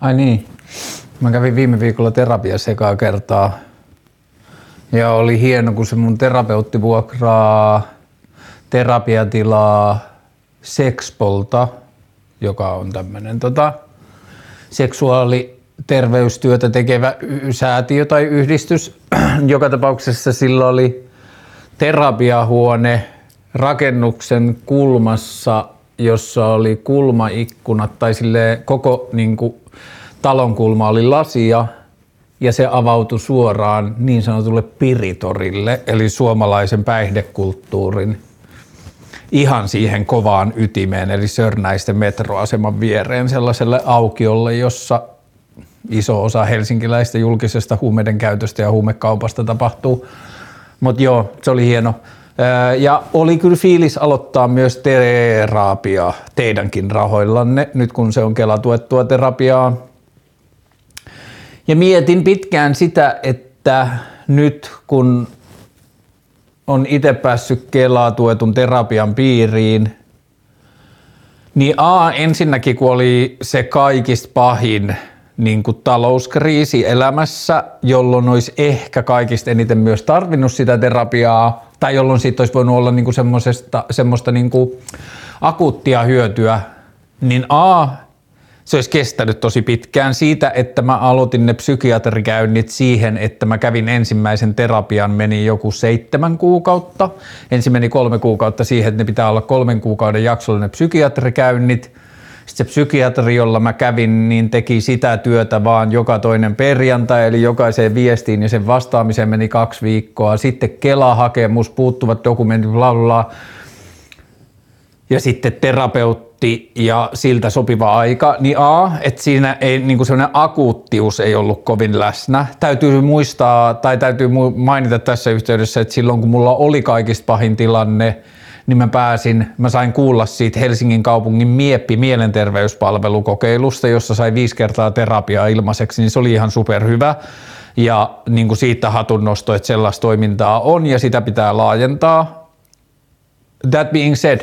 Ai niin. Mä kävin viime viikolla terapiassa ekaa kertaa. Ja oli hieno, kun se mun terapeutti vuokraa terapiatilaa Sexpolta, joka on tämmönen tota, seksuaaliterveystyötä tekevä säätiö tai yhdistys. Joka tapauksessa sillä oli terapiahuone rakennuksen kulmassa, jossa oli kulmaikkunat tai sille koko niin kuin, talon kulma oli lasia ja se avautui suoraan niin sanotulle piritorille, eli suomalaisen päihdekulttuurin ihan siihen kovaan ytimeen, eli Sörnäisten metroaseman viereen sellaiselle aukiolle, jossa iso osa helsinkiläistä julkisesta huumeiden käytöstä ja huumekaupasta tapahtuu. Mutta joo, se oli hieno. Ja oli kyllä fiilis aloittaa myös terapia teidänkin rahoillanne, nyt kun se on kelatuettua terapiaa. Ja mietin pitkään sitä, että nyt kun on itse päässyt Kelaa tuetun terapian piiriin, niin A, ensinnäkin kun oli se kaikista pahin niin kuin talouskriisi elämässä, jolloin olisi ehkä kaikista eniten myös tarvinnut sitä terapiaa, tai jolloin siitä olisi voinut olla niin kuin semmoista niin kuin akuuttia hyötyä, niin A, se olisi kestänyt tosi pitkään siitä, että mä aloitin ne psykiatrikäynnit siihen, että mä kävin ensimmäisen terapian, meni joku seitsemän kuukautta. Ensin meni kolme kuukautta siihen, että ne pitää olla kolmen kuukauden jaksolla ne psykiatrikäynnit. Sitten se psykiatri, jolla mä kävin, niin teki sitä työtä vaan joka toinen perjantai, eli jokaiseen viestiin ja sen vastaamiseen meni kaksi viikkoa. Sitten Kela-hakemus, puuttuvat dokumentit, bla bla. Ja sitten terapeutti ja siltä sopiva aika, niin A, että siinä ei niin sellainen akuuttius ei ollut kovin läsnä. Täytyy muistaa tai täytyy mainita tässä yhteydessä, että silloin kun mulla oli kaikista pahin tilanne, niin mä pääsin, mä sain kuulla siitä Helsingin kaupungin Mieppi mielenterveyspalvelukokeilusta, jossa sai viisi kertaa terapiaa ilmaiseksi, niin se oli ihan superhyvä. Ja niin kuin siitä hatunnosto, että sellaista toimintaa on ja sitä pitää laajentaa. That being said,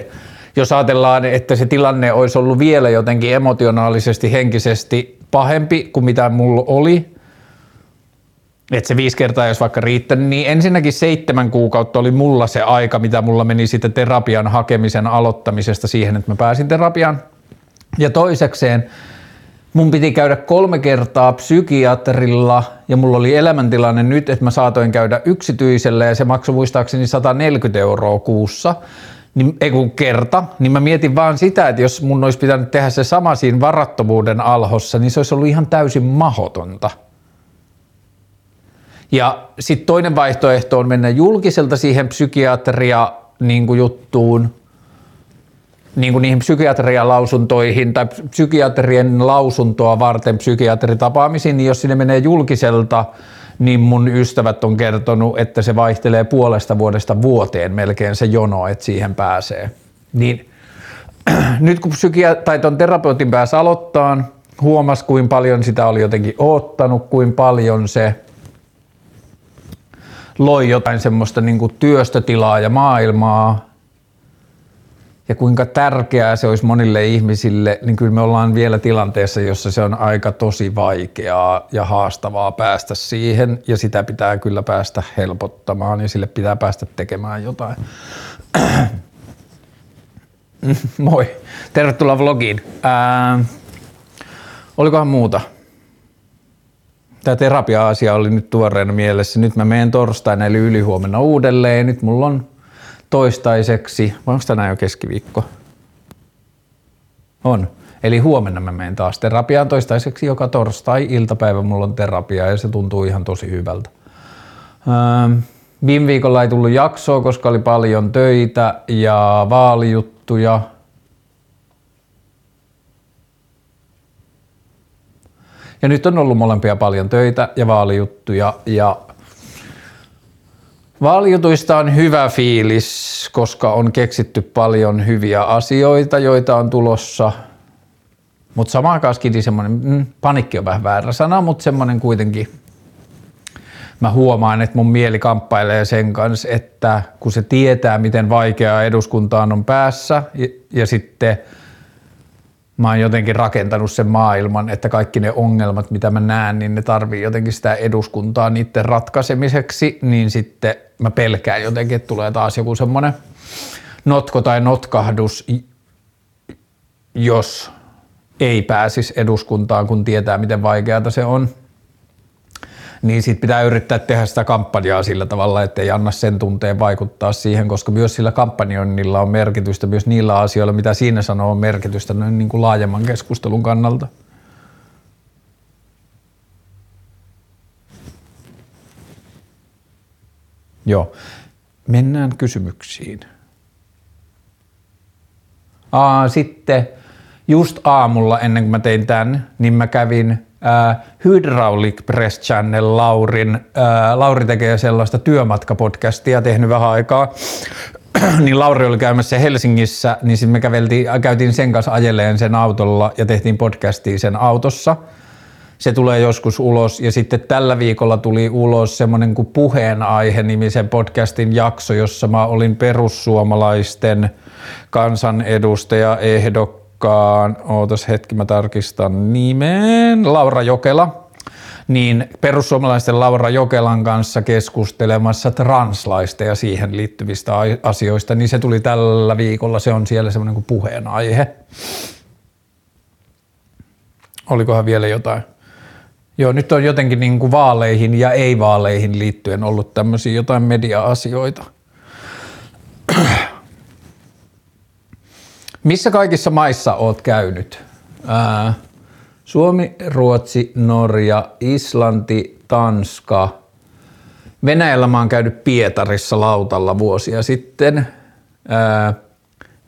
jos ajatellaan, että se tilanne olisi ollut vielä jotenkin emotionaalisesti, henkisesti pahempi kuin mitä mulla oli, että se viisi kertaa jos vaikka riittänyt, niin ensinnäkin seitsemän kuukautta oli mulla se aika, mitä mulla meni sitten terapian hakemisen aloittamisesta siihen, että mä pääsin terapiaan. Ja toisekseen mun piti käydä kolme kertaa psykiatrilla ja mulla oli elämäntilanne nyt, että mä saatoin käydä yksityisellä ja se maksoi muistaakseni 140 euroa kuussa niin, ei kun kerta, niin mä mietin vaan sitä, että jos mun olisi pitänyt tehdä se sama siinä varattomuuden alhossa, niin se olisi ollut ihan täysin mahotonta. Ja sitten toinen vaihtoehto on mennä julkiselta siihen psykiatria niin kuin juttuun, niin kuin niihin psykiatrian lausuntoihin tai psykiatrien lausuntoa varten psykiatritapaamisiin, niin jos sinne menee julkiselta, niin mun ystävät on kertonut, että se vaihtelee puolesta vuodesta vuoteen melkein se jono, että siihen pääsee. Niin nyt kun psykia- tai ton terapeutin pääsi aloittaa, huomas kuin paljon sitä oli jotenkin oottanut, kuin paljon se loi jotain semmoista niin kuin työstötilaa ja maailmaa, ja kuinka tärkeää se olisi monille ihmisille, niin kyllä me ollaan vielä tilanteessa, jossa se on aika tosi vaikeaa ja haastavaa päästä siihen ja sitä pitää kyllä päästä helpottamaan ja sille pitää päästä tekemään jotain. Moi, tervetuloa vlogiin. Ää, olikohan muuta? Tämä terapia-asia oli nyt tuoreena mielessä. Nyt mä menen torstaina eli ylihuomenna uudelleen. Nyt mulla on toistaiseksi, vai onko tänään jo keskiviikko? On. Eli huomenna mä menen taas terapiaan toistaiseksi joka torstai-iltapäivä mulla on terapia ja se tuntuu ihan tosi hyvältä. Ähm, viime viikolla ei tullut jaksoa, koska oli paljon töitä ja vaalijuttuja. Ja nyt on ollut molempia paljon töitä ja vaalijuttuja ja Valjutuista on hyvä fiilis, koska on keksitty paljon hyviä asioita, joita on tulossa. Mutta samaan aikaan semmoinen, mm, panikki on vähän väärä sana, mutta semmoinen kuitenkin, mä huomaan, että mun mieli kamppailee sen kanssa, että kun se tietää, miten vaikeaa eduskuntaan on päässä ja, ja sitten mä oon jotenkin rakentanut sen maailman, että kaikki ne ongelmat, mitä mä näen, niin ne tarvii jotenkin sitä eduskuntaa niiden ratkaisemiseksi, niin sitten mä pelkään jotenkin, että tulee taas joku semmoinen notko tai notkahdus, jos ei pääsisi eduskuntaan, kun tietää, miten vaikeata se on. Niin sitten pitää yrittää tehdä sitä kampanjaa sillä tavalla, että ei anna sen tunteen vaikuttaa siihen, koska myös sillä kampanjoinnilla on merkitystä, myös niillä asioilla, mitä siinä sanoo, on merkitystä noin niin kuin laajemman keskustelun kannalta. Joo. Mennään kysymyksiin. Aa, sitten just aamulla ennen kuin mä tein tämän, niin mä kävin äh, Hydraulic Press Channel Laurin. Äh, Lauri tekee sellaista työmatkapodcastia tehnyt vähän aikaa. niin Lauri oli käymässä Helsingissä, niin sitten me käveltiin, käytiin sen kanssa ajeleen sen autolla ja tehtiin podcastia sen autossa. Se tulee joskus ulos ja sitten tällä viikolla tuli ulos semmoinen kuin puheenaihe nimisen podcastin jakso, jossa mä olin perussuomalaisten kansanedustaja ehdokkaan mukaan, ootas hetki, mä tarkistan nimen, Laura Jokela, niin perussuomalaisten Laura Jokelan kanssa keskustelemassa translaista ja siihen liittyvistä asioista, niin se tuli tällä viikolla, se on siellä semmoinen kuin puheenaihe. Olikohan vielä jotain? Joo, nyt on jotenkin niin kuin vaaleihin ja ei-vaaleihin liittyen ollut tämmöisiä jotain media-asioita. Missä kaikissa maissa oot käynyt? Ää, Suomi, Ruotsi, Norja, Islanti, Tanska. Venäjällä mä oon käynyt Pietarissa lautalla vuosia sitten. Ää,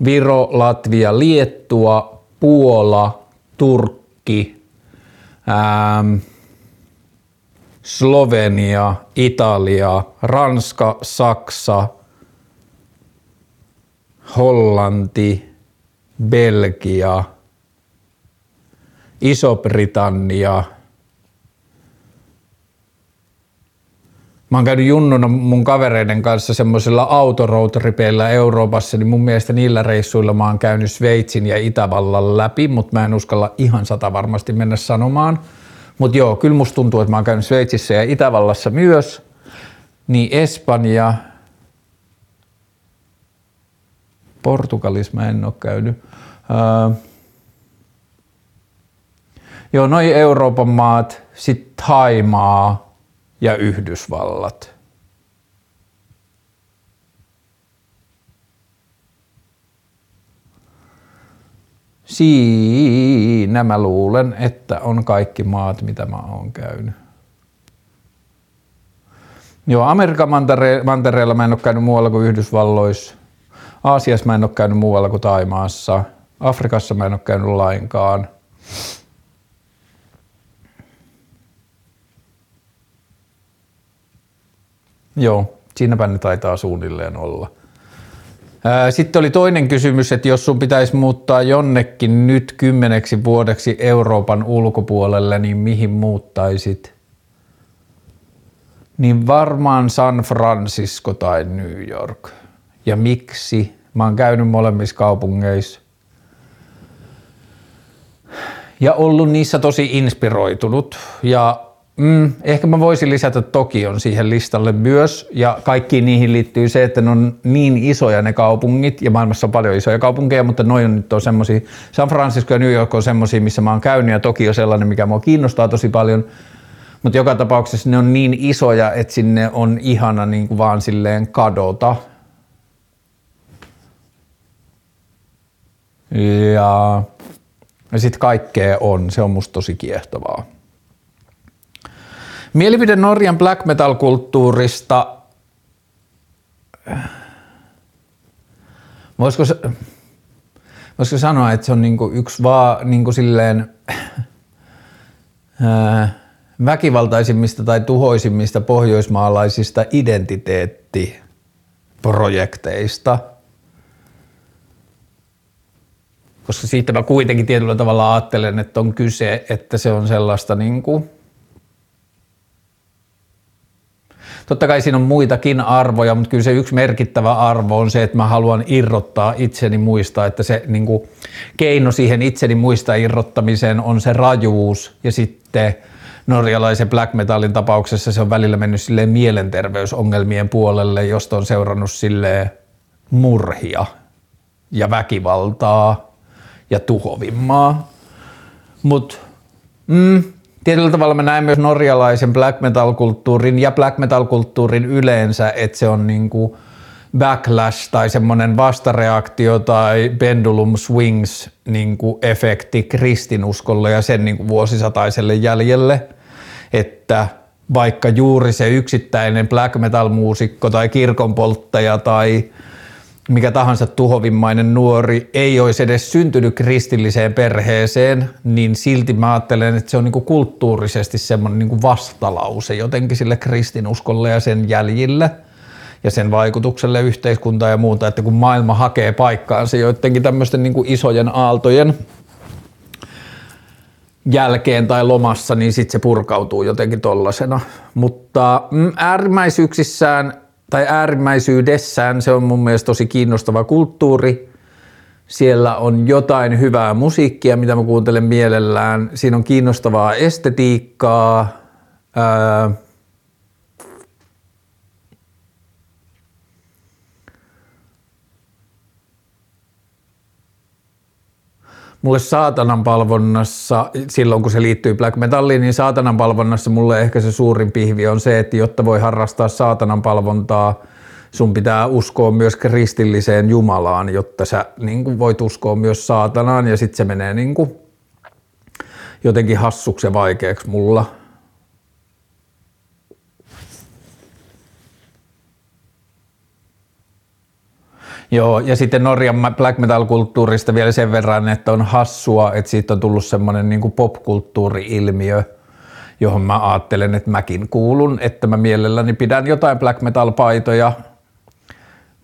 Viro, Latvia, Liettua, Puola, Turkki, ää, Slovenia, Italia, Ranska, Saksa, Hollanti, Belgia, Iso-Britannia. Mä oon käynyt junnuna mun kavereiden kanssa semmoisilla autoroadtripeillä Euroopassa, niin mun mielestä niillä reissuilla mä oon käynyt Sveitsin ja Itävallan läpi, mutta mä en uskalla ihan sata varmasti mennä sanomaan. Mutta joo, kyllä musta tuntuu, että mä oon käynyt Sveitsissä ja Itävallassa myös. Niin Espanja, Portugalissa mä en ole käynyt. Öö, joo, noin Euroopan maat, sitten Thaimaa ja Yhdysvallat. Siinä mä luulen, että on kaikki maat, mitä mä oon käynyt. Joo, Amerikan mantereella mä en ole käynyt muualla kuin Yhdysvalloissa. Aasiassa mä en ole käynyt muualla kuin Taimaassa. Afrikassa mä en ole käynyt lainkaan. Joo, siinäpä ne taitaa suunnilleen olla. Sitten oli toinen kysymys, että jos sun pitäisi muuttaa jonnekin nyt kymmeneksi vuodeksi Euroopan ulkopuolelle, niin mihin muuttaisit? Niin varmaan San Francisco tai New York. Ja miksi? Mä oon käynyt molemmissa kaupungeissa ja ollut niissä tosi inspiroitunut. Ja mm, ehkä mä voisin lisätä Tokion siihen listalle myös. Ja kaikkiin niihin liittyy se, että ne on niin isoja ne kaupungit, ja maailmassa on paljon isoja kaupunkeja, mutta noin nyt on semmosia, San Francisco ja New York on semmosia, missä mä oon käynyt, ja Tokio sellainen, mikä mua kiinnostaa tosi paljon. Mutta joka tapauksessa ne on niin isoja, että sinne on ihana niin kuin vaan silleen kadota. Ja ja sitten kaikkea on, se on musta tosi kiehtovaa. Mielipide Norjan black metal-kulttuurista. Voisiko, voisiko sanoa, että se on niinku yksi vaan niinku silleen, väkivaltaisimmista tai tuhoisimmista pohjoismaalaisista identiteettiprojekteista – koska siitä mä kuitenkin tietyllä tavalla ajattelen, että on kyse, että se on sellaista niin kuin totta kai siinä on muitakin arvoja, mutta kyllä se yksi merkittävä arvo on se, että mä haluan irrottaa itseni muista, että se niin kuin, keino siihen itseni muista irrottamiseen on se rajuus ja sitten norjalaisen black metalin tapauksessa se on välillä mennyt silleen mielenterveysongelmien puolelle, josta on seurannut silleen murhia ja väkivaltaa ja tuhovimmaa. Mutta mm, tietyllä tavalla mä näen myös norjalaisen black metal-kulttuurin ja black metal-kulttuurin yleensä, että se on niinku backlash tai semmoinen vastareaktio tai pendulum swings niinku efekti kristinuskolle ja sen niinku vuosisataiselle jäljelle, että vaikka juuri se yksittäinen black metal-muusikko tai kirkonpolttaja tai mikä tahansa tuhovimmainen nuori ei olisi edes syntynyt kristilliseen perheeseen, niin silti mä ajattelen, että se on niinku kulttuurisesti semmoinen niinku vastalause jotenkin sille kristinuskolle ja sen jäljille ja sen vaikutukselle yhteiskuntaan ja muuta, että kun maailma hakee paikkaansa joidenkin tämmöisten niinku isojen aaltojen jälkeen tai lomassa, niin sitten se purkautuu jotenkin tollasena. Mutta mm, äärimmäisyyksissään tai äärimmäisyydessään se on mun mielestä tosi kiinnostava kulttuuri. Siellä on jotain hyvää musiikkia, mitä mä kuuntelen mielellään. Siinä on kiinnostavaa estetiikkaa. Ää, mulle saatanan palvonnassa, silloin kun se liittyy black metalliin, niin saatanan palvonnassa mulle ehkä se suurin pihvi on se, että jotta voi harrastaa saatanan palvontaa, sun pitää uskoa myös kristilliseen Jumalaan, jotta sä niin kuin voit uskoa myös saatanaan ja sitten se menee niin kuin jotenkin hassuksi ja vaikeaksi mulla. Joo, ja sitten Norjan black metal-kulttuurista vielä sen verran, että on hassua, että siitä on tullut semmoinen niin popkulttuuri-ilmiö, johon mä ajattelen, että mäkin kuulun, että mä mielelläni pidän jotain black metal-paitoja,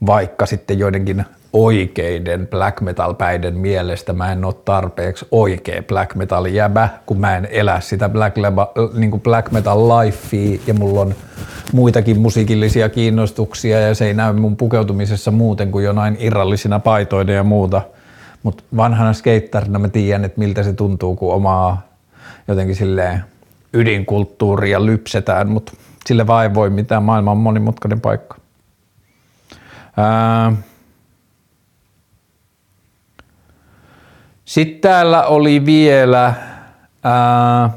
vaikka sitten joidenkin oikeiden black metal-päiden mielestä mä en ole tarpeeksi oikea black metal jäbä, kun mä en elä sitä black, leba, niin kuin black metal lifea ja mulla on muitakin musiikillisia kiinnostuksia ja se ei näy mun pukeutumisessa muuten kuin jonain irrallisina paitoina ja muuta. Mutta vanhana skeittarina mä tiedän, että miltä se tuntuu, kun omaa jotenkin silleen ydinkulttuuria lypsetään, mutta sille vaan ei voi mitään, maailma on monimutkainen paikka. Ää, Sitten täällä oli vielä ää,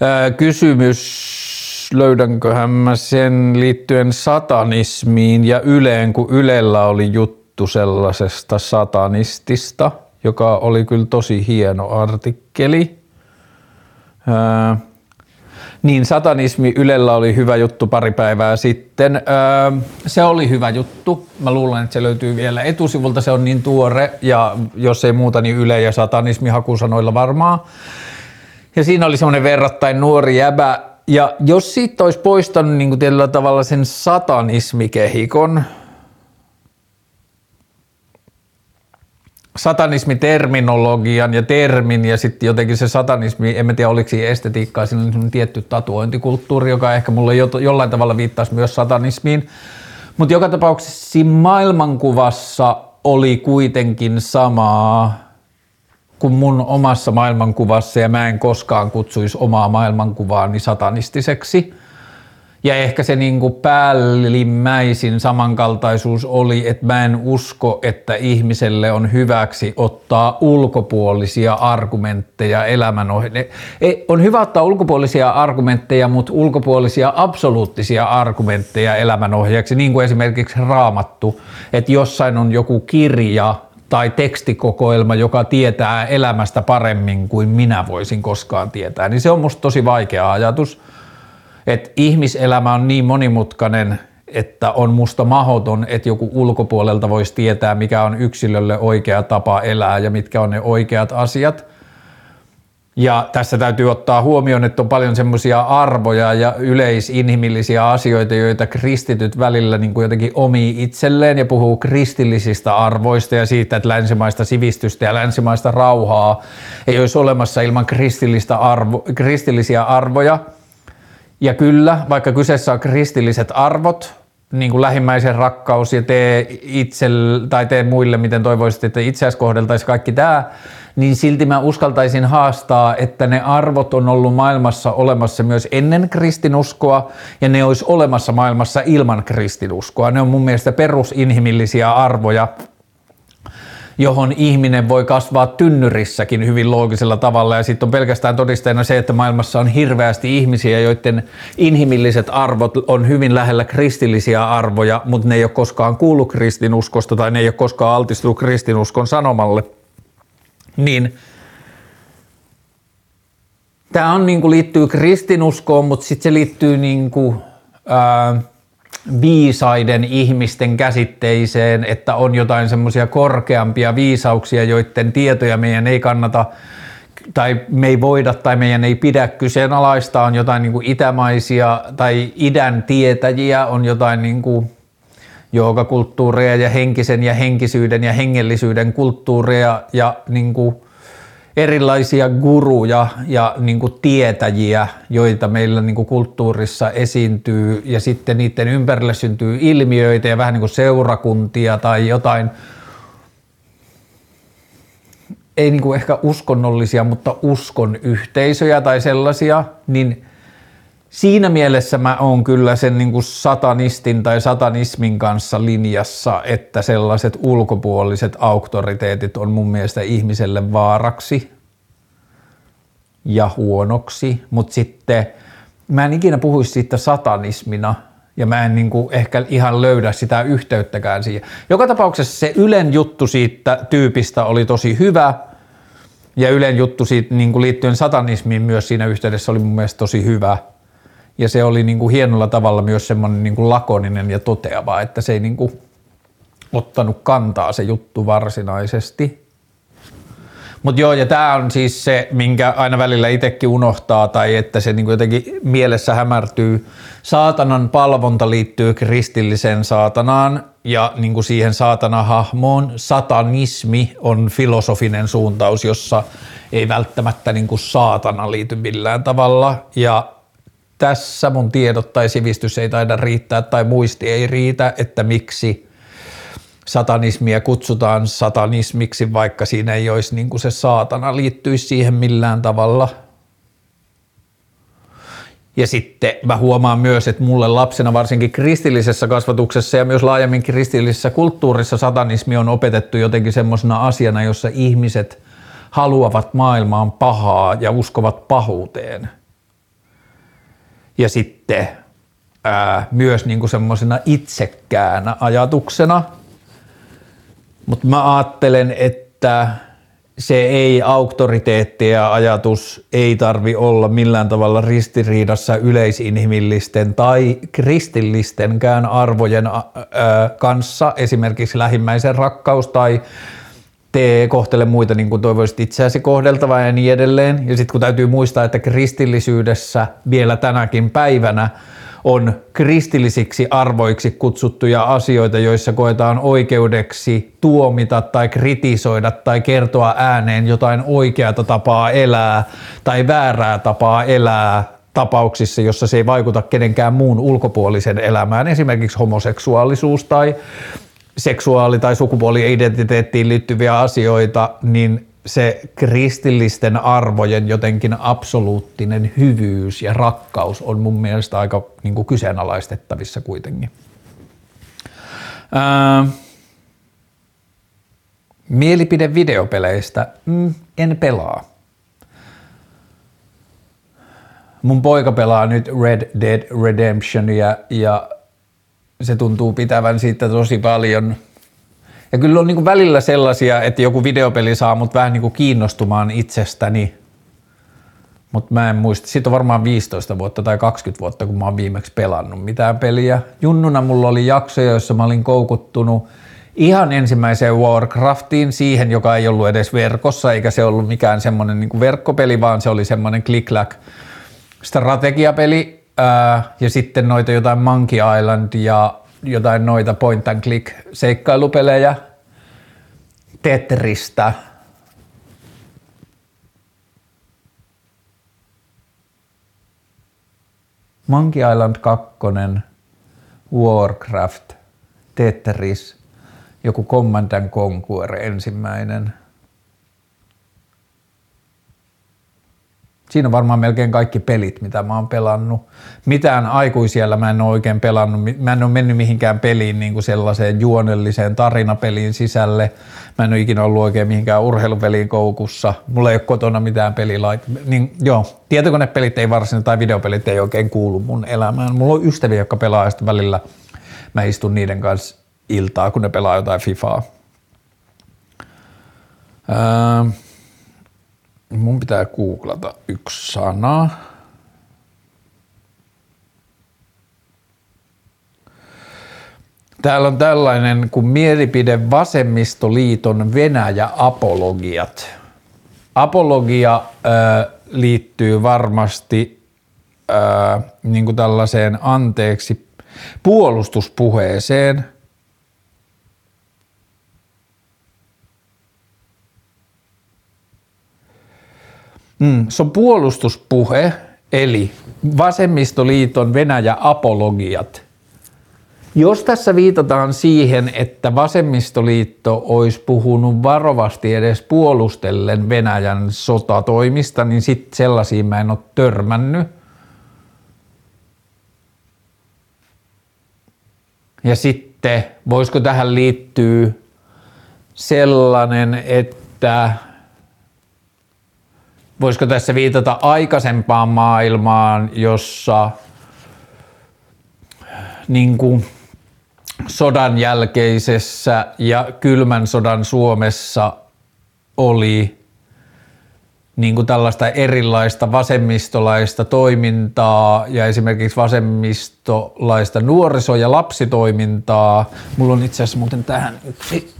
ää, kysymys, löydänköhän mä sen liittyen satanismiin ja Yleen, kun Ylellä oli juttu sellaisesta satanistista, joka oli kyllä tosi hieno artikkeli. Ää, niin, satanismi Ylellä oli hyvä juttu pari päivää sitten. Öö, se oli hyvä juttu. Mä luulen, että se löytyy vielä etusivulta. Se on niin tuore ja jos ei muuta, niin Yle ja satanismi hakusanoilla varmaan. Ja siinä oli semmoinen verrattain nuori jäbä. Ja jos siitä olisi poistanut niin kuin tietyllä tavalla sen satanismikehikon, satanismiterminologian ja termin ja sitten jotenkin se satanismi, en tiedä oliko siinä estetiikkaa, siinä on tietty tatuointikulttuuri, joka ehkä mulle jo, jollain tavalla viittaisi myös satanismiin. Mutta joka tapauksessa siinä maailmankuvassa oli kuitenkin samaa kuin mun omassa maailmankuvassa ja mä en koskaan kutsuisi omaa maailmankuvaani satanistiseksi – ja ehkä se niin kuin päällimmäisin samankaltaisuus oli, että mä en usko, että ihmiselle on hyväksi ottaa ulkopuolisia argumentteja elämänohje. On hyvä ottaa ulkopuolisia argumentteja, mutta ulkopuolisia absoluuttisia argumentteja elämänohjaksi, niin kuin esimerkiksi raamattu, että jossain on joku kirja, tai tekstikokoelma, joka tietää elämästä paremmin kuin minä voisin koskaan tietää, niin se on musta tosi vaikea ajatus että ihmiselämä on niin monimutkainen, että on musta mahoton, että joku ulkopuolelta voisi tietää, mikä on yksilölle oikea tapa elää ja mitkä on ne oikeat asiat. Ja tässä täytyy ottaa huomioon, että on paljon semmoisia arvoja ja yleisinhimillisiä asioita, joita kristityt välillä niin kuin jotenkin omii itselleen ja puhuu kristillisistä arvoista ja siitä, että länsimaista sivistystä ja länsimaista rauhaa ei olisi olemassa ilman kristillistä arvo, kristillisiä arvoja – Ja kyllä, vaikka kyseessä on kristilliset arvot, niin kuin lähimmäisen rakkaus ja tee itse tai tee muille, miten toivoisit, että itseäsi kohdeltaisiin kaikki tämä, niin silti mä uskaltaisin haastaa, että ne arvot on ollut maailmassa olemassa myös ennen kristinuskoa ja ne olisi olemassa maailmassa ilman kristinuskoa. Ne on mun mielestä perusinhimillisiä arvoja, johon ihminen voi kasvaa tynnyrissäkin hyvin loogisella tavalla. Ja sitten on pelkästään todisteena se, että maailmassa on hirveästi ihmisiä, joiden inhimilliset arvot on hyvin lähellä kristillisiä arvoja, mutta ne ei ole koskaan kuullut kristinuskosta tai ne ei ole koskaan altistunut kristinuskon sanomalle. Niin tämä on, niin kuin, liittyy kristinuskoon, mutta sitten se liittyy niin kuin, ää, viisaiden ihmisten käsitteiseen, että on jotain semmoisia korkeampia viisauksia, joiden tietoja meidän ei kannata tai me ei voida tai meidän ei pidä kyseenalaistaa, on jotain niin kuin itämaisia tai idän tietäjiä, on jotain niin kuin joogakulttuureja ja henkisen ja henkisyyden ja hengellisyyden kulttuureja ja niin kuin erilaisia guruja ja niin kuin tietäjiä, joita meillä niin kuin kulttuurissa esiintyy. Ja sitten niiden ympärille syntyy ilmiöitä ja vähän niin kuin seurakuntia tai jotain, ei niin kuin ehkä uskonnollisia, mutta uskon yhteisöjä tai sellaisia, niin siinä mielessä mä oon kyllä sen niin kuin satanistin tai satanismin kanssa linjassa, että sellaiset ulkopuoliset auktoriteetit on mun mielestä ihmiselle vaaraksi ja huonoksi, mutta sitten mä en ikinä puhuisi siitä satanismina ja mä en niin kuin ehkä ihan löydä sitä yhteyttäkään siihen. Joka tapauksessa se Ylen juttu siitä tyypistä oli tosi hyvä ja Ylen juttu siitä niin kuin liittyen satanismiin myös siinä yhteydessä oli mun mielestä tosi hyvä – ja se oli niin kuin hienolla tavalla myös semmoinen niin kuin lakoninen ja toteava, että se ei niin kuin ottanut kantaa se juttu varsinaisesti. Mutta joo, ja tämä on siis se, minkä aina välillä itsekin unohtaa, tai että se niin jotenkin mielessä hämärtyy. Saatanan palvonta liittyy kristilliseen saatanaan ja niin kuin siihen saatanahahmoon. Satanismi on filosofinen suuntaus, jossa ei välttämättä niin kuin saatana liity millään tavalla. Ja tässä mun tiedot tai sivistys ei taida riittää tai muisti ei riitä, että miksi satanismia kutsutaan satanismiksi, vaikka siinä ei olisi niin kuin se saatana liittyisi siihen millään tavalla. Ja sitten mä huomaan myös, että mulle lapsena varsinkin kristillisessä kasvatuksessa ja myös laajemmin kristillisessä kulttuurissa satanismi on opetettu jotenkin semmoisena asiana, jossa ihmiset haluavat maailmaan pahaa ja uskovat pahuuteen – ja sitten ää, myös kuin semmoisena itsekkäänä ajatuksena. Mutta mä ajattelen, että se ei auktoriteetti ja ajatus ei tarvi olla millään tavalla ristiriidassa yleisinhimillisten tai kristillistenkään arvojen kanssa, esimerkiksi lähimmäisen rakkaus tai tee, kohtele muita niin kuin toivoisit itseäsi kohdeltava ja niin edelleen. Ja sitten kun täytyy muistaa, että kristillisyydessä vielä tänäkin päivänä on kristillisiksi arvoiksi kutsuttuja asioita, joissa koetaan oikeudeksi tuomita tai kritisoida tai kertoa ääneen jotain oikeata tapaa elää tai väärää tapaa elää tapauksissa, jossa se ei vaikuta kenenkään muun ulkopuolisen elämään, esimerkiksi homoseksuaalisuus tai seksuaali- tai sukupuoli-identiteettiin liittyviä asioita, niin se kristillisten arvojen jotenkin absoluuttinen hyvyys ja rakkaus on mun mielestä aika niin kuin kyseenalaistettavissa kuitenkin. Ää, mielipide videopeleistä. Mm, en pelaa. Mun poika pelaa nyt Red Dead Redemptionia ja se tuntuu pitävän siitä tosi paljon. Ja kyllä on niin kuin välillä sellaisia, että joku videopeli saa mut vähän niin kuin kiinnostumaan itsestäni, mutta mä en muista. Siitä on varmaan 15 vuotta tai 20 vuotta, kun mä oon viimeksi pelannut mitään peliä. Junnuna mulla oli jaksoja, joissa mä olin koukuttunut ihan ensimmäiseen Warcraftiin, siihen, joka ei ollut edes verkossa, eikä se ollut mikään semmoinen niin verkkopeli, vaan se oli semmoinen click strategiapeli, Ää, ja sitten noita jotain Monkey Island ja jotain noita point and click seikkailupelejä, Tetristä, Monkey Island 2, Warcraft, Tetris, joku Command Conquer ensimmäinen – Siinä on varmaan melkein kaikki pelit, mitä mä oon pelannut. Mitään aikuisiellä mä en ole oikein pelannut. Mä en ole mennyt mihinkään peliin niin kuin sellaiseen juonelliseen tarinapeliin sisälle. Mä en ole ikinä ollut oikein mihinkään urheilupeliin koukussa. Mulla ei ole kotona mitään pelilait. Niin, joo, tietokonepelit ei varsinaisesti tai videopelit ei oikein kuulu mun elämään. Mulla on ystäviä, jotka pelaa ja välillä mä istun niiden kanssa iltaa, kun ne pelaa jotain Fifaa. Öö, Mun pitää googlata yksi sana. Täällä on tällainen kuin mielipide vasemmistoliiton Venäjä-apologiat. Apologia äh, liittyy varmasti äh, niin kuin tällaiseen anteeksi puolustuspuheeseen – Mm, se on puolustuspuhe, eli vasemmistoliiton Venäjä-apologiat. Jos tässä viitataan siihen, että vasemmistoliitto olisi puhunut varovasti edes puolustellen Venäjän sotatoimista, niin sitten sellaisiin mä en ole törmännyt. Ja sitten voisiko tähän liittyä sellainen, että voisiko tässä viitata aikaisempaan maailmaan, jossa niin kuin sodan jälkeisessä ja kylmän sodan Suomessa oli niin kuin tällaista erilaista vasemmistolaista toimintaa ja esimerkiksi vasemmistolaista nuoriso- ja lapsitoimintaa. Mulla on itse asiassa muuten tähän yksi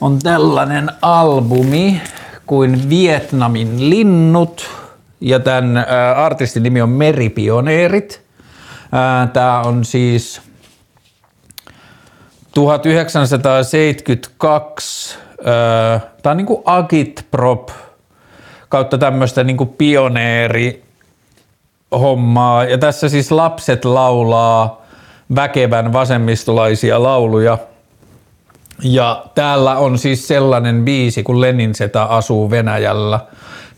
on tällainen albumi kuin Vietnamin linnut ja tämän artistin nimi on Meripioneerit. Tämä on siis 1972, tämä on niin kuin agitprop kautta tämmöistä niin pioneeri hommaa. Ja tässä siis lapset laulaa väkevän vasemmistolaisia lauluja. Ja täällä on siis sellainen biisi kuin Lenin Seta asuu Venäjällä,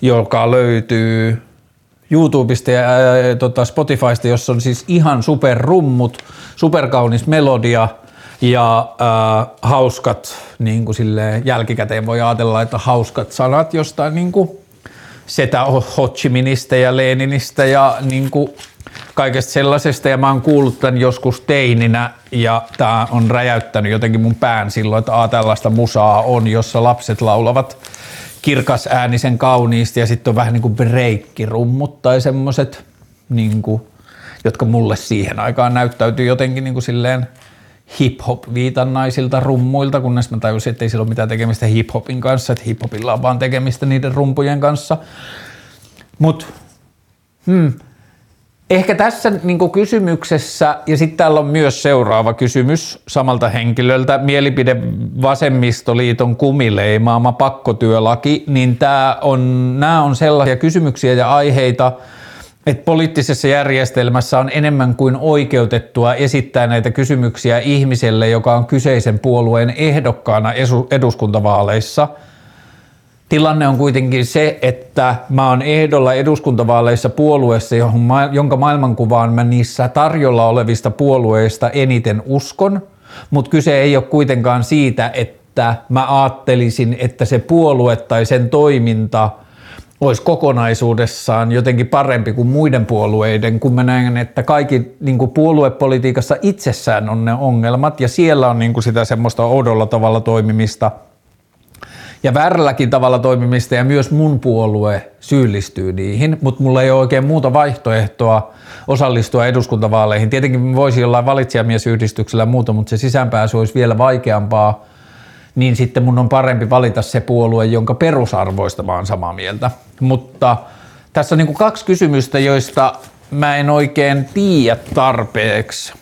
joka löytyy YouTubesta ja ää, tota Spotifysta, jossa on siis ihan superrummut, superkaunis melodia ja ää, hauskat, niin kuin jälkikäteen voi ajatella, että hauskat sanat jostain niin kuin setä Ho Chi ja Leninistä ja niin kuin kaikesta sellaisesta ja mä oon kuullut tämän joskus teininä ja tää on räjäyttänyt jotenkin mun pään silloin, että aa, tällaista musaa on, jossa lapset laulavat kirkas äänisen kauniisti ja sitten on vähän niin kuin breikkirummut tai semmoset, niin kuin, jotka mulle siihen aikaan näyttäytyy jotenkin niin kuin silleen hip-hop viitannaisilta rummuilta, kunnes mä tajusin, että ei sillä ole mitään tekemistä hip-hopin kanssa, että hip-hopilla on vaan tekemistä niiden rumpujen kanssa. Mut, hmm, Ehkä tässä niin kysymyksessä, ja sitten täällä on myös seuraava kysymys samalta henkilöltä, mielipide vasemmistoliiton kumileimaama pakkotyölaki, niin tää on, nämä on sellaisia kysymyksiä ja aiheita, että poliittisessa järjestelmässä on enemmän kuin oikeutettua esittää näitä kysymyksiä ihmiselle, joka on kyseisen puolueen ehdokkaana eduskuntavaaleissa – Tilanne on kuitenkin se, että mä oon ehdolla eduskuntavaaleissa puolueessa, jonka maailmankuvaan mä niissä tarjolla olevista puolueista eniten uskon, mutta kyse ei ole kuitenkaan siitä, että mä ajattelisin, että se puolue tai sen toiminta olisi kokonaisuudessaan jotenkin parempi kuin muiden puolueiden, kun mä näen, että kaikki niin kuin puoluepolitiikassa itsessään on ne ongelmat ja siellä on niin kuin sitä semmoista oudolla tavalla toimimista – ja väärälläkin tavalla toimimista ja myös mun puolue syyllistyy niihin, mutta mulla ei ole oikein muuta vaihtoehtoa osallistua eduskuntavaaleihin. Tietenkin voisi olla valitsijamiesyhdistyksellä ja muuta, mutta se sisäänpääsy olisi vielä vaikeampaa, niin sitten mun on parempi valita se puolue, jonka perusarvoista mä oon samaa mieltä. Mutta tässä on niin kaksi kysymystä, joista mä en oikein tiedä tarpeeksi.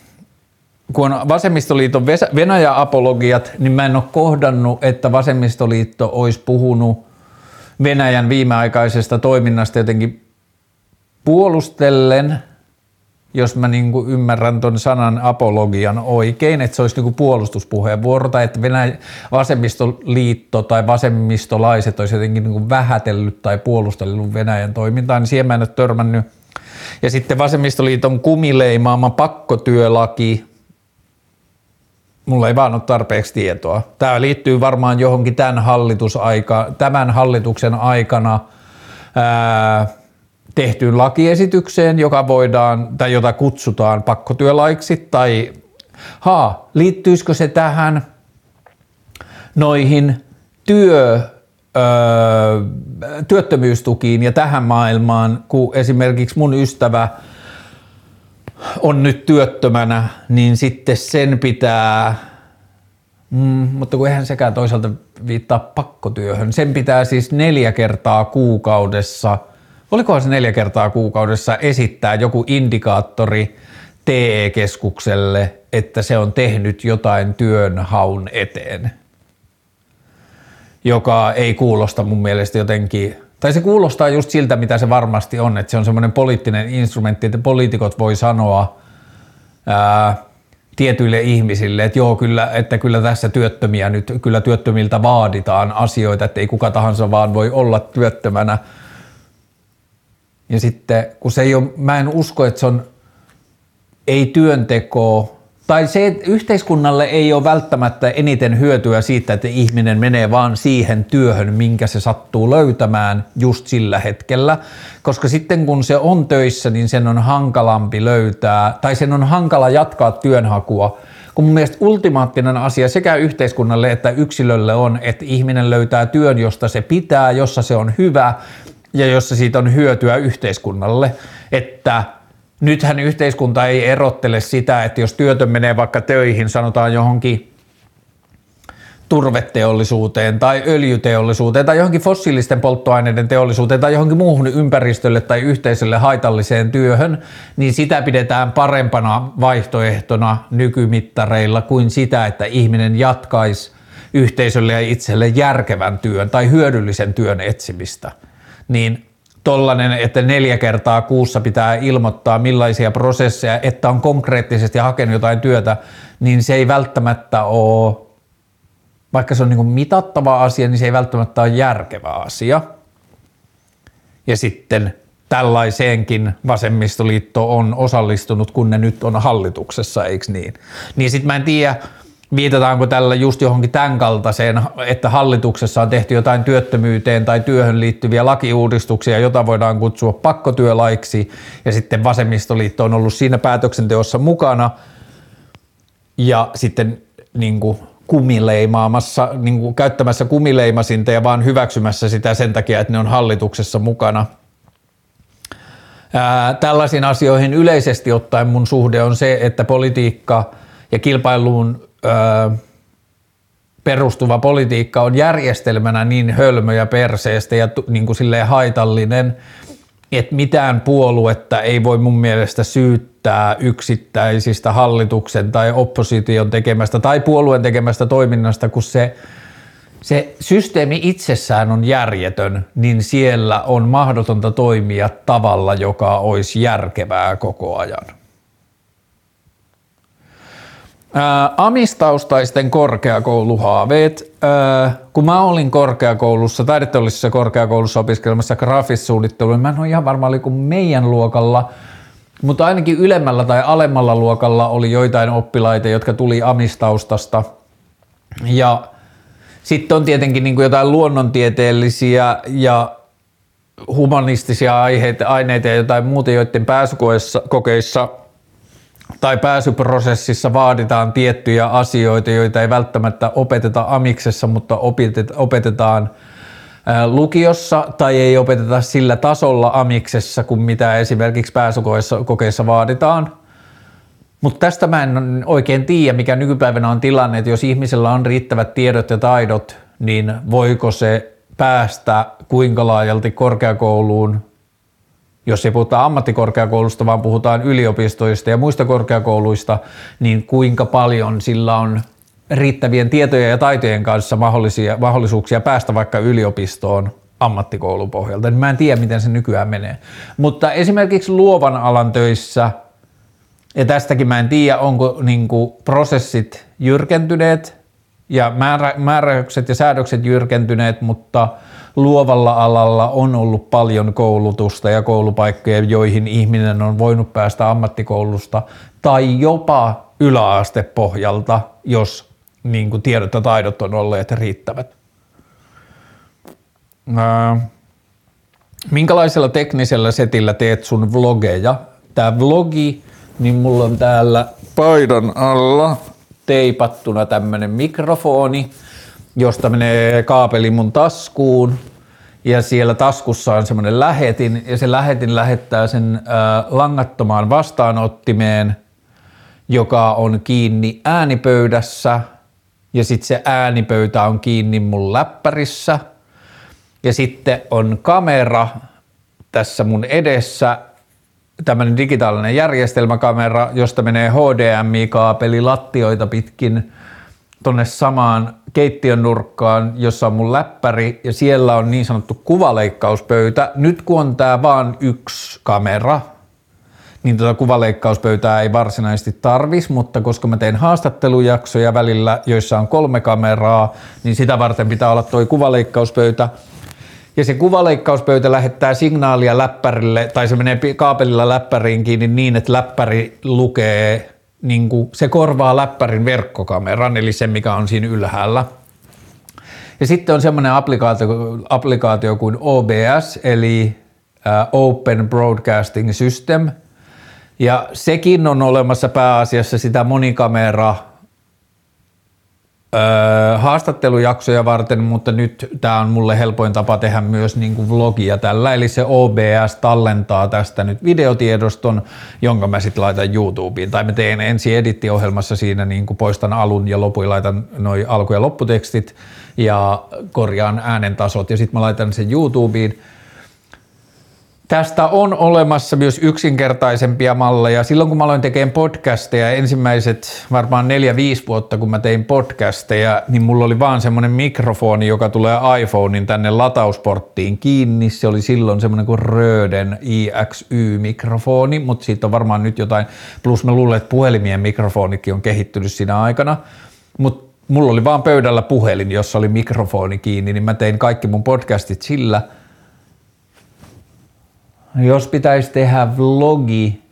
Kun on vasemmistoliiton Venäjä-apologiat, niin mä en ole kohdannut, että vasemmistoliitto olisi puhunut Venäjän viimeaikaisesta toiminnasta jotenkin puolustellen, jos mä niin kuin ymmärrän ton sanan apologian oikein, että se olisi niin kuin puolustuspuheenvuoro tai että Venäjä, vasemmistoliitto tai vasemmistolaiset olisi jotenkin niin kuin vähätellyt tai puolustellut Venäjän toimintaa, niin siihen mä en ole törmännyt. Ja sitten vasemmistoliiton kumileimaama pakkotyölaki, mulla ei vaan ole tarpeeksi tietoa. Tämä liittyy varmaan johonkin tämän, hallitusaika, tämän hallituksen aikana ää, tehtyyn lakiesitykseen, joka voidaan, tai jota kutsutaan pakkotyölaiksi, tai ha, liittyisikö se tähän noihin työ, öö, työttömyystukiin ja tähän maailmaan, kun esimerkiksi mun ystävä on nyt työttömänä, niin sitten sen pitää, mm, mutta kun eihän sekään toisaalta viittaa pakkotyöhön, sen pitää siis neljä kertaa kuukaudessa, olikohan se neljä kertaa kuukaudessa esittää joku indikaattori TE-keskukselle, että se on tehnyt jotain työnhaun eteen, joka ei kuulosta mun mielestä jotenkin tai se kuulostaa just siltä, mitä se varmasti on, että se on semmoinen poliittinen instrumentti, että poliitikot voi sanoa ää, tietyille ihmisille, että joo, kyllä, että kyllä tässä työttömiä nyt, kyllä työttömiltä vaaditaan asioita, että ei kuka tahansa vaan voi olla työttömänä. Ja sitten, kun se ei ole, mä en usko, että se on ei työnteko tai se, että yhteiskunnalle ei ole välttämättä eniten hyötyä siitä, että ihminen menee vaan siihen työhön, minkä se sattuu löytämään just sillä hetkellä, koska sitten kun se on töissä, niin sen on hankalampi löytää, tai sen on hankala jatkaa työnhakua, kun mun mielestä ultimaattinen asia sekä yhteiskunnalle että yksilölle on, että ihminen löytää työn, josta se pitää, jossa se on hyvä ja jossa siitä on hyötyä yhteiskunnalle, että nythän yhteiskunta ei erottele sitä, että jos työtön menee vaikka töihin, sanotaan johonkin turveteollisuuteen tai öljyteollisuuteen tai johonkin fossiilisten polttoaineiden teollisuuteen tai johonkin muuhun ympäristölle tai yhteisölle haitalliseen työhön, niin sitä pidetään parempana vaihtoehtona nykymittareilla kuin sitä, että ihminen jatkaisi yhteisölle ja itselle järkevän työn tai hyödyllisen työn etsimistä. Niin tollanen, että neljä kertaa kuussa pitää ilmoittaa millaisia prosesseja, että on konkreettisesti hakenut jotain työtä, niin se ei välttämättä ole, vaikka se on niin mitattava asia, niin se ei välttämättä ole järkevä asia. Ja sitten tällaiseenkin vasemmistoliitto on osallistunut, kun ne nyt on hallituksessa, eikö niin? Niin sitten mä en tiedä, viitataanko tällä just johonkin tämän kaltaiseen, että hallituksessa on tehty jotain työttömyyteen tai työhön liittyviä lakiuudistuksia, jota voidaan kutsua pakkotyölaiksi, ja sitten vasemmistoliitto on ollut siinä päätöksenteossa mukana, ja sitten niin kuin kumileimaamassa, niin kuin käyttämässä kumileimasinta ja vaan hyväksymässä sitä sen takia, että ne on hallituksessa mukana. Ää, tällaisiin asioihin yleisesti ottaen mun suhde on se, että politiikka ja kilpailuun perustuva politiikka on järjestelmänä niin hölmö ja perseestä ja niin kuin silleen haitallinen, että mitään puoluetta ei voi mun mielestä syyttää yksittäisistä hallituksen tai opposition tekemästä tai puolueen tekemästä toiminnasta, kun se, se systeemi itsessään on järjetön, niin siellä on mahdotonta toimia tavalla, joka olisi järkevää koko ajan. Ää, amistaustaisten korkeakouluhaaveet. Ää, kun mä olin korkeakoulussa, taideteollisessa korkeakoulussa opiskelemassa grafissuunnittelua, niin mä en ole ihan varma, oliko meidän luokalla, mutta ainakin ylemmällä tai alemmalla luokalla oli joitain oppilaita, jotka tuli amistaustasta. Ja sitten on tietenkin niin kuin jotain luonnontieteellisiä ja humanistisia aiheita, aineita ja jotain muuta, joiden pääsykokeissa tai pääsyprosessissa vaaditaan tiettyjä asioita, joita ei välttämättä opeteta amiksessa, mutta opetetaan lukiossa tai ei opeteta sillä tasolla amiksessa kuin mitä esimerkiksi pääsykokeissa vaaditaan. Mutta tästä mä en oikein tiedä, mikä nykypäivänä on tilanne, että jos ihmisellä on riittävät tiedot ja taidot, niin voiko se päästä kuinka laajalti korkeakouluun jos ei puhuta ammattikorkeakoulusta, vaan puhutaan yliopistoista ja muista korkeakouluista, niin kuinka paljon sillä on riittävien tietojen ja taitojen kanssa mahdollisia, mahdollisuuksia päästä vaikka yliopistoon ammattikoulun pohjalta. Niin mä en tiedä, miten se nykyään menee. Mutta esimerkiksi luovan alan töissä, ja tästäkin mä en tiedä, onko niin kuin, prosessit jyrkentyneet ja määrä, määräykset ja säädökset jyrkentyneet, mutta luovalla alalla on ollut paljon koulutusta ja koulupaikkoja, joihin ihminen on voinut päästä ammattikoulusta tai jopa yläastepohjalta, jos niin kuin tiedot ja taidot on olleet riittävät. minkälaisella teknisellä setillä teet sun vlogeja? Tämä vlogi, niin mulla on täällä paidan alla teipattuna tämmönen mikrofoni, josta menee kaapeli mun taskuun ja siellä taskussa on semmoinen lähetin ja se lähetin lähettää sen äh, langattomaan vastaanottimeen, joka on kiinni äänipöydässä. Ja sitten se äänipöytä on kiinni mun läppärissä. Ja sitten on kamera tässä mun edessä, tämmöinen digitaalinen järjestelmäkamera, josta menee HDMI-kaapeli lattioita pitkin tonne samaan keittiön nurkkaan, jossa on mun läppäri ja siellä on niin sanottu kuvaleikkauspöytä. Nyt kun on tää vaan yksi kamera, niin tuota kuvaleikkauspöytää ei varsinaisesti tarvis, mutta koska mä teen haastattelujaksoja välillä, joissa on kolme kameraa, niin sitä varten pitää olla toi kuvaleikkauspöytä. Ja se kuvaleikkauspöytä lähettää signaalia läppärille, tai se menee kaapelilla läppäriin kiinni niin, että läppäri lukee niin kuin, se korvaa läppärin verkkokameran, eli se mikä on siinä ylhäällä. Ja sitten on semmoinen applikaatio, applikaatio kuin OBS, eli Open Broadcasting System, ja sekin on olemassa pääasiassa sitä monikamera Öö, haastattelujaksoja varten, mutta nyt tämä on mulle helpoin tapa tehdä myös niin kuin vlogia tällä, eli se OBS tallentaa tästä nyt videotiedoston, jonka mä sitten laitan YouTubeen, tai mä teen ensi edittiohjelmassa siinä niin kuin poistan alun ja lopun, laitan noin alku- ja lopputekstit ja korjaan äänen tasot. Ja sitten mä laitan sen YouTubeen, Tästä on olemassa myös yksinkertaisempia malleja. Silloin kun mä aloin tekemään podcasteja, ensimmäiset varmaan neljä, viisi vuotta kun mä tein podcasteja, niin mulla oli vaan semmoinen mikrofoni, joka tulee iPhonein tänne latausporttiin kiinni. Se oli silloin semmoinen kuin Röden IXY-mikrofoni, mutta siitä on varmaan nyt jotain. Plus mä luulen, että puhelimien mikrofonikin on kehittynyt siinä aikana. Mutta mulla oli vaan pöydällä puhelin, jossa oli mikrofoni kiinni, niin mä tein kaikki mun podcastit sillä – jos pitäisi tehdä vlogi,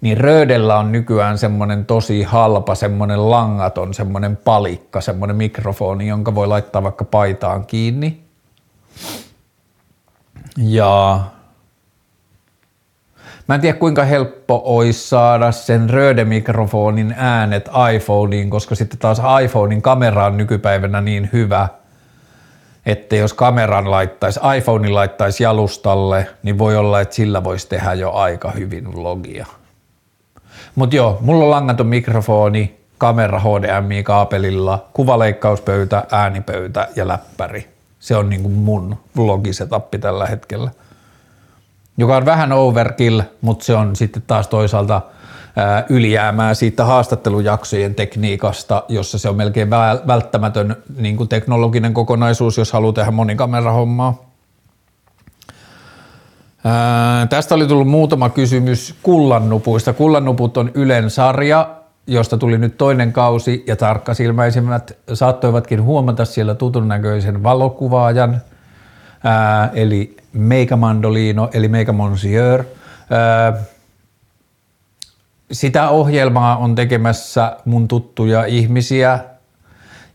niin Röödellä on nykyään semmoinen tosi halpa, semmoinen langaton, semmoinen palikka, semmoinen mikrofoni, jonka voi laittaa vaikka paitaan kiinni. Ja Mä en tiedä kuinka helppo olisi saada sen Röde-mikrofonin äänet iPhoneen, koska sitten taas iPhonein kamera on nykypäivänä niin hyvä – että jos kameran laittaisi, iPhonein laittaisi jalustalle, niin voi olla, että sillä voisi tehdä jo aika hyvin vlogia. Mutta joo, mulla on langaton mikrofoni, kamera HDMI-kaapelilla, kuvaleikkauspöytä, äänipöytä ja läppäri. Se on niinku mun vlogisetappi tällä hetkellä. Joka on vähän overkill, mutta se on sitten taas toisaalta – ylijäämää siitä haastattelujaksojen tekniikasta, jossa se on melkein välttämätön niin kuin teknologinen kokonaisuus, jos haluaa tehdä monikamerahommaa. Ää, tästä oli tullut muutama kysymys kullannupuista. Kullannuput on Ylen sarja, josta tuli nyt toinen kausi ja tarkkasilmäisimmät saattoivatkin huomata siellä tutun näköisen valokuvaajan, ää, eli Meika Mandolino, eli Meika Monsieur. Ää, sitä ohjelmaa on tekemässä mun tuttuja ihmisiä.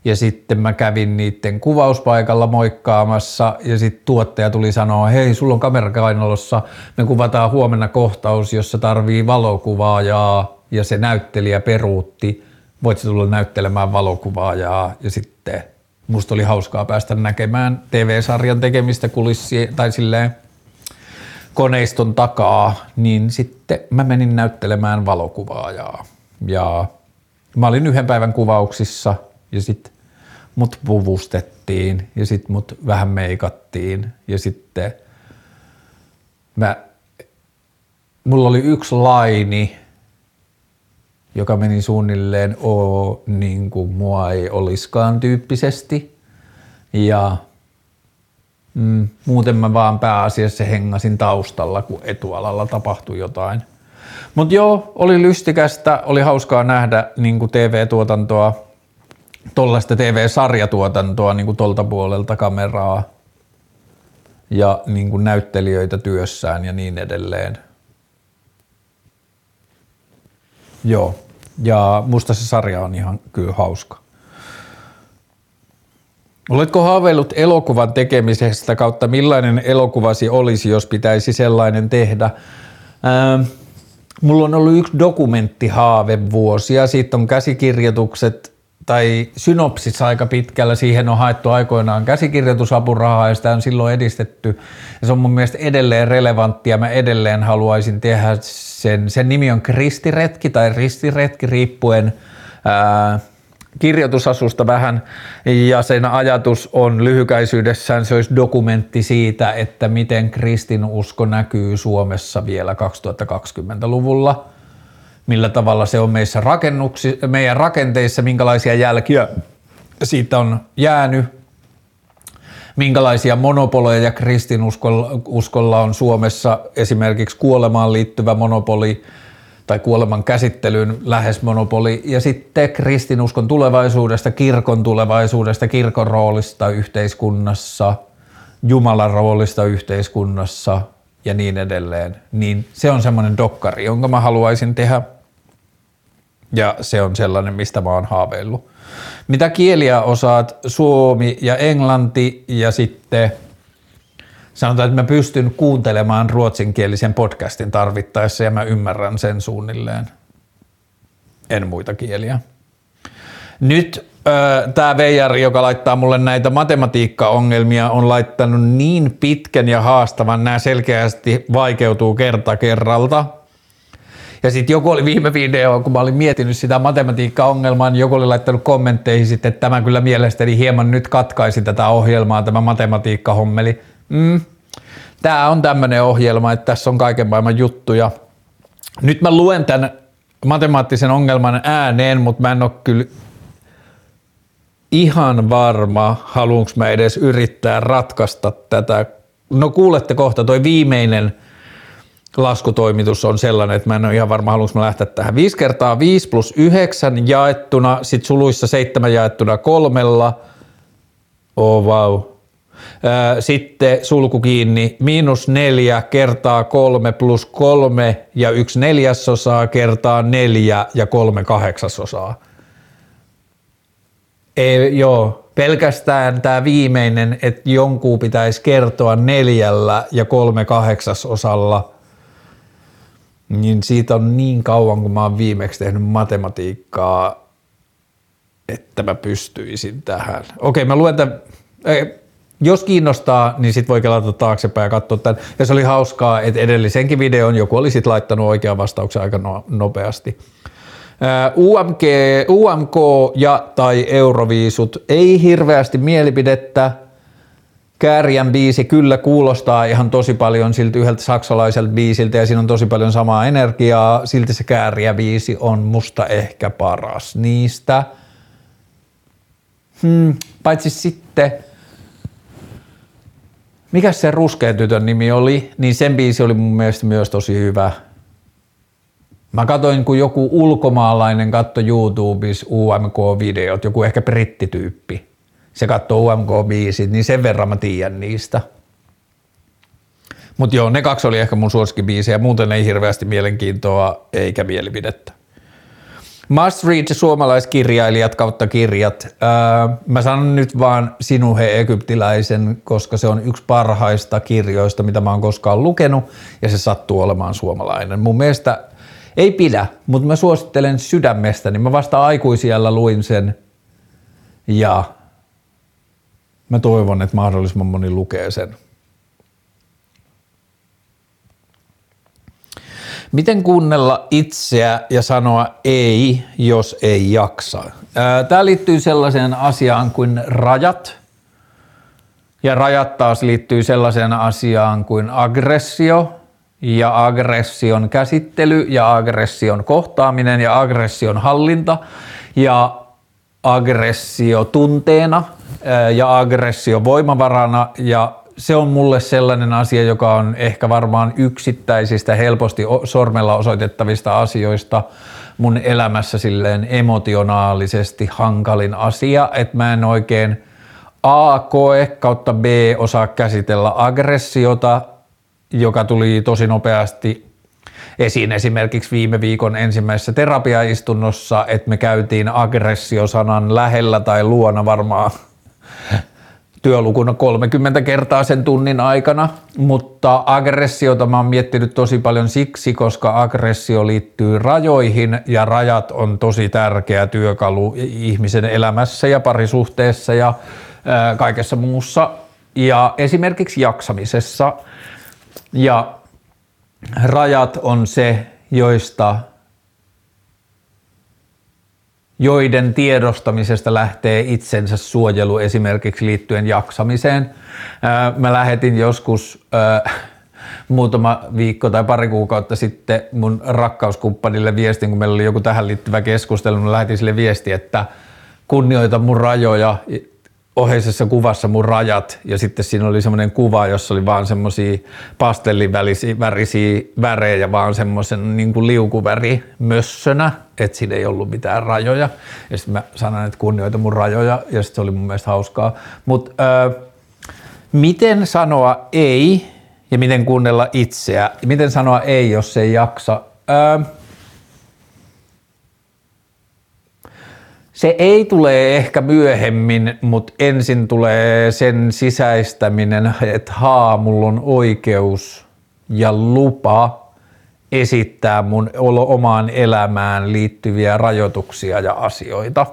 Ja sitten mä kävin niiden kuvauspaikalla moikkaamassa. Ja sitten tuottaja tuli sanoa, hei sulla on kamerakainalossa, me kuvataan huomenna kohtaus, jossa tarvii valokuvaajaa. Ja se näyttelijä peruutti, voit tulla näyttelemään valokuvaajaa? Ja sitten musta oli hauskaa päästä näkemään TV-sarjan tekemistä kulissi tai silleen koneiston takaa, niin sitten mä menin näyttelemään valokuvaajaa. Ja mä olin yhden päivän kuvauksissa ja sitten mut puvustettiin ja sitten mut vähän meikattiin ja sitten mä, mulla oli yksi laini, joka meni suunnilleen o, niin kuin mua ei oliskaan tyyppisesti. Ja mm, muuten mä vaan pääasiassa hengasin taustalla, kun etualalla tapahtui jotain. Mutta joo, oli lystikästä, oli hauskaa nähdä niin TV-tuotantoa, tollaista TV-sarjatuotantoa niin tolta puolelta kameraa ja niin näyttelijöitä työssään ja niin edelleen. Joo, ja musta se sarja on ihan kyllä hauska. Oletko haaveillut elokuvan tekemisestä kautta millainen elokuvasi olisi, jos pitäisi sellainen tehdä? Ähm, mulla on ollut yksi dokumenttihaave vuosia, siitä on käsikirjoitukset tai synopsis aika pitkällä. Siihen on haettu aikoinaan käsikirjoitusapurahaa ja sitä on silloin edistetty. Ja se on mun mielestä edelleen relevanttia. Mä edelleen haluaisin tehdä sen. Sen nimi on Kristiretki tai Ristiretki riippuen ää, kirjoitusasusta vähän. Ja sen ajatus on lyhykäisyydessään, se olisi dokumentti siitä, että miten kristinusko näkyy Suomessa vielä 2020-luvulla – millä tavalla se on meissä rakennuksi, meidän rakenteissa, minkälaisia jälkiä siitä on jäänyt, minkälaisia monopoleja kristinuskolla on Suomessa, esimerkiksi kuolemaan liittyvä monopoli tai kuoleman käsittelyyn lähes monopoli, ja sitten kristinuskon tulevaisuudesta, kirkon tulevaisuudesta, kirkon roolista yhteiskunnassa, Jumalan roolista yhteiskunnassa ja niin edelleen. Niin se on semmoinen dokkari, jonka mä haluaisin tehdä – ja se on sellainen, mistä mä oon haaveillut. Mitä kieliä osaat? Suomi ja englanti ja sitten sanotaan, että mä pystyn kuuntelemaan ruotsinkielisen podcastin tarvittaessa ja mä ymmärrän sen suunnilleen. En muita kieliä. Nyt tämä Veijari, joka laittaa mulle näitä matematiikkaongelmia, on laittanut niin pitkän ja haastavan, nämä selkeästi vaikeutuu kerta kerralta – ja sitten joku oli viime video, kun mä olin miettinyt sitä matematiikka-ongelmaa, niin joku oli laittanut kommentteihin sitten, että tämä kyllä mielestäni hieman nyt katkaisi tätä ohjelmaa, tämä matematiikka-hommeli. Mm. Tämä on tämmöinen ohjelma, että tässä on kaiken maailman juttuja. Nyt mä luen tämän matemaattisen ongelman ääneen, mutta mä en ole kyllä ihan varma, haluanko mä edes yrittää ratkaista tätä. No kuulette kohta, toi viimeinen – laskutoimitus on sellainen, että mä en ole ihan varma, haluanko mä lähteä tähän. 5 kertaa 5 plus 9 jaettuna, sit suluissa 7 jaettuna kolmella. Oh wow. Sitten sulku kiinni, miinus 4 kertaa 3 plus 3 ja 1 neljäsosaa kertaa 4 ja 3 kahdeksasosaa. Ei, joo, pelkästään tämä viimeinen, että jonkun pitäisi kertoa neljällä ja kolme kahdeksasosalla – niin siitä on niin kauan, kun mä oon viimeksi tehnyt matematiikkaa, että mä pystyisin tähän. Okei, mä luen tämän. Jos kiinnostaa, niin sit voi kelata taaksepäin ja katsoa tämän. Ja se oli hauskaa, että edellisenkin videon joku oli sit laittanut oikean vastauksen aika no, nopeasti. UMK, UMK ja tai Euroviisut ei hirveästi mielipidettä, Kääriän biisi kyllä kuulostaa ihan tosi paljon siltä yhdeltä saksalaiselta biisiltä ja siinä on tosi paljon samaa energiaa. Silti se Kääriä biisi on musta ehkä paras niistä. Hmm, paitsi sitten, mikä se ruskean tytön nimi oli, niin sen biisi oli mun mielestä myös tosi hyvä. Mä katsoin, kun joku ulkomaalainen katto YouTubessa UMK-videot, joku ehkä brittityyppi se katsoo UMK-biisit, niin sen verran mä tiedän niistä. Mutta joo, ne kaksi oli ehkä mun suosikkibiisejä, muuten ei hirveästi mielenkiintoa eikä mielipidettä. Must read suomalaiskirjailijat kautta kirjat. Öö, mä sanon nyt vaan Sinuhe Egyptiläisen, koska se on yksi parhaista kirjoista, mitä mä oon koskaan lukenut, ja se sattuu olemaan suomalainen. Mun mielestä ei pidä, mutta mä suosittelen sydämestä, niin mä vasta aikuisiellä luin sen, ja Mä toivon, että mahdollisimman moni lukee sen. Miten kuunnella itseä ja sanoa ei, jos ei jaksa? Tämä liittyy sellaiseen asiaan kuin rajat. Ja rajat taas liittyy sellaiseen asiaan kuin aggressio. ja aggression käsittely ja aggression kohtaaminen ja aggression hallinta ja aggressio tunteena ja aggressio voimavarana ja se on mulle sellainen asia, joka on ehkä varmaan yksittäisistä helposti sormella osoitettavista asioista mun elämässä silleen emotionaalisesti hankalin asia, että mä en oikein A koe kautta B osaa käsitellä aggressiota, joka tuli tosi nopeasti esiin esimerkiksi viime viikon ensimmäisessä terapiaistunnossa, että me käytiin aggressiosanan lähellä tai luona varmaan työlukuna 30 kertaa sen tunnin aikana, mutta aggressiota mä oon miettinyt tosi paljon siksi, koska aggressio liittyy rajoihin ja rajat on tosi tärkeä työkalu ihmisen elämässä ja parisuhteessa ja kaikessa muussa. Ja esimerkiksi jaksamisessa. Ja rajat on se, joista joiden tiedostamisesta lähtee itsensä suojelu esimerkiksi liittyen jaksamiseen. Mä lähetin joskus muutama viikko tai pari kuukautta sitten mun rakkauskumppanille viestin, kun meillä oli joku tähän liittyvä keskustelu, mä lähetin sille viesti, että kunnioita mun rajoja oheisessa kuvassa mun rajat ja sitten siinä oli semmoinen kuva, jossa oli vaan semmoisia pastellivärisiä värejä, vaan semmoisen niin kuin liukuväri mössönä, että siinä ei ollut mitään rajoja. Ja sitten mä sanoin, että kunnioita mun rajoja ja sitten se oli mun mielestä hauskaa. Mutta miten sanoa ei ja miten kuunnella itseä? Miten sanoa ei, jos ei jaksa? Öö, Se ei tule ehkä myöhemmin, mutta ensin tulee sen sisäistäminen, että haa, mulla on oikeus ja lupa esittää mun omaan elämään liittyviä rajoituksia ja asioita.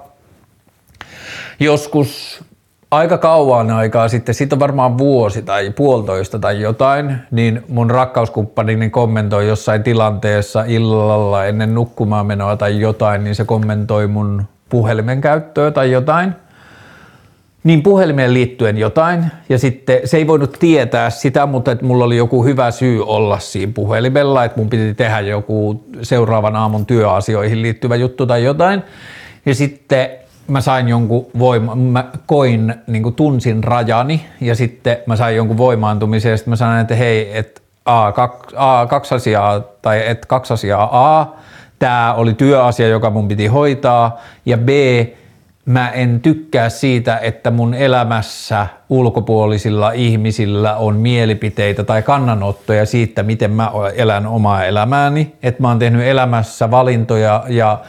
Joskus aika kauan aikaa sitten, siitä on varmaan vuosi tai puolitoista tai jotain, niin mun rakkauskumppanini kommentoi jossain tilanteessa illalla ennen nukkumaan menoa tai jotain, niin se kommentoi mun puhelimen käyttöä tai jotain, niin puhelimeen liittyen jotain, ja sitten se ei voinut tietää sitä, mutta että mulla oli joku hyvä syy olla siinä puhelimella, että mun piti tehdä joku seuraavan aamun työasioihin liittyvä juttu tai jotain, ja sitten mä sain jonkun voima, mä koin, niin kuin tunsin rajani, ja sitten mä sain jonkun voimaantumisen, ja sitten mä sanoin, että hei, että A, kaksi, A, kaksi asiaa, tai että kaksi asiaa A, tämä oli työasia, joka mun piti hoitaa, ja B, mä en tykkää siitä, että mun elämässä ulkopuolisilla ihmisillä on mielipiteitä tai kannanottoja siitä, miten mä elän omaa elämääni, että mä oon tehnyt elämässä valintoja ja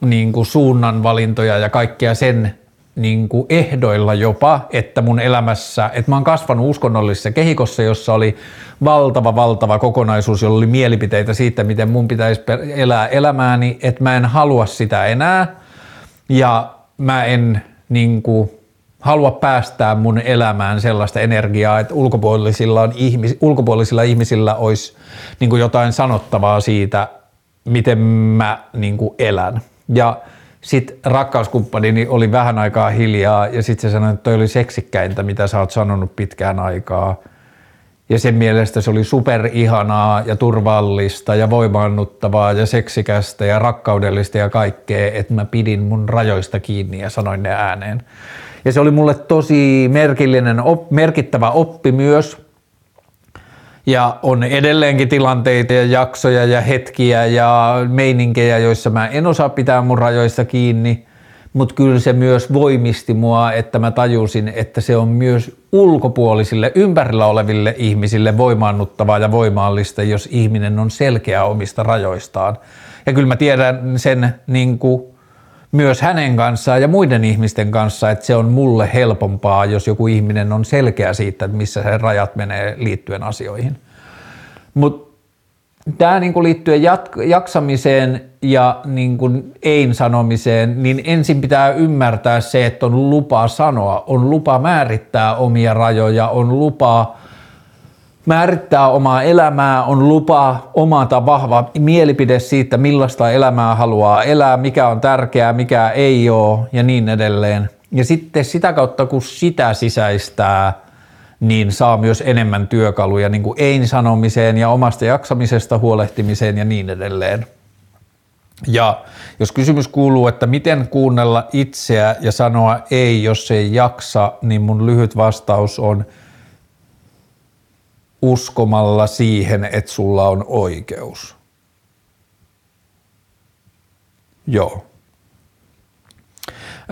niin kuin suunnan valintoja ja kaikkea sen niin kuin ehdoilla jopa, että mun elämässä, että mä oon kasvanut uskonnollisessa kehikossa, jossa oli valtava, valtava kokonaisuus, jolla oli mielipiteitä siitä, miten mun pitäisi elää elämääni, että mä en halua sitä enää ja mä en niin kuin, halua päästää mun elämään sellaista energiaa, että ulkopuolisilla, on ihmis, ulkopuolisilla ihmisillä olisi niin kuin jotain sanottavaa siitä, miten mä niin kuin elän. Ja sitten rakkauskumppanini oli vähän aikaa hiljaa ja sitten se sanoi, että toi oli seksikkäintä, mitä sä oot sanonut pitkään aikaa. Ja sen mielestä se oli superihanaa ja turvallista ja voimaannuttavaa ja seksikästä ja rakkaudellista ja kaikkea, että mä pidin mun rajoista kiinni ja sanoin ne ääneen. Ja se oli mulle tosi merkillinen, op, merkittävä oppi myös, ja on edelleenkin tilanteita ja jaksoja ja hetkiä ja meininkejä, joissa mä en osaa pitää mun rajoista kiinni, mutta kyllä se myös voimisti mua, että mä tajusin, että se on myös ulkopuolisille, ympärillä oleville ihmisille voimaannuttavaa ja voimallista, jos ihminen on selkeä omista rajoistaan. Ja kyllä mä tiedän sen niin kuin myös hänen kanssaan ja muiden ihmisten kanssa, että se on mulle helpompaa, jos joku ihminen on selkeä siitä, että missä se rajat menee liittyen asioihin. Mutta tämä niinku liittyen jat- jaksamiseen ja niinku ein sanomiseen, niin ensin pitää ymmärtää se, että on lupa sanoa, on lupa määrittää omia rajoja, on lupa määrittää omaa elämää, on lupa omata vahva mielipide siitä, millaista elämää haluaa elää, mikä on tärkeää, mikä ei ole ja niin edelleen. Ja sitten sitä kautta, kun sitä sisäistää, niin saa myös enemmän työkaluja niin kuin ei-sanomiseen ja omasta jaksamisesta huolehtimiseen ja niin edelleen. Ja jos kysymys kuuluu, että miten kuunnella itseä ja sanoa ei, jos ei jaksa, niin mun lyhyt vastaus on uskomalla siihen, että sulla on oikeus. Joo.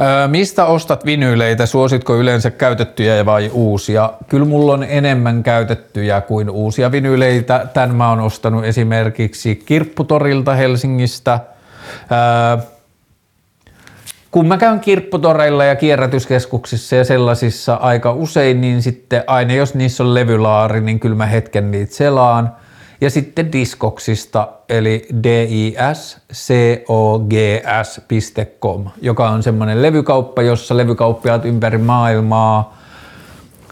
Öö, mistä ostat vinyyleitä? Suositko yleensä käytettyjä vai uusia? Kyllä mulla on enemmän käytettyjä kuin uusia vinyyleitä. Tän mä oon ostanut esimerkiksi Kirpputorilta Helsingistä. Öö, kun mä käyn kirpputoreilla ja kierrätyskeskuksissa ja sellaisissa aika usein, niin sitten aina jos niissä on levylaari, niin kyllä mä hetken niitä selaan – ja sitten Diskoksista, eli discogs.com, joka on semmoinen levykauppa, jossa levykauppiaat ympäri maailmaa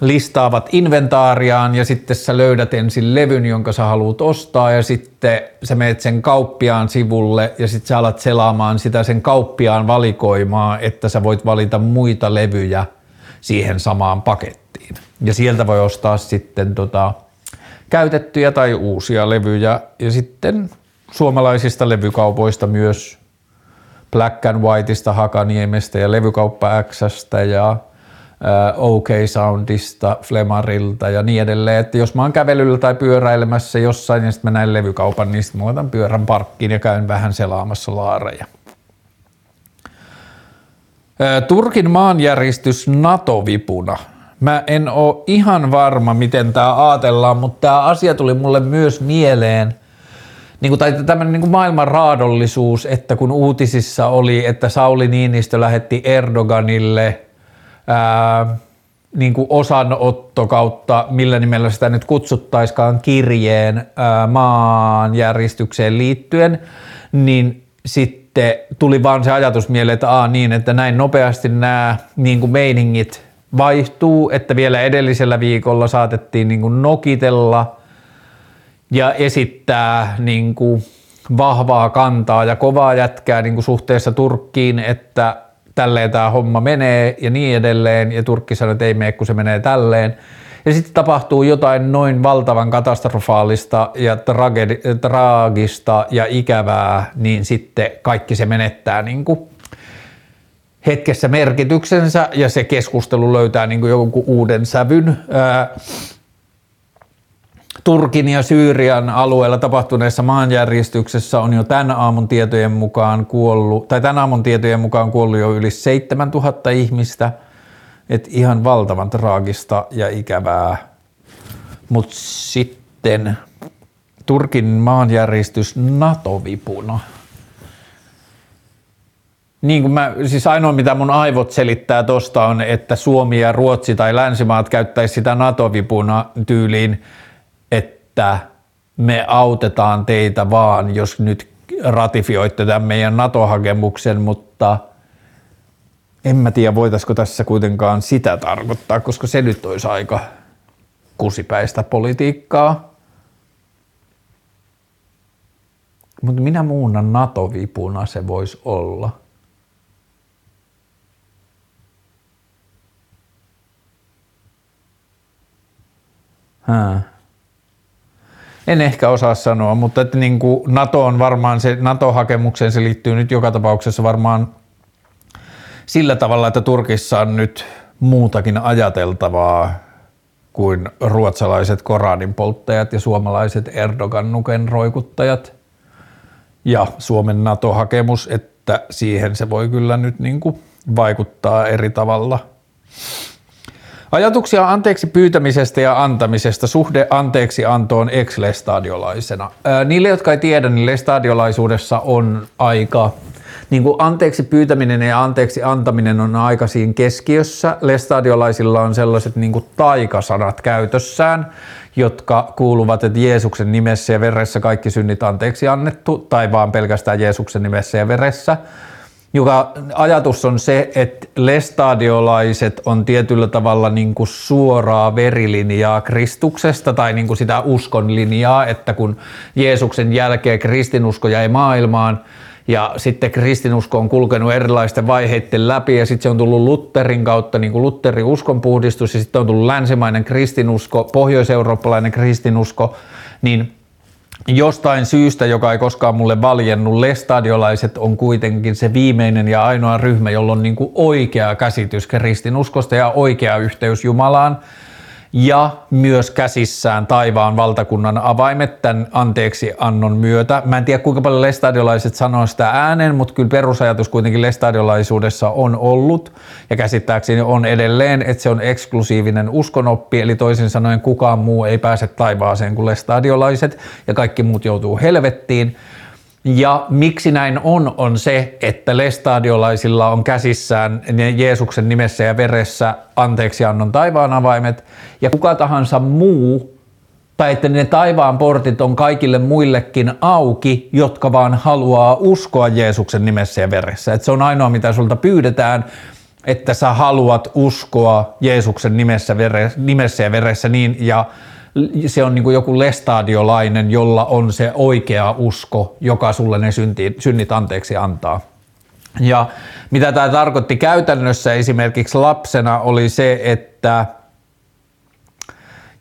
listaavat inventaariaan ja sitten sä löydät ensin levyn, jonka sä haluat ostaa ja sitten sä meet sen kauppiaan sivulle ja sitten sä alat selaamaan sitä sen kauppiaan valikoimaa, että sä voit valita muita levyjä siihen samaan pakettiin. Ja sieltä voi ostaa sitten tota, käytettyjä tai uusia levyjä ja sitten suomalaisista levykaupoista myös Black and Whiteista, Hakaniemestä ja Levykauppa Xstä ja OK Soundista, Flemarilta ja niin edelleen. Että jos mä oon kävelyllä tai pyöräilemässä jossain ja sitten mä näen levykaupan, niin sitten mä otan pyörän parkkiin ja käyn vähän selaamassa laareja. Turkin maanjäristys NATO-vipuna – Mä en oo ihan varma, miten tämä ajatellaan, mutta tämä asia tuli mulle myös mieleen, niin kuin, tai tämmöinen niin maailman raadollisuus, että kun uutisissa oli, että Sauli Niinistö lähetti Erdoganille ää, niin kuin osanotto kautta, millä nimellä sitä nyt kutsuttaiskaan kirjeen ää, maanjäristykseen liittyen, niin sitten tuli vaan se ajatus mieleen, että aa, niin, että näin nopeasti nämä niin kuin meiningit vaihtuu, että vielä edellisellä viikolla saatettiin niin kuin nokitella ja esittää niin kuin vahvaa kantaa ja kovaa jätkää niin kuin suhteessa Turkkiin, että tälleen tämä homma menee ja niin edelleen, ja Turkki sanoi, että ei mene, kun se menee tälleen. Ja sitten tapahtuu jotain noin valtavan katastrofaalista ja tragedi- traagista ja ikävää, niin sitten kaikki se menettää niin kuin hetkessä merkityksensä ja se keskustelu löytää niin kuin jonkun uuden sävyn. Ää, Turkin ja Syyrian alueella tapahtuneessa maanjärjestyksessä on jo tämän aamun tietojen mukaan kuollut, tai tämän aamun tietojen mukaan kuollut jo yli 7000 ihmistä. Et ihan valtavan traagista ja ikävää. Mutta sitten Turkin maanjäristys NATO-vipuna – niin kuin mä, siis ainoa mitä mun aivot selittää tosta on, että Suomi ja Ruotsi tai länsimaat käyttäisi sitä NATO-vipuna tyyliin, että me autetaan teitä vaan, jos nyt ratifioitte tämän meidän NATO-hakemuksen, mutta en mä tiedä voitaisiko tässä kuitenkaan sitä tarkoittaa, koska se nyt olisi aika kusipäistä politiikkaa. Mutta minä muuna NATO-vipuna se voisi olla – Ha. En ehkä osaa sanoa, mutta että niin kuin NATO on varmaan se, NATO-hakemukseen se liittyy nyt joka tapauksessa varmaan sillä tavalla, että Turkissa on nyt muutakin ajateltavaa kuin ruotsalaiset Koranin polttajat ja suomalaiset Erdogan nuken roikuttajat ja Suomen NATO-hakemus, että siihen se voi kyllä nyt niin kuin vaikuttaa eri tavalla. Ajatuksia anteeksi pyytämisestä ja antamisesta, suhde anteeksi antoon ex-lestadiolaisena. niille, jotka ei tiedä, niin lestadiolaisuudessa on aika niin kuin anteeksi pyytäminen ja anteeksi antaminen on aika siinä keskiössä. Lestadiolaisilla on sellaiset niin kuin taikasanat käytössään, jotka kuuluvat, että Jeesuksen nimessä ja veressä kaikki synnit anteeksi annettu, tai vaan pelkästään Jeesuksen nimessä ja veressä joka ajatus on se, että lestadiolaiset on tietyllä tavalla niin kuin suoraa verilinjaa Kristuksesta tai niin kuin sitä uskon linjaa, että kun Jeesuksen jälkeen kristinusko jäi maailmaan Ja sitten kristinusko on kulkenut erilaisten vaiheiden läpi ja sitten se on tullut Lutterin kautta, niin kuin Lutterin uskonpuhdistus ja sitten on tullut länsimainen kristinusko, pohjoiseurooppalainen kristinusko, niin jostain syystä, joka ei koskaan mulle valjennut, lestadiolaiset on kuitenkin se viimeinen ja ainoa ryhmä, jolla on niin kuin oikea käsitys kristinuskosta ja oikea yhteys Jumalaan ja myös käsissään taivaan valtakunnan avaimet tämän anteeksi annon myötä. Mä en tiedä kuinka paljon lestadiolaiset sanoo sitä ääneen, mutta kyllä perusajatus kuitenkin lestadiolaisuudessa on ollut ja käsittääkseni on edelleen, että se on eksklusiivinen uskonoppi, eli toisin sanoen kukaan muu ei pääse taivaaseen kuin lestadiolaiset ja kaikki muut joutuu helvettiin. Ja miksi näin on, on se, että lestadiolaisilla on käsissään Jeesuksen nimessä ja veressä anteeksiannon taivaan avaimet, ja kuka tahansa muu, tai että ne taivaan portit on kaikille muillekin auki, jotka vaan haluaa uskoa Jeesuksen nimessä ja veressä. Että se on ainoa, mitä sulta pyydetään, että sä haluat uskoa Jeesuksen nimessä, veressä, nimessä ja veressä niin, ja se on niin kuin joku lestadiolainen, jolla on se oikea usko, joka sulle ne synti, synnit anteeksi antaa. Ja mitä tämä tarkoitti käytännössä esimerkiksi lapsena oli se, että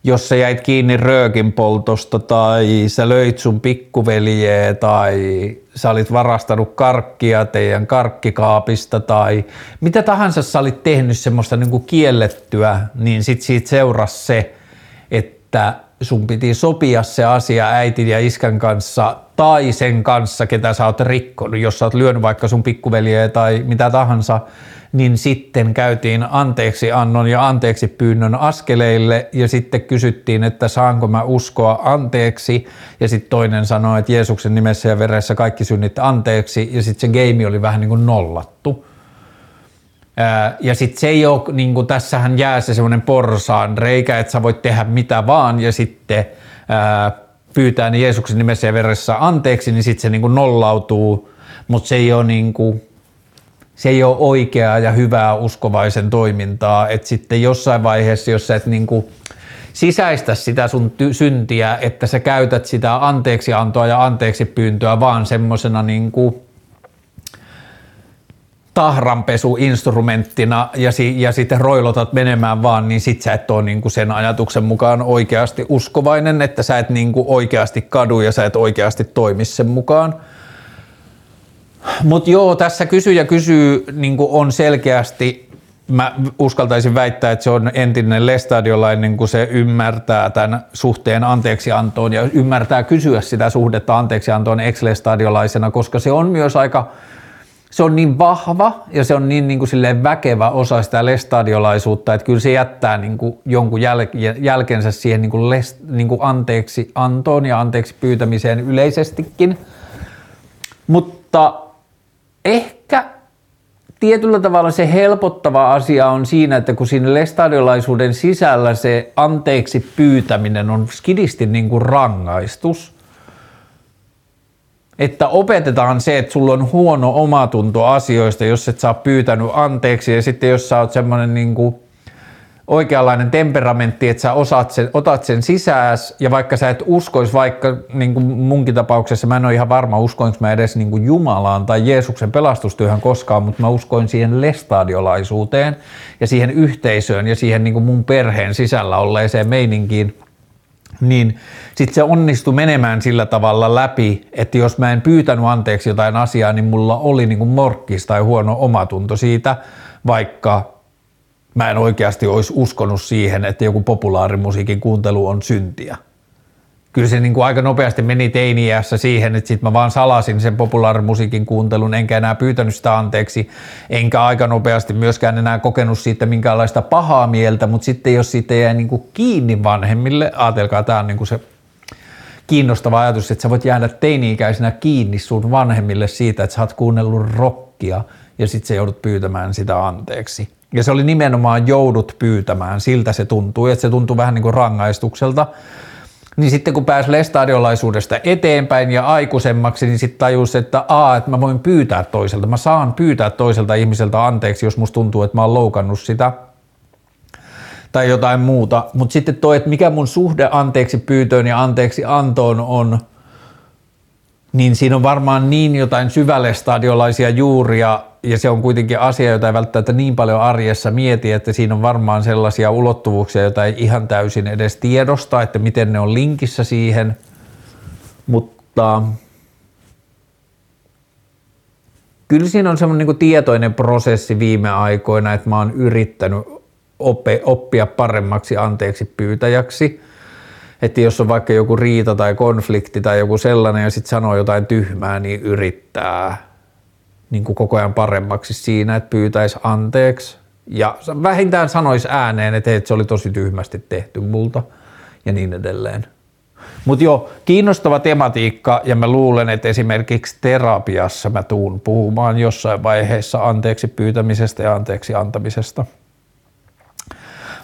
jos sä jäit kiinni röökin poltosta tai sä löit sun pikkuveljeä tai sä olit varastanut karkkia teidän karkkikaapista tai mitä tahansa sä olit tehnyt semmoista niin kuin kiellettyä, niin sit siitä seurasi se, että että sun piti sopia se asia äitin ja iskän kanssa tai sen kanssa, ketä sä oot rikkonut. Jos sä oot lyönyt vaikka sun pikkuveliä tai mitä tahansa, niin sitten käytiin anteeksi annon ja anteeksi pyynnön askeleille ja sitten kysyttiin, että saanko mä uskoa anteeksi ja sitten toinen sanoi, että Jeesuksen nimessä ja veressä kaikki synnit anteeksi ja sitten se game oli vähän niin kuin nollattu. Ja sitten se ei ole, niin kuin tässähän jää se semmoinen porsaan reikä, että sä voit tehdä mitä vaan ja sitten ää, pyytää ne Jeesuksen nimessä ja veressä anteeksi, niin sitten se niin kuin nollautuu, mutta se ei ole niin kuin, se ei ole oikeaa ja hyvää uskovaisen toimintaa, että sitten jossain vaiheessa, jos sä et niin kuin sisäistä sitä sun ty- syntiä, että sä käytät sitä anteeksiantoa ja anteeksi pyyntöä vaan semmoisena niin kuin tahranpesuinstrumenttina ja, si, ja sitten roilotat menemään vaan, niin sit sä et ole niinku sen ajatuksen mukaan oikeasti uskovainen, että sä et niinku oikeasti kadu ja sä et oikeasti toimi sen mukaan. Mutta joo, tässä kysyjä kysyy niinku on selkeästi, mä uskaltaisin väittää, että se on entinen lestadiolainen, kun se ymmärtää tämän suhteen anteeksiantoon ja ymmärtää kysyä sitä suhdetta anteeksiantoon ex-lestadiolaisena, koska se on myös aika – se on niin vahva ja se on niin, niin kuin silleen väkevä osa sitä lestadiolaisuutta, että kyllä se jättää niin kuin jonkun jäl- jälkensä siihen niin kuin lest, niin kuin anteeksi antoon ja anteeksi pyytämiseen yleisestikin. Mutta ehkä tietyllä tavalla se helpottava asia on siinä, että kun siinä lestadiolaisuuden sisällä se anteeksi pyytäminen on skidisti niin kuin rangaistus, että opetetaan se, että sulla on huono omatunto asioista, jos et saa pyytänyt anteeksi. Ja sitten jos sä oot semmoinen niin oikeanlainen temperamentti, että sä osaat sen, otat sen sisääs ja vaikka sä et uskois vaikka niin kuin munkin tapauksessa, mä en ole ihan varma uskoinko mä edes niin kuin Jumalaan tai Jeesuksen pelastustyöhön koskaan, mutta mä uskoin siihen lestadiolaisuuteen ja siihen yhteisöön ja siihen niin kuin mun perheen sisällä olleeseen meininkiin, niin sitten se onnistui menemään sillä tavalla läpi, että jos mä en pyytänyt anteeksi jotain asiaa, niin mulla oli niin kuin morkkis tai huono omatunto siitä, vaikka mä en oikeasti olisi uskonut siihen, että joku populaarimusiikin kuuntelu on syntiä kyllä se niin kuin aika nopeasti meni teiniässä siihen, että sitten mä vaan salasin sen populaarimusiikin kuuntelun, enkä enää pyytänyt sitä anteeksi, enkä aika nopeasti myöskään enää kokenut siitä minkäänlaista pahaa mieltä, mutta sitten jos siitä jää niin kuin kiinni vanhemmille, ajatelkaa, tämä on niin kuin se kiinnostava ajatus, että sä voit jäädä teini-ikäisenä kiinni sun vanhemmille siitä, että sä oot kuunnellut rockia ja sitten sä joudut pyytämään sitä anteeksi. Ja se oli nimenomaan joudut pyytämään, siltä se tuntui, että se tuntui vähän niin kuin rangaistukselta, niin sitten kun pääsi lestadiolaisuudesta eteenpäin ja aikuisemmaksi, niin sitten tajus, että a, että mä voin pyytää toiselta, mä saan pyytää toiselta ihmiseltä anteeksi, jos musta tuntuu, että mä oon loukannut sitä tai jotain muuta. Mutta sitten toi, että mikä mun suhde anteeksi pyytöön ja anteeksi antoon on, niin siinä on varmaan niin jotain syvälle stadiolaisia juuria, ja se on kuitenkin asia, jota ei välttämättä niin paljon arjessa mieti, että siinä on varmaan sellaisia ulottuvuuksia, joita ei ihan täysin edes tiedosta, että miten ne on linkissä siihen, mutta kyllä siinä on semmoinen niin tietoinen prosessi viime aikoina, että mä oon yrittänyt oppia paremmaksi anteeksi pyytäjäksi – että jos on vaikka joku riita tai konflikti tai joku sellainen ja sitten sanoo jotain tyhmää, niin yrittää niin kuin koko ajan paremmaksi siinä, että pyytäisi anteeksi ja vähintään sanoisi ääneen, että, että se oli tosi tyhmästi tehty multa ja niin edelleen. Mutta joo, kiinnostava tematiikka ja mä luulen, että esimerkiksi terapiassa mä tuun puhumaan jossain vaiheessa anteeksi pyytämisestä ja anteeksi antamisesta.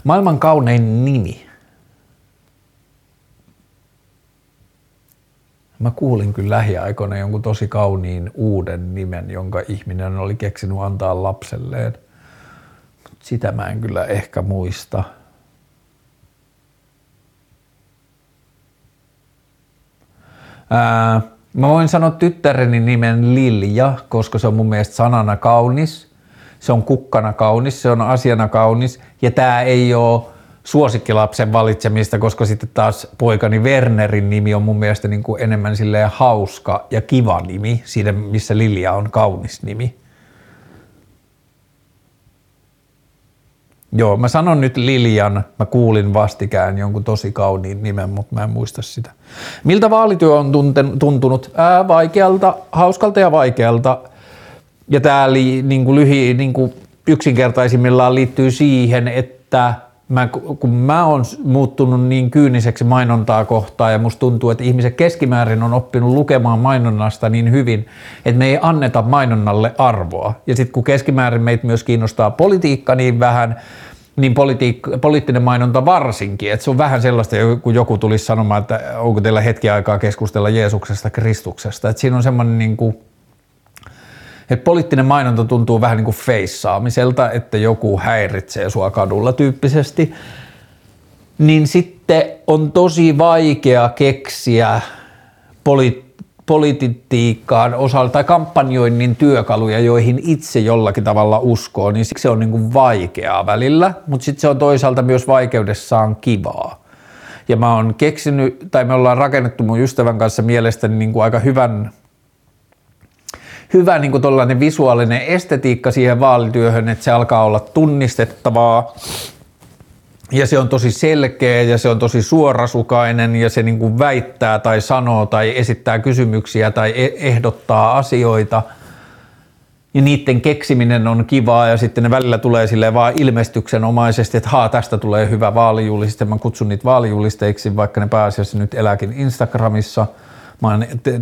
Maailman kaunein nimi. Mä kuulin kyllä lähiaikoina jonkun tosi kauniin uuden nimen, jonka ihminen oli keksinyt antaa lapselleen. Sitä mä en kyllä ehkä muista. Ää, mä voin sanoa tyttäreni nimen Lilja, koska se on mun mielestä sanana kaunis. Se on kukkana kaunis, se on asiana kaunis ja tää ei ole suosikkilapsen valitsemista, koska sitten taas poikani Wernerin nimi on mun mielestä niin kuin enemmän silleen hauska ja kiva nimi, siinä missä Lilja on kaunis nimi. Joo, mä sanon nyt Liljan, mä kuulin vastikään jonkun tosi kauniin nimen, mutta mä en muista sitä. Miltä vaalityö on tuntunut? Ää, vaikealta, hauskalta ja vaikealta. Ja tää li, niin kuin lyhi, niin kuin yksinkertaisimmillaan liittyy siihen, että mä, kun mä oon muuttunut niin kyyniseksi mainontaa kohtaan ja musta tuntuu, että ihmiset keskimäärin on oppinut lukemaan mainonnasta niin hyvin, että me ei anneta mainonnalle arvoa. Ja sitten kun keskimäärin meitä myös kiinnostaa politiikka niin vähän, niin politiik- poliittinen mainonta varsinkin, että se on vähän sellaista, kun joku tulisi sanomaan, että onko teillä hetki aikaa keskustella Jeesuksesta, Kristuksesta, että siinä on semmoinen niin kuin että poliittinen mainonta tuntuu vähän niin kuin feissaamiselta, että joku häiritsee sua kadulla tyyppisesti, niin sitten on tosi vaikea keksiä poli- politiikkaan osalta tai kampanjoinnin työkaluja, joihin itse jollakin tavalla uskoo, niin siksi se on niin kuin vaikeaa välillä, mutta sitten se on toisaalta myös vaikeudessaan kivaa. Ja mä oon keksinyt, tai me ollaan rakennettu mun ystävän kanssa mielestäni niin kuin aika hyvän hyvä niin kuin visuaalinen estetiikka siihen vaalityöhön, että se alkaa olla tunnistettavaa ja se on tosi selkeä ja se on tosi suorasukainen ja se niin kuin väittää tai sanoo tai esittää kysymyksiä tai e- ehdottaa asioita – ja niiden keksiminen on kivaa ja sitten ne välillä tulee sille vaan ilmestyksenomaisesti, että haa, tästä tulee hyvä vaalijuliste. Mä kutsun niitä vaalijulisteiksi, vaikka ne pääasiassa nyt elääkin Instagramissa – Mä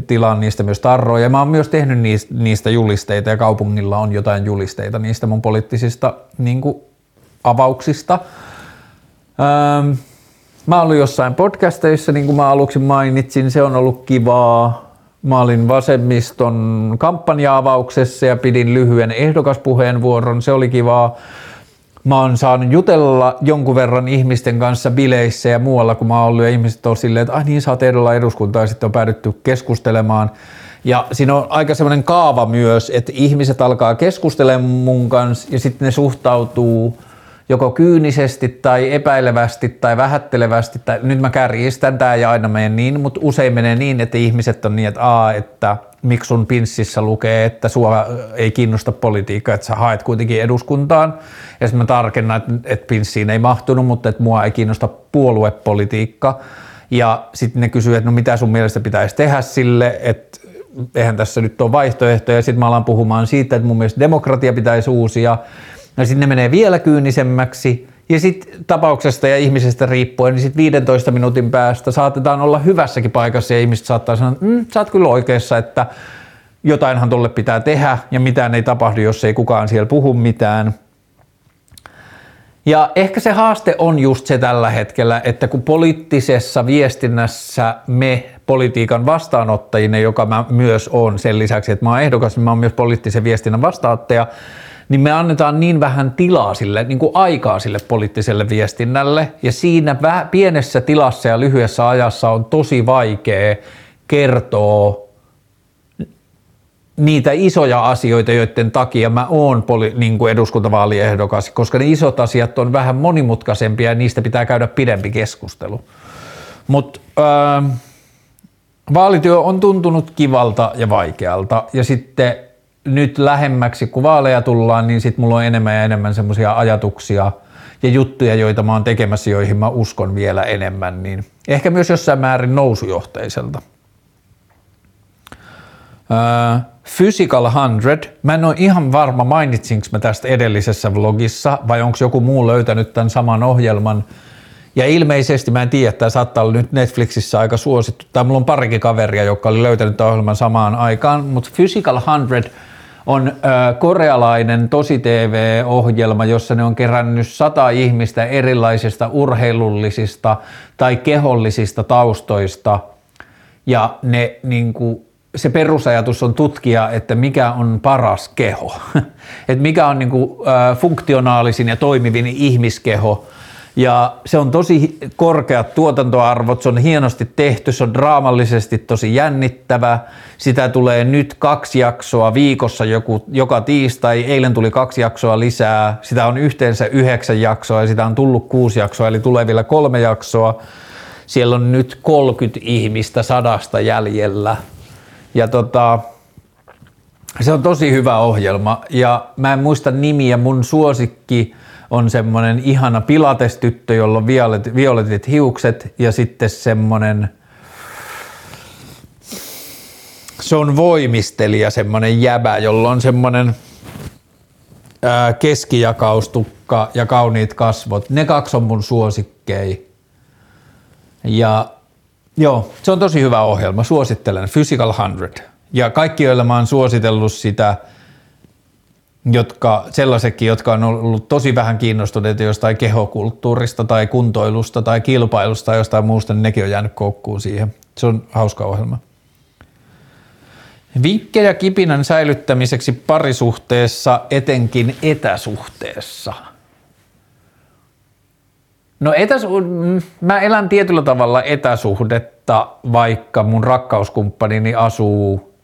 tilaan niistä myös tarroja ja mä oon myös tehnyt niistä julisteita ja kaupungilla on jotain julisteita niistä mun poliittisista niin kuin, avauksista. Ähm, mä olin jossain podcasteissa, niin kuin mä aluksi mainitsin, se on ollut kivaa. Mä olin vasemmiston kampanja-avauksessa ja pidin lyhyen ehdokaspuheenvuoron, se oli kivaa mä oon saanut jutella jonkun verran ihmisten kanssa bileissä ja muualla, kun mä oon ollut ja ihmiset on silleen, että ai niin, sä oot edellä eduskuntaa ja sitten on päädytty keskustelemaan. Ja siinä on aika semmoinen kaava myös, että ihmiset alkaa keskustelemaan mun kanssa ja sitten ne suhtautuu joko kyynisesti tai epäilevästi tai vähättelevästi, tai nyt mä kärjistän tää ja aina menen niin, mutta usein menee niin, että ihmiset on niin, että aa, että miksi sun pinssissä lukee, että sua ei kiinnosta politiikka, että sä haet kuitenkin eduskuntaan. Ja sitten mä tarkennan, että, että pinssiin ei mahtunut, mutta että mua ei kiinnosta puoluepolitiikka. Ja sitten ne kysyy, että no mitä sun mielestä pitäisi tehdä sille, että eihän tässä nyt ole vaihtoehtoja. Sitten mä alan puhumaan siitä, että mun mielestä demokratia pitäisi uusia. Ja sitten ne menee vielä kyynisemmäksi. Ja sitten tapauksesta ja ihmisestä riippuen, niin sitten 15 minuutin päästä saatetaan olla hyvässäkin paikassa ja ihmiset saattaa sanoa, että mm, sä oot kyllä oikeassa, että jotainhan tolle pitää tehdä ja mitään ei tapahdu, jos ei kukaan siellä puhu mitään. Ja ehkä se haaste on just se tällä hetkellä, että kun poliittisessa viestinnässä me politiikan vastaanottajina, joka mä myös on sen lisäksi, että mä oon ehdokas, niin mä oon myös poliittisen viestinnän vastaanottaja, niin me annetaan niin vähän tilaa sille, niin kuin aikaa sille poliittiselle viestinnälle, ja siinä pienessä tilassa ja lyhyessä ajassa on tosi vaikea kertoa niitä isoja asioita, joiden takia mä oon poli, niin kuin eduskuntavaaliehdokas, koska ne isot asiat on vähän monimutkaisempia ja niistä pitää käydä pidempi keskustelu. Mutta äh, vaalityö on tuntunut kivalta ja vaikealta ja sitten nyt lähemmäksi, kun vaaleja tullaan, niin sitten mulla on enemmän ja enemmän semmoisia ajatuksia ja juttuja, joita mä oon tekemässä, joihin mä uskon vielä enemmän, niin ehkä myös jossain määrin nousujohteiselta. Uh, Physical 100, mä en ole ihan varma mainitsinko mä tästä edellisessä vlogissa vai onko joku muu löytänyt tämän saman ohjelman. Ja ilmeisesti mä en tiedä, että tämä saattaa olla nyt Netflixissä aika suosittu. Tai mulla on parikin kaveria, joka oli löytänyt tämän ohjelman samaan aikaan, mutta Physical 100 on korealainen tosi TV-ohjelma, jossa ne on kerännyt sata ihmistä erilaisista urheilullisista tai kehollisista taustoista. Ja ne niin kuin, se perusajatus on tutkia, että mikä on paras keho, että mikä on niin kuin, funktionaalisin ja toimivin ihmiskeho – ja se on tosi korkeat tuotantoarvot, se on hienosti tehty, se on draamallisesti tosi jännittävä. Sitä tulee nyt kaksi jaksoa viikossa joku, joka tiistai, eilen tuli kaksi jaksoa lisää. Sitä on yhteensä yhdeksän jaksoa ja sitä on tullut kuusi jaksoa, eli tulee vielä kolme jaksoa. Siellä on nyt 30 ihmistä sadasta jäljellä. Ja tota, se on tosi hyvä ohjelma ja mä en muista nimiä, mun suosikki on semmoinen ihana pilatestyttö, jolla on violetit, violetit hiukset ja sitten semmoinen se on voimistelija, semmoinen jäbä, jolla on semmoinen keskijakaustukka ja kauniit kasvot. Ne kaksi on mun suosikkei. Ja joo, se on tosi hyvä ohjelma, suosittelen. Physical 100. Ja kaikki, joilla mä oon suositellut sitä, jotka, sellaisetkin, jotka on ollut tosi vähän kiinnostuneita jostain kehokulttuurista tai kuntoilusta tai kilpailusta tai jostain muusta, niin nekin on jäänyt koukkuun siihen. Se on hauska ohjelma. Vinkkejä kipinän säilyttämiseksi parisuhteessa, etenkin etäsuhteessa. No etäsu- mä elän tietyllä tavalla etäsuhdetta, vaikka mun rakkauskumppanini asuu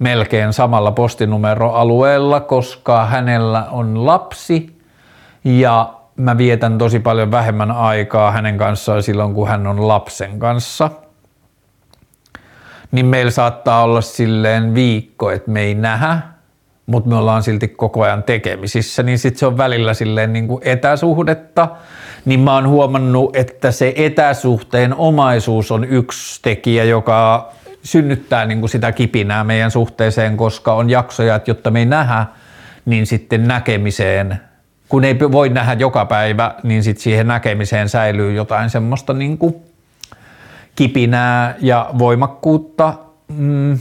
melkein samalla postinumeroalueella, koska hänellä on lapsi ja mä vietän tosi paljon vähemmän aikaa hänen kanssaan silloin, kun hän on lapsen kanssa. Niin meillä saattaa olla silleen viikko, että me ei nähdä, mutta me ollaan silti koko ajan tekemisissä, niin sitten se on välillä silleen niin kuin etäsuhdetta, niin mä oon huomannut, että se etäsuhteen omaisuus on yksi tekijä, joka synnyttää niin kuin sitä kipinää meidän suhteeseen, koska on jaksoja, että jotta me ei nähdä, niin sitten näkemiseen, kun ei voi nähdä joka päivä, niin sitten siihen näkemiseen säilyy jotain semmoista niin kuin kipinää ja voimakkuutta. Mm.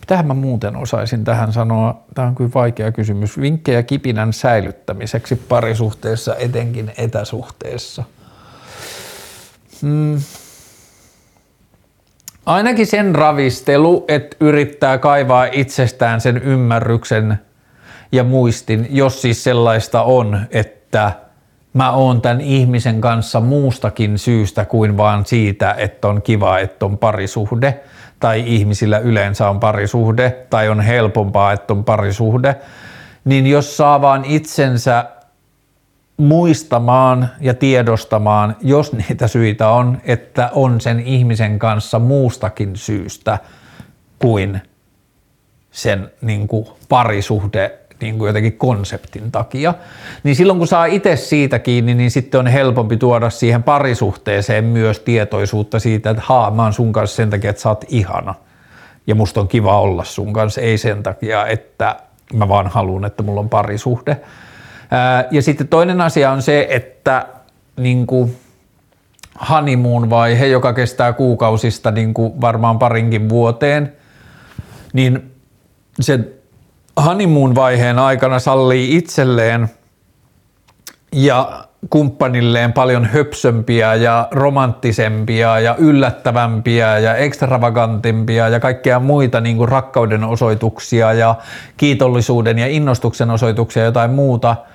Mitähän mä muuten osaisin tähän sanoa? Tämä on kyllä vaikea kysymys. Vinkkejä kipinän säilyttämiseksi parisuhteessa, etenkin etäsuhteessa. Mm Ainakin sen ravistelu, että yrittää kaivaa itsestään sen ymmärryksen ja muistin, jos siis sellaista on, että mä oon tämän ihmisen kanssa muustakin syystä kuin vaan siitä, että on kiva, että on parisuhde. Tai ihmisillä yleensä on parisuhde tai on helpompaa, että on parisuhde, niin jos saa vaan itsensä muistamaan ja tiedostamaan, jos niitä syitä on, että on sen ihmisen kanssa muustakin syystä kuin sen niin kuin parisuhde niin kuin jotenkin konseptin takia, niin silloin kun saa itse siitä kiinni, niin sitten on helpompi tuoda siihen parisuhteeseen myös tietoisuutta siitä, että haa, mä oon sun kanssa sen takia, että sä oot ihana. Ja musta on kiva olla sun kanssa, ei sen takia, että mä vaan haluan, että mulla on parisuhde. Ja sitten toinen asia on se, että niin kuin honeymoon vaihe, joka kestää kuukausista niin kuin varmaan parinkin vuoteen, niin sen honeymoon vaiheen aikana sallii itselleen ja kumppanilleen paljon höpsömpiä ja romanttisempia ja yllättävämpiä ja ekstravagantimpia ja kaikkea muita niin kuin rakkauden osoituksia ja kiitollisuuden ja innostuksen osoituksia ja jotain muuta –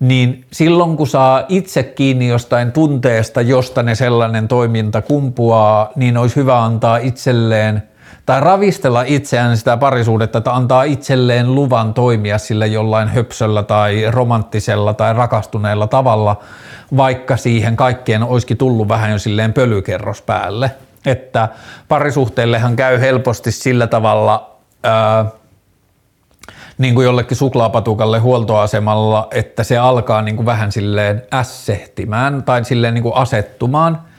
niin silloin kun saa itse kiinni jostain tunteesta, josta ne sellainen toiminta kumpuaa, niin olisi hyvä antaa itselleen tai ravistella itseään sitä parisuudetta, että antaa itselleen luvan toimia sillä jollain höpsöllä tai romanttisella tai rakastuneella tavalla, vaikka siihen kaikkien olisikin tullut vähän jo silleen pölykerros päälle. Että parisuhteellehan käy helposti sillä tavalla, ää, niin kuin jollekin suklaapatukalle huoltoasemalla, että se alkaa niin kuin vähän silleen ässehtimään tai silleen niin kuin asettumaan –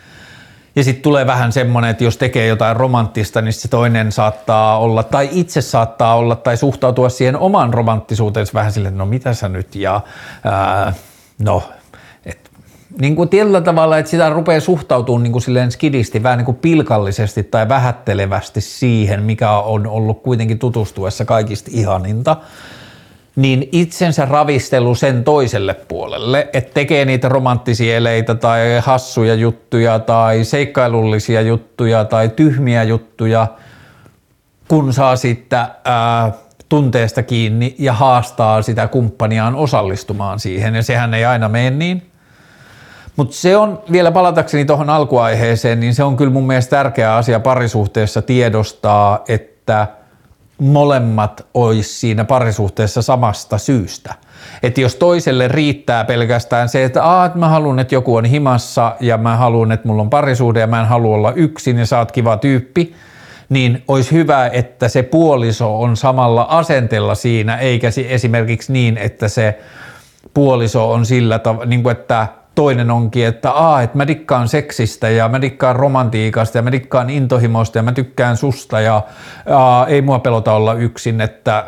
ja sitten tulee vähän semmoinen, että jos tekee jotain romanttista, niin se toinen saattaa olla, tai itse saattaa olla, tai suhtautua siihen oman romanttisuuteensa vähän silleen, no mitä sä nyt, ja ää, no, niin kuin tietyllä tavalla, että sitä rupeaa suhtautumaan niin kuin silleen skidisti, vähän niin kuin pilkallisesti tai vähättelevästi siihen, mikä on ollut kuitenkin tutustuessa kaikista ihaninta niin itsensä ravistelu sen toiselle puolelle, että tekee niitä romanttisia eleitä tai hassuja juttuja tai seikkailullisia juttuja tai tyhmiä juttuja, kun saa sitten ää, tunteesta kiinni ja haastaa sitä kumppaniaan osallistumaan siihen ja sehän ei aina mene niin. Mutta se on, vielä palatakseni tuohon alkuaiheeseen, niin se on kyllä mun mielestä tärkeä asia parisuhteessa tiedostaa, että – molemmat olisi siinä parisuhteessa samasta syystä. Että jos toiselle riittää pelkästään se, että, Aa, mä haluan, että joku on himassa ja mä haluan, että mulla on parisuhde ja mä en halua olla yksin ja sä oot kiva tyyppi, niin olisi hyvä, että se puoliso on samalla asenteella siinä, eikä esimerkiksi niin, että se puoliso on sillä tavalla, niin että toinen onkin, että, aa, että mä dikkaan seksistä ja mä dikkaan romantiikasta ja mä dikkaan intohimosta ja mä tykkään susta ja aa, ei mua pelota olla yksin, että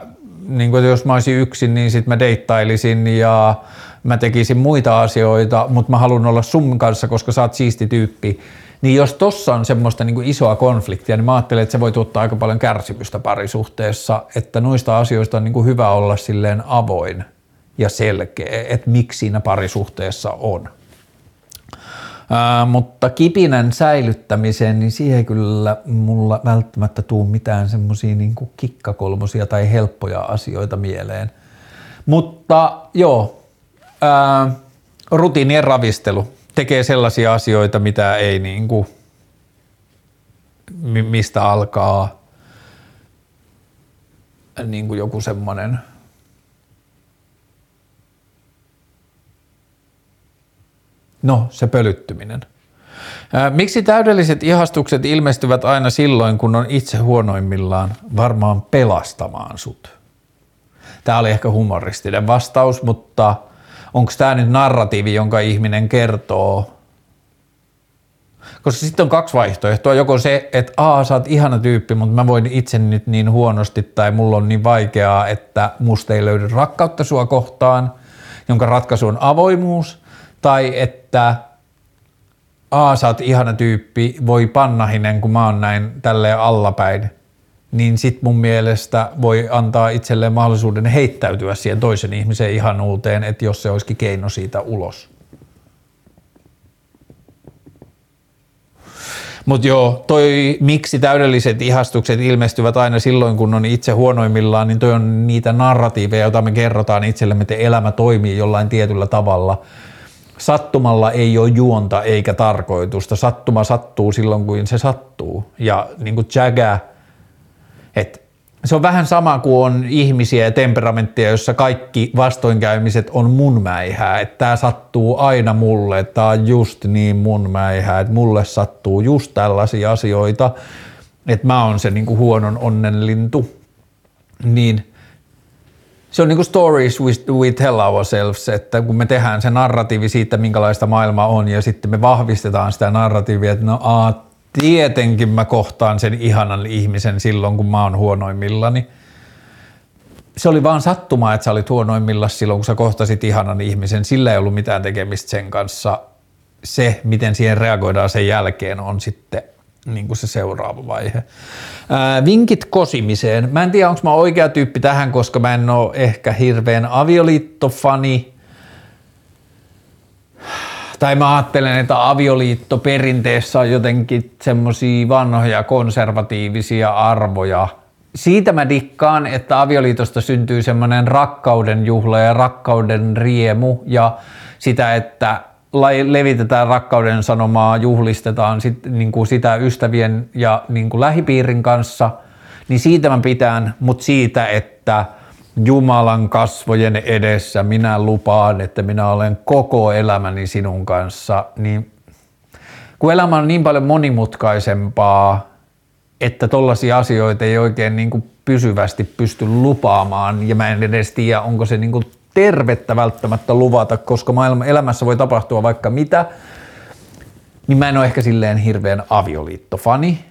niin kuin, jos mä olisin yksin, niin sitten mä deittailisin ja mä tekisin muita asioita, mutta mä haluan olla sun kanssa, koska sä oot siisti tyyppi. Niin jos tossa on semmoista niin isoa konfliktia, niin mä ajattelen, että se voi tuottaa aika paljon kärsimystä parisuhteessa, että noista asioista on niin hyvä olla silleen avoin ja selkeä, että miksi siinä parisuhteessa on. Ää, mutta kipinän säilyttämiseen, niin siihen kyllä mulla välttämättä tuu mitään semmoisia niin kikkakolmosia tai helppoja asioita mieleen. Mutta joo, ää, rutiinien ravistelu tekee sellaisia asioita, mitä ei niin kuin, mistä alkaa niin kuin joku semmoinen – No, se pölyttyminen. Miksi täydelliset ihastukset ilmestyvät aina silloin, kun on itse huonoimmillaan varmaan pelastamaan sut? Tämä oli ehkä humoristinen vastaus, mutta onko tämä nyt narratiivi, jonka ihminen kertoo? Koska sitten on kaksi vaihtoehtoa. Joko se, että aa, sä oot ihana tyyppi, mutta mä voin itse nyt niin huonosti tai mulla on niin vaikeaa, että musta ei löydy rakkautta sua kohtaan, jonka ratkaisu on avoimuus – tai että A, sä oot ihana tyyppi, voi pannahinen, kun mä oon näin tälleen allapäin, niin sit mun mielestä voi antaa itselleen mahdollisuuden heittäytyä siihen toisen ihmisen ihanuuteen, että jos se olisikin keino siitä ulos. Mutta joo, toi miksi täydelliset ihastukset ilmestyvät aina silloin, kun on itse huonoimmillaan, niin toi on niitä narratiiveja, joita me kerrotaan itsellemme, että elämä toimii jollain tietyllä tavalla – sattumalla ei ole juonta eikä tarkoitusta. Sattuma sattuu silloin, kun se sattuu. Ja niin kuin Jagger, että se on vähän sama kuin on ihmisiä ja temperamentteja, jossa kaikki vastoinkäymiset on mun mäihää, että tämä sattuu aina mulle, että tämä on just niin mun mäihää, että mulle sattuu just tällaisia asioita, että mä oon se niin kuin huonon onnen lintu. Niin se on niin kuin stories we tell ourselves, että kun me tehdään se narratiivi siitä, minkälaista maailma on, ja sitten me vahvistetaan sitä narratiivia, että no aa, tietenkin mä kohtaan sen ihanan ihmisen silloin, kun mä oon huonoimmillani. Se oli vaan sattuma, että sä olit huonoimmilla silloin, kun sä kohtasit ihanan ihmisen. Sillä ei ollut mitään tekemistä sen kanssa. Se, miten siihen reagoidaan sen jälkeen, on sitten niin kuin se seuraava vaihe. Ää, vinkit kosimiseen. Mä en tiedä, onko mä oikea tyyppi tähän, koska mä en ole ehkä hirveän avioliittofani. Tai mä ajattelen, että avioliitto perinteessä on jotenkin semmoisia vanhoja konservatiivisia arvoja. Siitä mä dikkaan, että avioliitosta syntyy semmoinen rakkauden juhla ja rakkauden riemu ja sitä, että levitetään rakkauden sanomaa, juhlistetaan sit, niin kuin sitä ystävien ja niin kuin lähipiirin kanssa niin siitä mä pitään, mutta siitä, että Jumalan kasvojen edessä minä lupaan, että minä olen koko elämäni sinun kanssa, niin kun elämä on niin paljon monimutkaisempaa, että tollaisia asioita ei oikein niin kuin pysyvästi pysty lupaamaan ja mä en edes tiedä, onko se niin kuin tervettä välttämättä luvata, koska maailman elämässä voi tapahtua vaikka mitä, niin mä en ole ehkä silleen hirveän avioliittofani,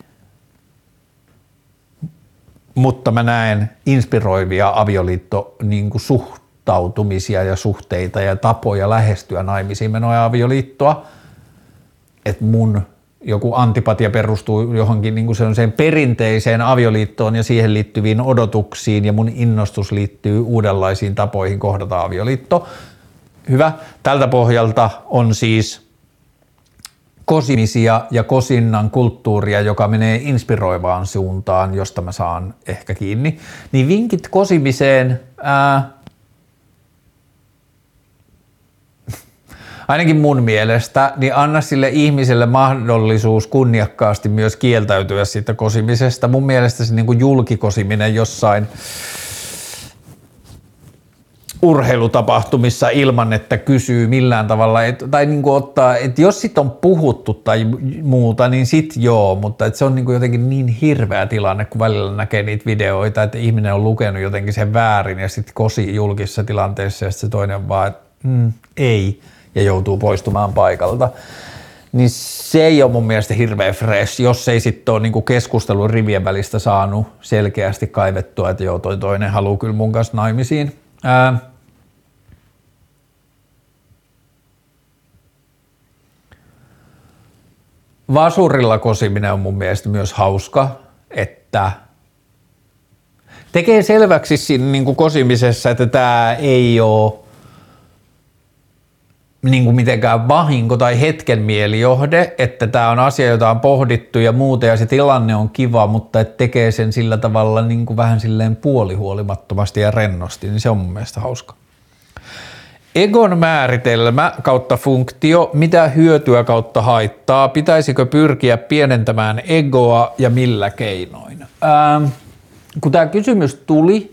mutta mä näen inspiroivia avioliitto niin suhtautumisia ja suhteita ja tapoja lähestyä naimisiin. Menoa avioliittoa, että mun joku antipatia perustuu johonkin niin kuin perinteiseen avioliittoon ja siihen liittyviin odotuksiin ja mun innostus liittyy uudenlaisiin tapoihin kohdata avioliitto. Hyvä. Tältä pohjalta on siis kosimisia ja kosinnan kulttuuria, joka menee inspiroivaan suuntaan, josta mä saan ehkä kiinni. Niin vinkit kosimiseen, ää, ainakin mun mielestä, niin anna sille ihmiselle mahdollisuus kunniakkaasti myös kieltäytyä siitä kosimisesta. Mun mielestä se niin kuin julkikosiminen jossain urheilutapahtumissa ilman, että kysyy millään tavalla, et, tai niin kuin ottaa, että jos sit on puhuttu tai muuta, niin sit joo, mutta et se on niin kuin jotenkin niin hirveä tilanne, kun välillä näkee niitä videoita, että ihminen on lukenut jotenkin sen väärin ja sitten kosi julkisessa tilanteessa ja sitten se toinen vaan, että mm, ei, ja joutuu poistumaan paikalta. Niin se ei ole mun mielestä hirveän fresh, jos ei sitten ole niin keskustelun rivien välistä saanut selkeästi kaivettua, että joo, toi toinen haluaa kyllä mun kanssa naimisiin. Ää, vasurilla kosiminen on mun mielestä myös hauska, että tekee selväksi siinä niin kuin kosimisessa, että tämä ei ole niin kuin mitenkään vahinko tai hetken mielijohde, että tämä on asia, jota on pohdittu ja muuta ja se tilanne on kiva, mutta että tekee sen sillä tavalla niin kuin vähän silleen puolihuolimattomasti ja rennosti, niin se on mun mielestä hauska. Egon määritelmä kautta funktio, mitä hyötyä kautta haittaa, pitäisikö pyrkiä pienentämään egoa ja millä keinoin? Ähm, kun tämä kysymys tuli,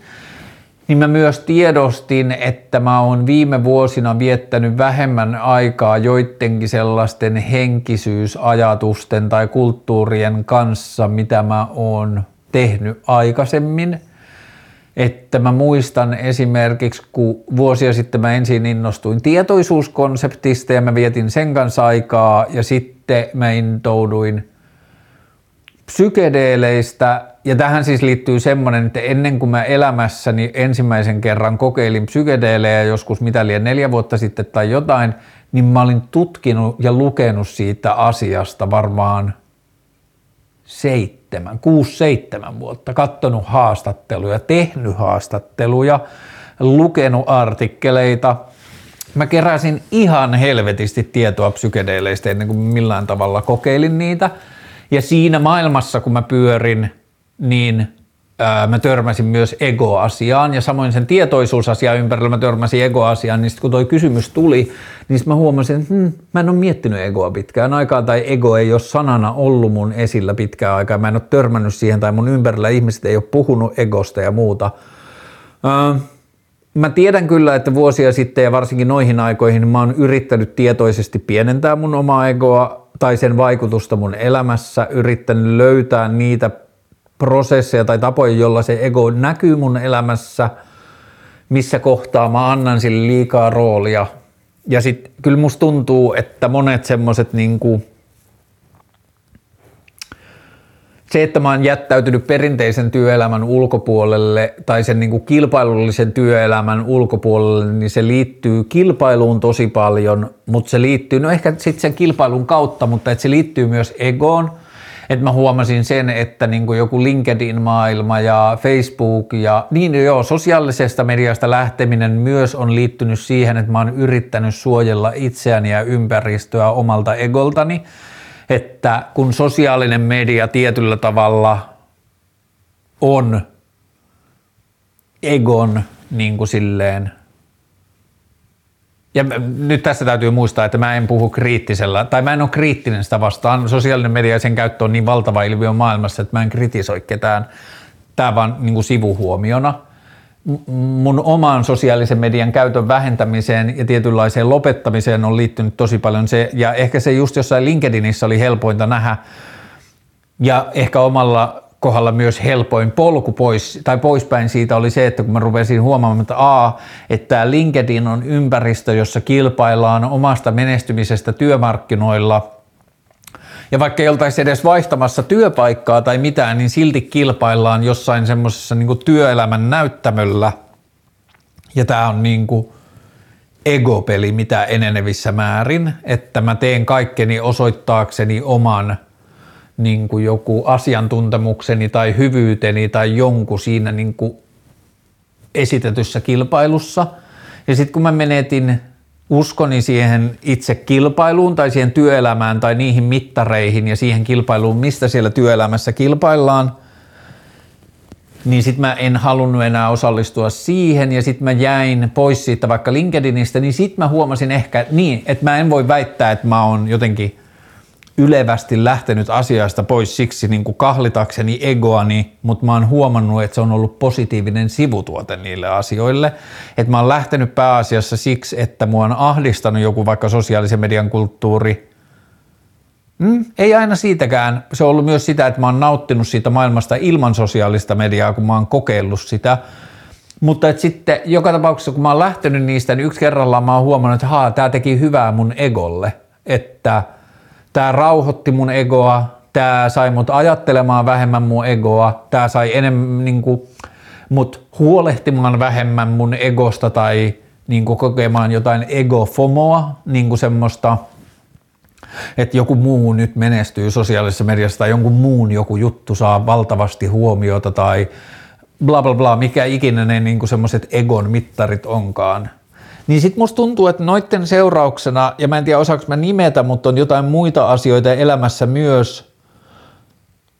niin mä myös tiedostin, että mä oon viime vuosina viettänyt vähemmän aikaa joidenkin sellaisten henkisyysajatusten tai kulttuurien kanssa, mitä mä oon tehnyt aikaisemmin – että mä muistan esimerkiksi, kun vuosia sitten mä ensin innostuin tietoisuuskonseptista ja mä vietin sen kanssa aikaa ja sitten mä intouduin psykedeeleistä ja tähän siis liittyy semmoinen, että ennen kuin mä elämässäni ensimmäisen kerran kokeilin psykedeelejä joskus mitä liian neljä vuotta sitten tai jotain, niin mä olin tutkinut ja lukenut siitä asiasta varmaan seitsemän, kuusi, seitsemän vuotta, katsonut haastatteluja, tehnyt haastatteluja, lukenut artikkeleita. Mä keräsin ihan helvetisti tietoa psykedeleistä ennen kuin millään tavalla kokeilin niitä. Ja siinä maailmassa, kun mä pyörin, niin mä törmäsin myös ego-asiaan ja samoin sen tietoisuusasian ympärillä mä törmäsin ego-asiaan, niin sitten kun toi kysymys tuli, niin mä huomasin, että hmm, mä en ole miettinyt egoa pitkään aikaa tai ego ei ole sanana ollut mun esillä pitkään aikaa, mä en ole törmännyt siihen tai mun ympärillä ihmiset ei ole puhunut egosta ja muuta. Mä tiedän kyllä, että vuosia sitten ja varsinkin noihin aikoihin mä oon yrittänyt tietoisesti pienentää mun omaa egoa tai sen vaikutusta mun elämässä, yrittänyt löytää niitä prosesseja tai tapoja, jolla se ego näkyy mun elämässä, missä kohtaa mä annan sille liikaa roolia. Ja sitten kyllä musta tuntuu, että monet semmoset niinku, se, että mä oon jättäytynyt perinteisen työelämän ulkopuolelle tai sen niin kilpailullisen työelämän ulkopuolelle, niin se liittyy kilpailuun tosi paljon, mutta se liittyy, no ehkä sitten sen kilpailun kautta, mutta että se liittyy myös egoon – että mä huomasin sen, että niin kuin joku LinkedIn-maailma ja Facebook ja niin joo, sosiaalisesta mediasta lähteminen myös on liittynyt siihen, että mä oon yrittänyt suojella itseäni ja ympäristöä omalta egoltani, että kun sosiaalinen media tietyllä tavalla on egon niin kuin silleen ja nyt tässä täytyy muistaa, että mä en puhu kriittisellä, tai mä en ole kriittinen sitä vastaan. Sosiaalinen media ja sen käyttö on niin valtava ilmiö maailmassa, että mä en kritisoi ketään tämä vaan niin kuin sivuhuomiona. Mun omaan sosiaalisen median käytön vähentämiseen ja tietynlaiseen lopettamiseen on liittynyt tosi paljon se, ja ehkä se just jossain LinkedInissä oli helpointa nähdä, ja ehkä omalla kohdalla myös helpoin polku pois tai poispäin siitä oli se, että kun mä rupesin huomaamaan, että A, että LinkedIn on ympäristö, jossa kilpaillaan omasta menestymisestä työmarkkinoilla ja vaikka ei oltaisi edes vaihtamassa työpaikkaa tai mitään, niin silti kilpaillaan jossain semmoisessa niin työelämän näyttämöllä. Ja tämä on niin kuin egopeli mitä enenevissä määrin, että mä teen kaikkeni osoittaakseni oman – niin kuin joku asiantuntemukseni tai hyvyyteni tai jonkun siinä niin kuin esitetyssä kilpailussa. Ja sitten kun mä menetin uskoni siihen itse kilpailuun tai siihen työelämään tai niihin mittareihin ja siihen kilpailuun, mistä siellä työelämässä kilpaillaan, niin sitten mä en halunnut enää osallistua siihen ja sitten mä jäin pois siitä vaikka LinkedInistä, niin sitten mä huomasin ehkä niin, että mä en voi väittää, että mä oon jotenkin ylevästi lähtenyt asiasta pois siksi niin kuin kahlitakseni egoani, mutta mä oon huomannut, että se on ollut positiivinen sivutuote niille asioille. Että mä oon lähtenyt pääasiassa siksi, että mua on ahdistanut joku vaikka sosiaalisen median kulttuuri. Mm, ei aina siitäkään. Se on ollut myös sitä, että mä oon nauttinut siitä maailmasta ilman sosiaalista mediaa, kun mä oon kokeillut sitä. Mutta et sitten joka tapauksessa, kun mä oon lähtenyt niistä, niin yksi kerrallaan mä oon huomannut, että haa, tää teki hyvää mun egolle. Että – Tämä rauhoitti mun egoa, tämä sai mut ajattelemaan vähemmän mun egoa, tämä sai enemmän niin kuin, mut huolehtimaan vähemmän mun egosta tai niin kuin kokemaan jotain egofomoa, niin kuin semmoista, että joku muu nyt menestyy sosiaalisessa mediassa tai jonkun muun joku juttu saa valtavasti huomiota tai bla bla bla, mikä ikinä ne niin semmoiset egon mittarit onkaan. Niin sit musta tuntuu, että noitten seurauksena, ja mä en tiedä osaako mä nimetä, mutta on jotain muita asioita elämässä myös,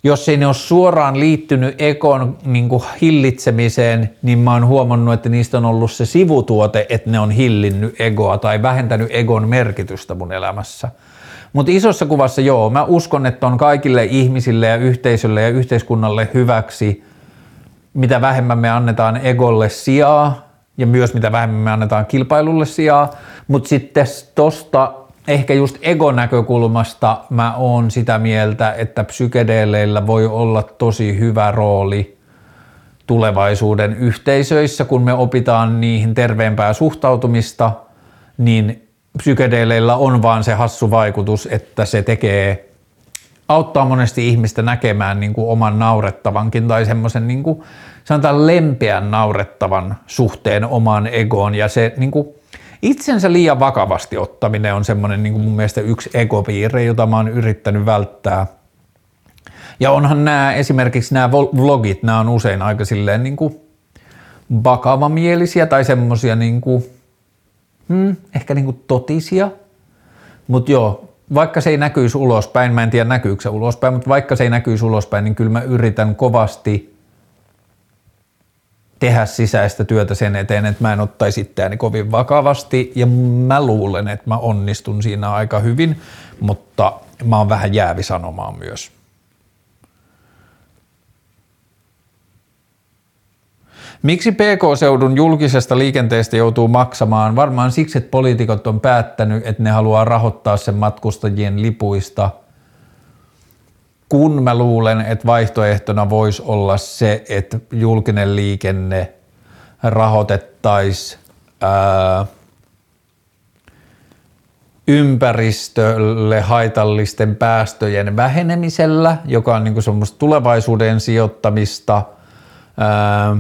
jos ei ne ole suoraan liittynyt ekon niin hillitsemiseen, niin mä oon huomannut, että niistä on ollut se sivutuote, että ne on hillinnyt egoa tai vähentänyt egon merkitystä mun elämässä. Mutta isossa kuvassa joo, mä uskon, että on kaikille ihmisille ja yhteisölle ja yhteiskunnalle hyväksi, mitä vähemmän me annetaan egolle sijaa, ja myös mitä vähemmän me annetaan kilpailulle sijaa, mutta sitten tosta ehkä just egonäkökulmasta mä oon sitä mieltä, että psykedeeleillä voi olla tosi hyvä rooli tulevaisuuden yhteisöissä, kun me opitaan niihin terveempää suhtautumista, niin psykedeeleillä on vaan se hassu vaikutus, että se tekee, auttaa monesti ihmistä näkemään niin kuin oman naurettavankin tai semmoisen niin kuin sanotaan lempeän naurettavan suhteen omaan egoon ja se niin kuin, itsensä liian vakavasti ottaminen on semmoinen niin kuin mun mielestä yksi egopiirre, jota mä oon yrittänyt välttää. Ja onhan nämä esimerkiksi nämä vlogit, nämä on usein aika silleen niin kuin vakavamielisiä tai semmoisia niin kuin, hmm, ehkä niin kuin totisia. Mutta joo, vaikka se ei näkyisi ulospäin, mä en tiedä näkyykö se ulospäin, mutta vaikka se ei näkyisi ulospäin, niin kyllä mä yritän kovasti – tehdä sisäistä työtä sen eteen, että mä en ottaisi itseäni kovin vakavasti ja mä luulen, että mä onnistun siinä aika hyvin, mutta mä oon vähän jäävi sanomaan myös. Miksi PK-seudun julkisesta liikenteestä joutuu maksamaan? Varmaan siksi, että poliitikot on päättänyt, että ne haluaa rahoittaa sen matkustajien lipuista – kun mä luulen, että vaihtoehtona voisi olla se, että julkinen liikenne rahoitettaisiin ympäristölle haitallisten päästöjen vähenemisellä, joka on niin semmoista tulevaisuuden sijoittamista, ää,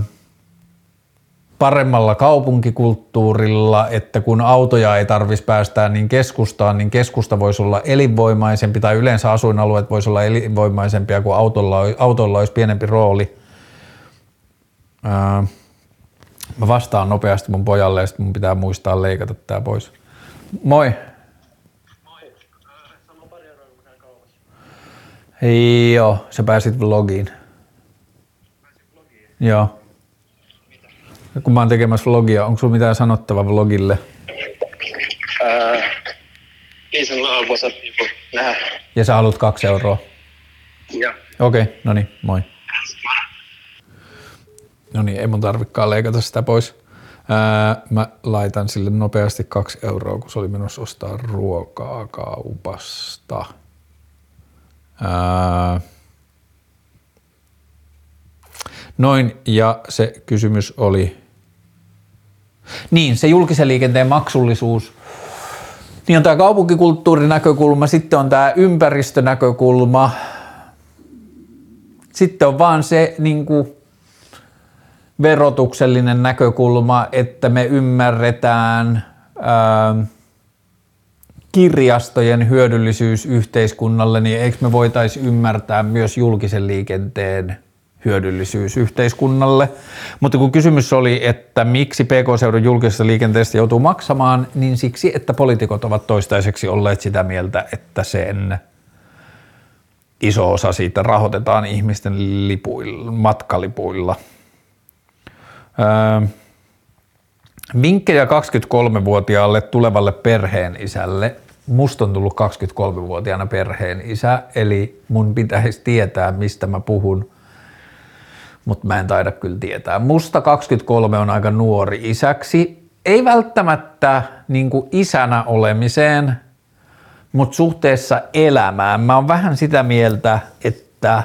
paremmalla kaupunkikulttuurilla, että kun autoja ei tarvitsisi päästää niin keskustaan, niin keskusta voisi olla elinvoimaisempi tai yleensä asuinalueet voisi olla elinvoimaisempia, kuin autolla, autolla olisi pienempi rooli. Mä vastaan nopeasti mun pojalle ja sitten mun pitää muistaa leikata tää pois. Moi. Moi. Joo, sä pääsit vlogiin. Pääsit vlogiin? Joo kun mä oon tekemässä vlogia, onko sulla mitään sanottavaa vlogille? Ää, ei sen haluaisi nähdä. Ja sä haluat kaksi euroa? Joo. Okei, okay, no niin, moi. No niin, ei mun tarvikaan leikata sitä pois. Ää, mä laitan sille nopeasti kaksi euroa, kun se oli menossa ostaa ruokaa kaupasta. Ää, noin, ja se kysymys oli, niin se julkisen liikenteen maksullisuus, niin on tämä kaupunkikulttuurinäkökulma, sitten on tämä ympäristönäkökulma, sitten on vaan se niin kuin, verotuksellinen näkökulma, että me ymmärretään ää, kirjastojen hyödyllisyys yhteiskunnalle, niin eikö me voitaisiin ymmärtää myös julkisen liikenteen hyödyllisyys yhteiskunnalle. Mutta kun kysymys oli, että miksi PK-seudun julkisesta liikenteestä joutuu maksamaan, niin siksi, että poliitikot ovat toistaiseksi olleet sitä mieltä, että sen iso osa siitä rahoitetaan ihmisten lipuilla, matkalipuilla. Öö, vinkkejä 23-vuotiaalle tulevalle perheen isälle. Musta on tullut 23-vuotiaana perheen isä, eli mun pitäisi tietää, mistä mä puhun – mutta mä en taida kyllä tietää. Musta 23 on aika nuori isäksi. Ei välttämättä niin isänä olemiseen, mutta suhteessa elämään. Mä oon vähän sitä mieltä, että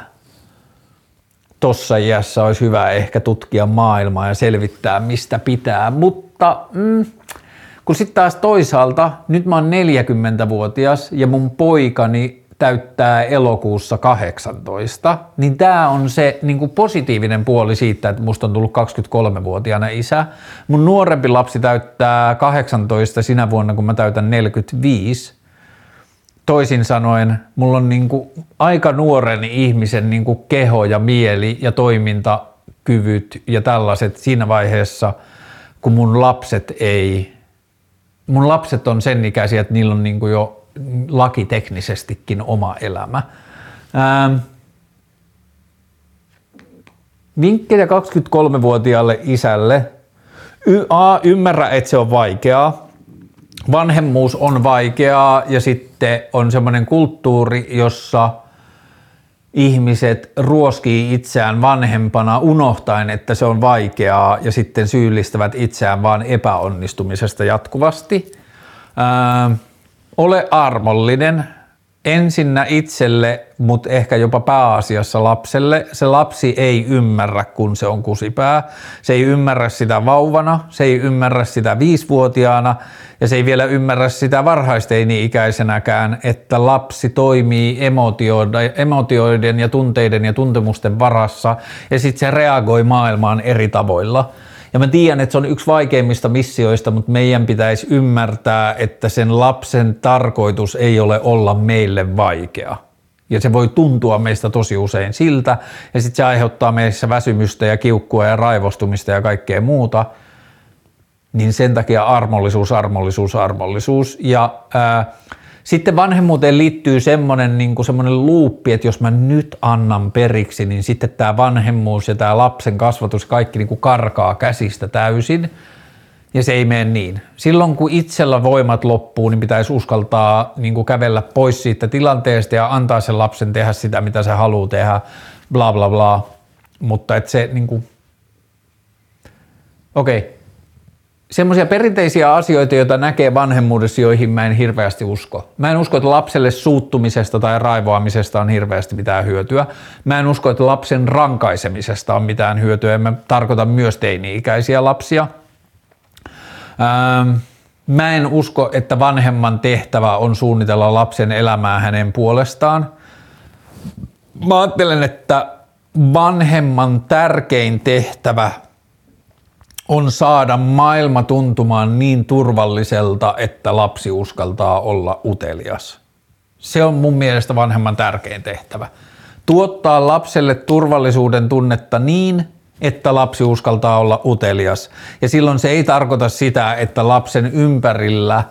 tossa iässä olisi hyvä ehkä tutkia maailmaa ja selvittää, mistä pitää. Mutta mm, kun sitten taas toisaalta, nyt mä oon 40-vuotias ja mun poikani täyttää elokuussa 18, niin tämä on se niin kuin positiivinen puoli siitä, että musta on tullut 23-vuotiaana isä. Mun nuorempi lapsi täyttää 18 sinä vuonna, kun mä täytän 45. Toisin sanoen, mulla on niin kuin aika nuoren ihmisen niin kuin keho ja mieli ja toimintakyvyt ja tällaiset siinä vaiheessa, kun mun lapset ei, mun lapset on sen ikäisiä, että niillä on niin kuin jo lakiteknisestikin oma elämä. Ähm, vinkkejä 23-vuotiaalle isälle. Y- A, ymmärrä, että se on vaikeaa. Vanhemmuus on vaikeaa ja sitten on semmoinen kulttuuri, jossa ihmiset ruoskii itseään vanhempana unohtaen, että se on vaikeaa ja sitten syyllistävät itseään vaan epäonnistumisesta jatkuvasti. Ähm, ole armollinen ensinnä itselle, mutta ehkä jopa pääasiassa lapselle. Se lapsi ei ymmärrä, kun se on kusipää. Se ei ymmärrä sitä vauvana, se ei ymmärrä sitä viisivuotiaana ja se ei vielä ymmärrä sitä varhaisteini-ikäisenäkään, että lapsi toimii emotioiden ja tunteiden ja tuntemusten varassa ja sitten se reagoi maailmaan eri tavoilla – ja mä tiedän, että se on yksi vaikeimmista missioista, mutta meidän pitäisi ymmärtää, että sen lapsen tarkoitus ei ole olla meille vaikea. Ja se voi tuntua meistä tosi usein siltä, ja sitten se aiheuttaa meissä väsymystä ja kiukkua ja raivostumista ja kaikkea muuta. Niin sen takia armollisuus, armollisuus, armollisuus. Ja ää, sitten vanhemmuuteen liittyy semmoinen, niin luuppi, että jos mä nyt annan periksi, niin sitten tämä vanhemmuus ja tämä lapsen kasvatus, kaikki niin kuin karkaa käsistä täysin. Ja se ei mene niin. Silloin kun itsellä voimat loppuu, niin pitäisi uskaltaa niin kuin kävellä pois siitä tilanteesta ja antaa sen lapsen tehdä sitä, mitä se haluaa tehdä, bla bla bla. Mutta että se niin kuin... Okei, semmoisia perinteisiä asioita, joita näkee vanhemmuudessa, joihin mä en hirveästi usko. Mä en usko, että lapselle suuttumisesta tai raivoamisesta on hirveästi mitään hyötyä. Mä en usko, että lapsen rankaisemisesta on mitään hyötyä. Mä tarkoitan myös teini-ikäisiä lapsia. Ähm, mä en usko, että vanhemman tehtävä on suunnitella lapsen elämää hänen puolestaan. Mä ajattelen, että vanhemman tärkein tehtävä on saada maailma tuntumaan niin turvalliselta, että lapsi uskaltaa olla utelias. Se on mun mielestä vanhemman tärkein tehtävä. Tuottaa lapselle turvallisuuden tunnetta niin, että lapsi uskaltaa olla utelias. Ja silloin se ei tarkoita sitä, että lapsen ympärillä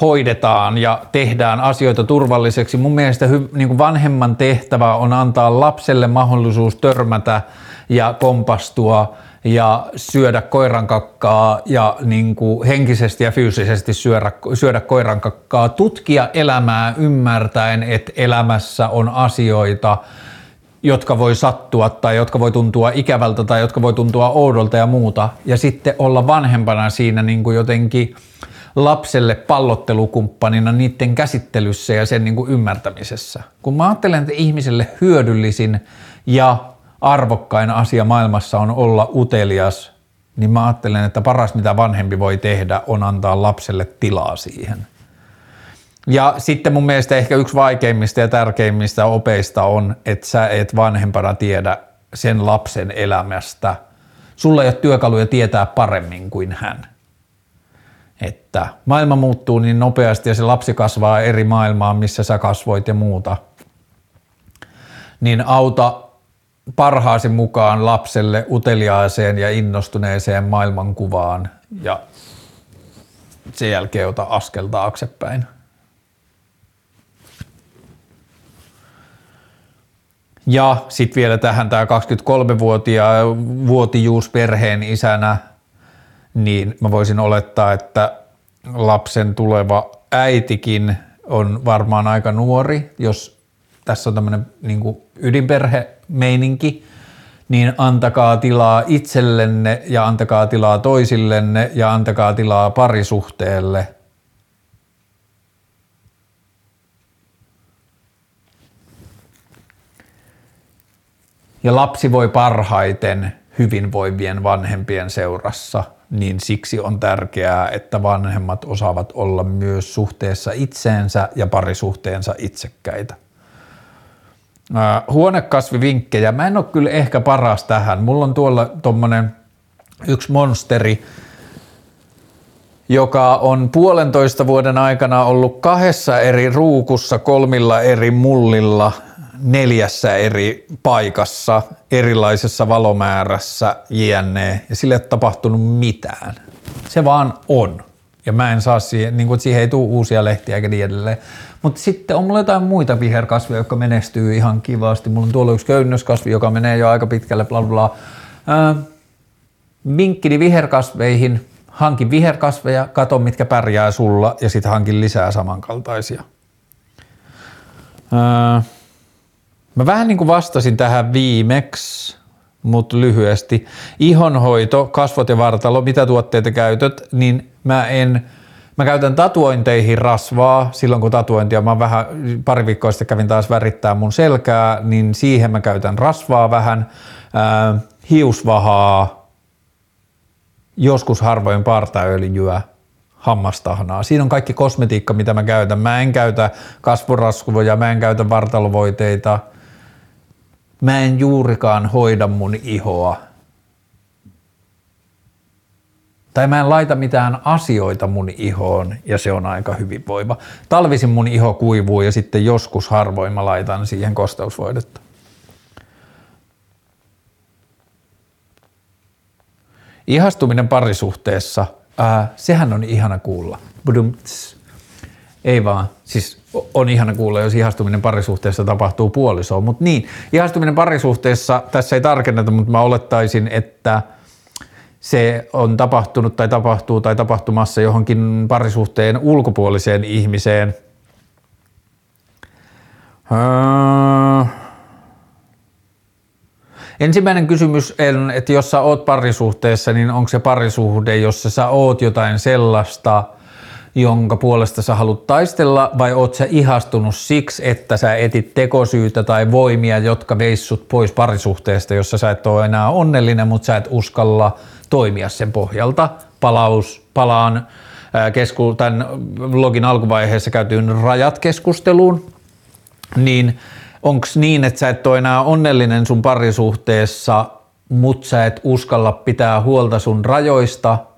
hoidetaan ja tehdään asioita turvalliseksi. Mun mielestä niin kuin vanhemman tehtävä on antaa lapselle mahdollisuus törmätä ja kompastua ja syödä koirankakkaa ja niin kuin henkisesti ja fyysisesti syödä, syödä koirankakkaa, tutkia elämää ymmärtäen, että elämässä on asioita, jotka voi sattua tai jotka voi tuntua ikävältä tai jotka voi tuntua oudolta ja muuta. Ja sitten olla vanhempana siinä niin kuin jotenkin lapselle pallottelukumppanina niiden käsittelyssä ja sen niin kuin ymmärtämisessä. Kun mä ajattelen, että ihmiselle hyödyllisin ja arvokkain asia maailmassa on olla utelias, niin mä ajattelen, että paras mitä vanhempi voi tehdä on antaa lapselle tilaa siihen. Ja sitten mun mielestä ehkä yksi vaikeimmista ja tärkeimmistä opeista on, että sä et vanhempana tiedä sen lapsen elämästä. Sulla ei ole työkaluja tietää paremmin kuin hän. Että maailma muuttuu niin nopeasti ja se lapsi kasvaa eri maailmaan, missä sä kasvoit ja muuta. Niin auta parhaasi mukaan lapselle uteliaaseen ja innostuneeseen maailmankuvaan ja sen jälkeen ota askel taaksepäin. Ja sitten vielä tähän tämä 23-vuotiaan vuotijuus perheen isänä, niin mä voisin olettaa, että lapsen tuleva äitikin on varmaan aika nuori, jos tässä on tämmöinen niin ydinperhemeininki, niin antakaa tilaa itsellenne ja antakaa tilaa toisillenne ja antakaa tilaa parisuhteelle – ja lapsi voi parhaiten hyvinvoivien vanhempien seurassa, niin siksi on tärkeää, että vanhemmat osaavat olla myös suhteessa itseensä ja parisuhteensa itsekkäitä. Huonekasvivinkkejä. Mä en ole kyllä ehkä paras tähän. Mulla on tuolla tommonen yksi monsteri, joka on puolentoista vuoden aikana ollut kahdessa eri ruukussa, kolmilla eri mullilla – neljässä eri paikassa, erilaisessa valomäärässä, jne. Ja sille ei ole tapahtunut mitään. Se vaan on. Ja mä en saa siihen, niin kuin, siihen ei tule uusia lehtiä eikä niin edelleen. Mutta sitten on mulla jotain muita viherkasveja, jotka menestyy ihan kivasti. Mulla on tuolla yksi köynnöskasvi, joka menee jo aika pitkälle, bla bla. vinkkini viherkasveihin, hankin viherkasveja, kato mitkä pärjää sulla ja sitten hankin lisää samankaltaisia. Ää, Mä vähän niin kuin vastasin tähän viimeksi, mutta lyhyesti. Ihonhoito, kasvot ja vartalo, mitä tuotteita käytöt, niin mä en, mä käytän tatuointeihin rasvaa silloin kun tatuointia, mä vähän pari viikkoa sitten kävin taas värittää mun selkää, niin siihen mä käytän rasvaa vähän, äh, hiusvahaa, joskus harvoin partaöljyä, hammastahnaa. Siinä on kaikki kosmetiikka, mitä mä käytän. Mä en käytä kasvoraskuvoja, mä en käytä vartalovoiteita – Mä en juurikaan hoida mun ihoa. Tai mä en laita mitään asioita mun ihoon ja se on aika hyvinvoiva. Talvisin mun iho kuivuu ja sitten joskus harvoin mä laitan siihen kosteusvoidetta. Ihastuminen parisuhteessa, ää, sehän on ihana kuulla. Budumts. Ei vaan, siis on ihana kuulla, jos ihastuminen parisuhteessa tapahtuu puolisoon. Mutta niin, ihastuminen parisuhteessa, tässä ei tarkenneta, mutta mä olettaisin, että se on tapahtunut tai tapahtuu tai tapahtumassa johonkin parisuhteen ulkopuoliseen ihmiseen. Öö. Ensimmäinen kysymys on, että jos sä oot parisuhteessa, niin onko se parisuhde, jossa sä oot jotain sellaista – jonka puolesta sä haluat taistella, vai oot sä ihastunut siksi, että sä etit tekosyytä tai voimia, jotka veissut pois parisuhteesta, jossa sä et ole enää onnellinen, mutta sä et uskalla toimia sen pohjalta. Palaus, palaan kesku, tämän login alkuvaiheessa käytyyn rajat-keskusteluun, niin onko niin, että sä et ole enää onnellinen sun parisuhteessa, mutta sä et uskalla pitää huolta sun rajoista –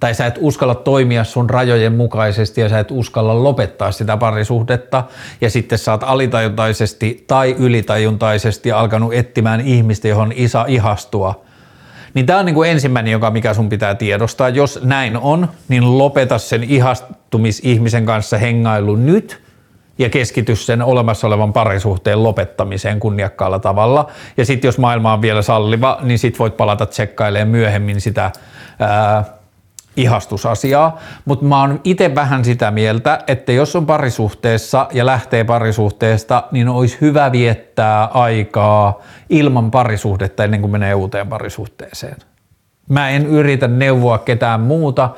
tai sä et uskalla toimia sun rajojen mukaisesti ja sä et uskalla lopettaa sitä parisuhdetta ja sitten sä oot alitajuntaisesti tai ylitajuntaisesti alkanut etsimään ihmistä, johon isä ihastua, niin tämä on niin kuin ensimmäinen, joka mikä sun pitää tiedostaa. Jos näin on, niin lopeta sen ihastumisihmisen kanssa hengailu nyt ja keskity sen olemassa olevan parisuhteen lopettamiseen kunniakkaalla tavalla. Ja sitten jos maailma on vielä salliva, niin sit voit palata tsekkailemaan myöhemmin sitä ää, ihastusasiaa, mutta mä oon itse vähän sitä mieltä, että jos on parisuhteessa ja lähtee parisuhteesta, niin olisi hyvä viettää aikaa ilman parisuhdetta ennen kuin menee uuteen parisuhteeseen. Mä en yritä neuvoa ketään muuta,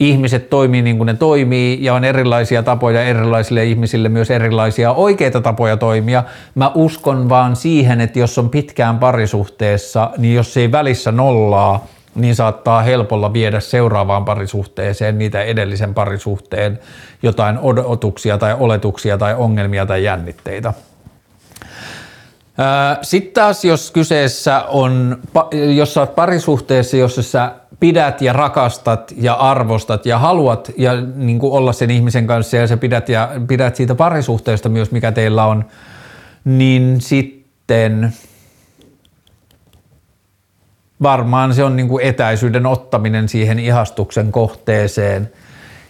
ihmiset toimii niin kuin ne toimii ja on erilaisia tapoja erilaisille ihmisille, myös erilaisia oikeita tapoja toimia. Mä uskon vaan siihen, että jos on pitkään parisuhteessa, niin jos ei välissä nollaa, niin saattaa helpolla viedä seuraavaan parisuhteeseen niitä edellisen parisuhteen jotain odotuksia tai oletuksia tai ongelmia tai jännitteitä. Sitten taas, jos kyseessä on, jos sä oot parisuhteessa, jossa sä pidät ja rakastat ja arvostat ja haluat ja niin kuin olla sen ihmisen kanssa ja sä pidät, ja, pidät siitä parisuhteesta myös, mikä teillä on, niin sitten varmaan se on niin kuin etäisyyden ottaminen siihen ihastuksen kohteeseen –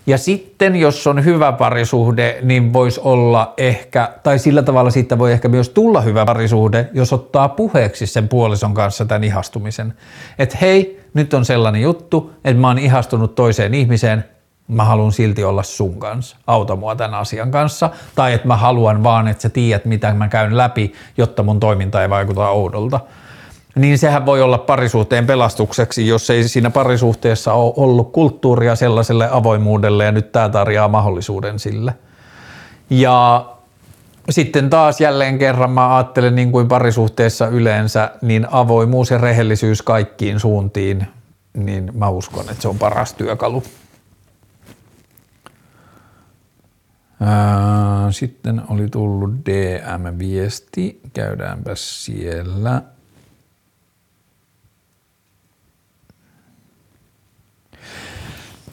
ja sitten, jos on hyvä parisuhde, niin voisi olla ehkä, tai sillä tavalla siitä voi ehkä myös tulla hyvä parisuhde, jos ottaa puheeksi sen puolison kanssa tämän ihastumisen. Että hei, nyt on sellainen juttu, että mä oon ihastunut toiseen ihmiseen, mä haluan silti olla sun kanssa, auta mua tämän asian kanssa, tai että mä haluan vaan, että sä tiedät, mitä mä käyn läpi, jotta mun toiminta ei vaikuta oudolta niin sehän voi olla parisuhteen pelastukseksi, jos ei siinä parisuhteessa ole ollut kulttuuria sellaiselle avoimuudelle ja nyt tämä tarjoaa mahdollisuuden sille. Ja sitten taas jälleen kerran mä ajattelen niin kuin parisuhteessa yleensä, niin avoimuus ja rehellisyys kaikkiin suuntiin, niin mä uskon, että se on paras työkalu. Sitten oli tullut DM-viesti, käydäänpä siellä.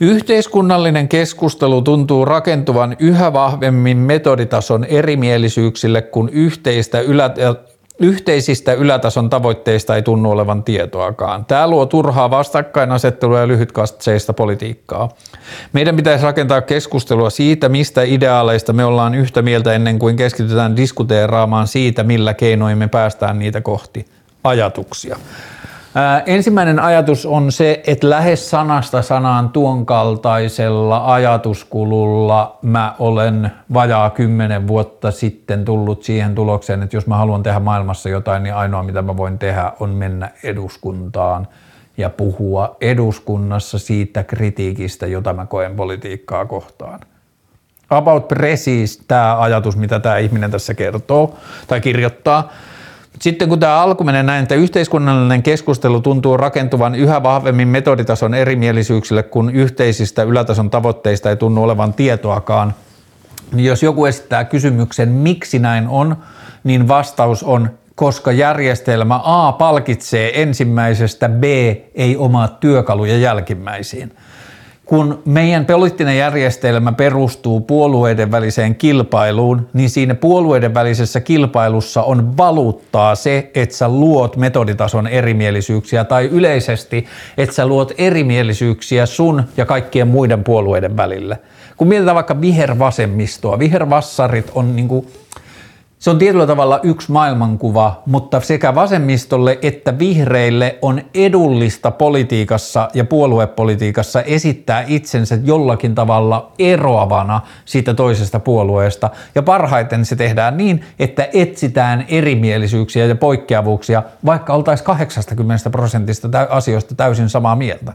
Yhteiskunnallinen keskustelu tuntuu rakentuvan yhä vahvemmin metoditason erimielisyyksille, kun yhteistä ylä, yhteisistä ylätason tavoitteista ei tunnu olevan tietoakaan. Tämä luo turhaa vastakkainasettelua ja lyhytkatseista politiikkaa. Meidän pitäisi rakentaa keskustelua siitä, mistä ideaaleista me ollaan yhtä mieltä ennen kuin keskitytään diskuteeraamaan siitä, millä keinoin me päästään niitä kohti ajatuksia. Ensimmäinen ajatus on se, että lähes sanasta sanaan tuon kaltaisella ajatuskululla mä olen vajaa kymmenen vuotta sitten tullut siihen tulokseen, että jos mä haluan tehdä maailmassa jotain, niin ainoa mitä mä voin tehdä on mennä eduskuntaan ja puhua eduskunnassa siitä kritiikistä, jota mä koen politiikkaa kohtaan. About precis tämä ajatus, mitä tämä ihminen tässä kertoo tai kirjoittaa, sitten kun tämä alku menee näin, että yhteiskunnallinen keskustelu tuntuu rakentuvan yhä vahvemmin metoditason erimielisyyksille, kun yhteisistä ylätason tavoitteista ei tunnu olevan tietoakaan, niin jos joku esittää kysymyksen, miksi näin on, niin vastaus on, koska järjestelmä A palkitsee ensimmäisestä, B ei omaa työkaluja jälkimmäisiin kun meidän poliittinen järjestelmä perustuu puolueiden väliseen kilpailuun, niin siinä puolueiden välisessä kilpailussa on valuuttaa se, että sä luot metoditason erimielisyyksiä tai yleisesti, että sä luot erimielisyyksiä sun ja kaikkien muiden puolueiden välille. Kun mietitään vaikka vihervasemmistoa, vihervassarit on niinku se on tietyllä tavalla yksi maailmankuva, mutta sekä vasemmistolle että vihreille on edullista politiikassa ja puoluepolitiikassa esittää itsensä jollakin tavalla eroavana siitä toisesta puolueesta. Ja parhaiten se tehdään niin, että etsitään erimielisyyksiä ja poikkeavuuksia, vaikka oltaisiin 80 prosentista asioista täysin samaa mieltä.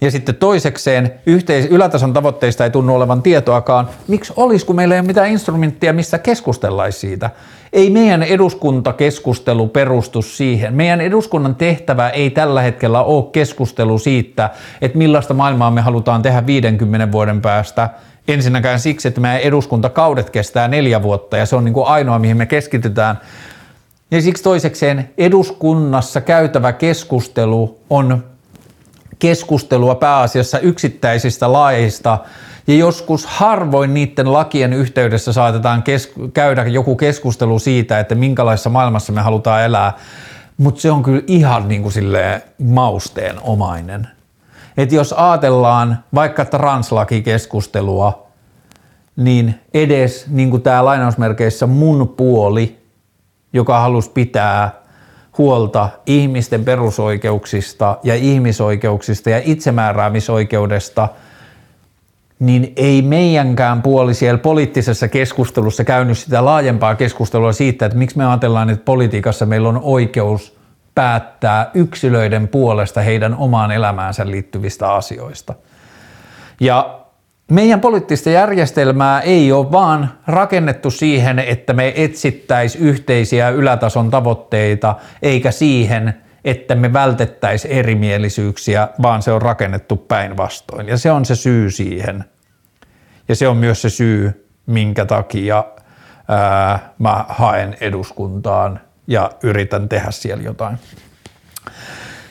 Ja sitten toisekseen yhteis- ylätason tavoitteista ei tunnu olevan tietoakaan. Miksi olisi, kun meillä ei ole mitään instrumenttia, missä keskustellaisiin siitä? Ei meidän eduskuntakeskustelu perustu siihen. Meidän eduskunnan tehtävä ei tällä hetkellä ole keskustelu siitä, että millaista maailmaa me halutaan tehdä 50 vuoden päästä. Ensinnäkään siksi, että meidän eduskuntakaudet kestää neljä vuotta ja se on niin kuin ainoa, mihin me keskitytään. Ja siksi toisekseen eduskunnassa käytävä keskustelu on keskustelua pääasiassa yksittäisistä laeista, ja joskus harvoin niiden lakien yhteydessä saatetaan kes- käydä joku keskustelu siitä, että minkälaisessa maailmassa me halutaan elää, mutta se on kyllä ihan niin kuin mausteen omainen. Et jos ajatellaan vaikka translakikeskustelua, niin edes niin kuin tämä lainausmerkeissä mun puoli, joka halusi pitää huolta ihmisten perusoikeuksista ja ihmisoikeuksista ja itsemääräämisoikeudesta, niin ei meidänkään puoli siellä poliittisessa keskustelussa käynyt sitä laajempaa keskustelua siitä, että miksi me ajatellaan, että politiikassa meillä on oikeus päättää yksilöiden puolesta heidän omaan elämäänsä liittyvistä asioista. Ja meidän poliittista järjestelmää ei ole vaan rakennettu siihen, että me etsittäisiin yhteisiä ylätason tavoitteita, eikä siihen, että me vältettäisiin erimielisyyksiä, vaan se on rakennettu päinvastoin. Ja se on se syy siihen. Ja se on myös se syy, minkä takia ää, mä haen eduskuntaan ja yritän tehdä siellä jotain.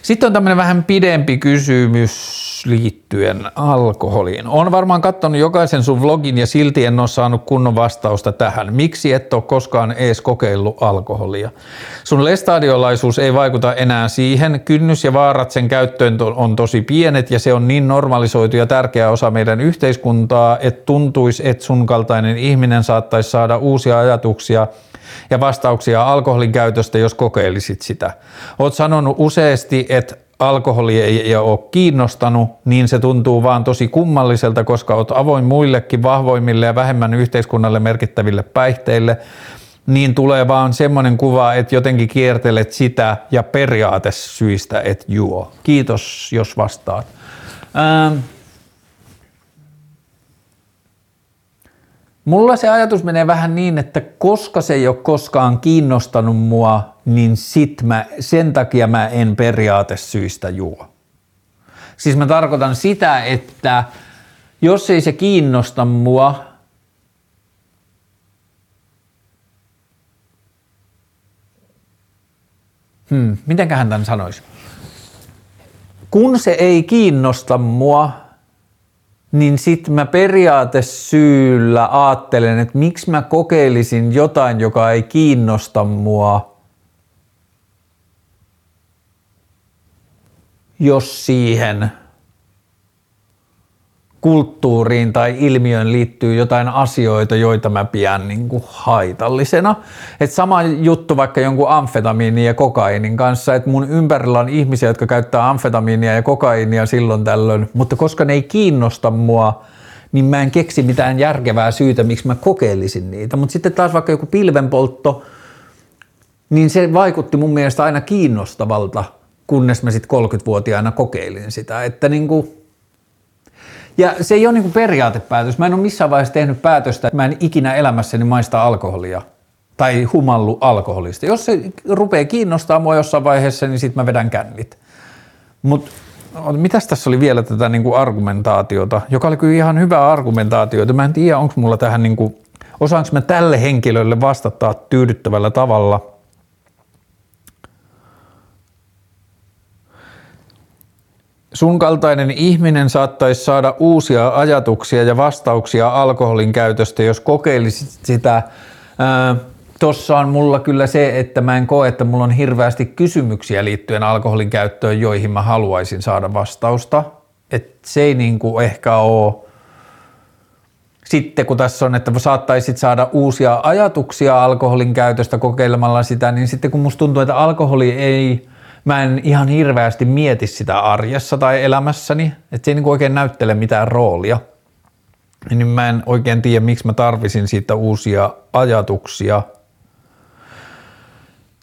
Sitten on tämmöinen vähän pidempi kysymys liittyen alkoholiin. On varmaan katsonut jokaisen sun vlogin ja silti en ole saanut kunnon vastausta tähän. Miksi et ole koskaan ees kokeillut alkoholia? Sun lestadiolaisuus ei vaikuta enää siihen. Kynnys ja vaarat sen käyttöön on tosi pienet ja se on niin normalisoitu ja tärkeä osa meidän yhteiskuntaa, että tuntuisi, että sun kaltainen ihminen saattaisi saada uusia ajatuksia – ja vastauksia alkoholin käytöstä, jos kokeilisit sitä. Oot sanonut useasti, että alkoholi ei ole kiinnostanut, niin se tuntuu vaan tosi kummalliselta, koska oot avoin muillekin vahvoimmille ja vähemmän yhteiskunnalle merkittäville päihteille, niin tulee vaan semmoinen kuva, että jotenkin kiertelet sitä ja periaatesyistä et juo. Kiitos, jos vastaat. Ähm, Mulla se ajatus menee vähän niin, että koska se ei ole koskaan kiinnostanut mua, niin sit mä, sen takia mä en periaatesyistä juo. Siis mä tarkoitan sitä, että jos ei se kiinnosta mua, hmm, mitenköhän tämän sanoisi? Kun se ei kiinnosta mua, niin sit mä periaatesyyllä ajattelen, että miksi mä kokeilisin jotain, joka ei kiinnosta mua, jos siihen kulttuuriin tai ilmiöön liittyy jotain asioita, joita mä pidän niin kuin haitallisena. Et sama juttu vaikka jonkun amfetamiinin ja kokainin kanssa, että mun ympärillä on ihmisiä, jotka käyttää amfetamiinia ja kokainia silloin tällöin, mutta koska ne ei kiinnosta mua, niin mä en keksi mitään järkevää syytä, miksi mä kokeilisin niitä. Mutta sitten taas vaikka joku pilvenpoltto, niin se vaikutti mun mielestä aina kiinnostavalta, kunnes mä sitten 30-vuotiaana kokeilin sitä. Että niin kuin, ja se ei ole niin periaatepäätös. Mä en ole missään vaiheessa tehnyt päätöstä, että mä en ikinä elämässäni maista alkoholia tai humallu alkoholista. Jos se rupeaa kiinnostaa mua jossain vaiheessa, niin sitten mä vedän kännit. Mutta mitäs tässä oli vielä tätä niin kuin argumentaatiota, joka oli kyllä ihan hyvä argumentaatio. Mä en tiedä, onko mulla tähän, niin kuin, osaanko mä tälle henkilölle vastata tyydyttävällä tavalla – sun kaltainen ihminen saattaisi saada uusia ajatuksia ja vastauksia alkoholin käytöstä, jos kokeilisit sitä. Tuossa on mulla kyllä se, että mä en koe, että mulla on hirveästi kysymyksiä liittyen alkoholin käyttöön, joihin mä haluaisin saada vastausta. Et se ei niinku ehkä ole sitten kun tässä on, että saattaisit saada uusia ajatuksia alkoholin käytöstä kokeilemalla sitä, niin sitten kun musta tuntuu, että alkoholi ei mä en ihan hirveästi mieti sitä arjessa tai elämässäni, että se ei niin oikein näyttele mitään roolia. Niin mä en oikein tiedä, miksi mä tarvisin siitä uusia ajatuksia.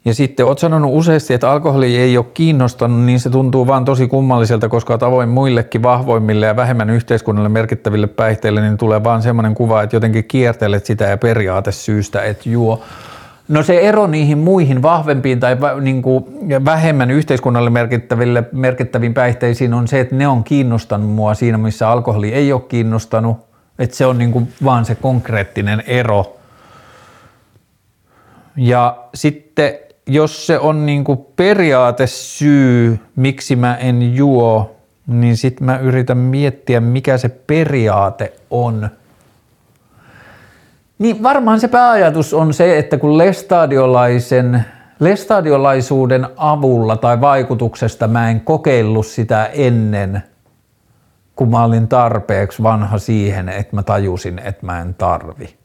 Ja sitten oot sanonut useasti, että alkoholi ei ole kiinnostanut, niin se tuntuu vaan tosi kummalliselta, koska tavoin muillekin vahvoimmille ja vähemmän yhteiskunnalle merkittäville päihteille, niin tulee vaan semmoinen kuva, että jotenkin kiertelet sitä ja periaatesyystä, että juo. No se ero niihin muihin vahvempiin tai niin kuin vähemmän yhteiskunnalle merkittäville, merkittäviin päihteisiin on se, että ne on kiinnostanut mua siinä, missä alkoholi ei ole kiinnostanut. Että se on niin kuin vaan se konkreettinen ero. Ja sitten jos se on niin kuin periaatesyy, miksi mä en juo, niin sitten mä yritän miettiä, mikä se periaate on – niin varmaan se pääajatus on se, että kun lestadiolaisen, lestadiolaisuuden avulla tai vaikutuksesta mä en kokeillut sitä ennen, kun mä olin tarpeeksi vanha siihen, että mä tajusin, että mä en tarvi.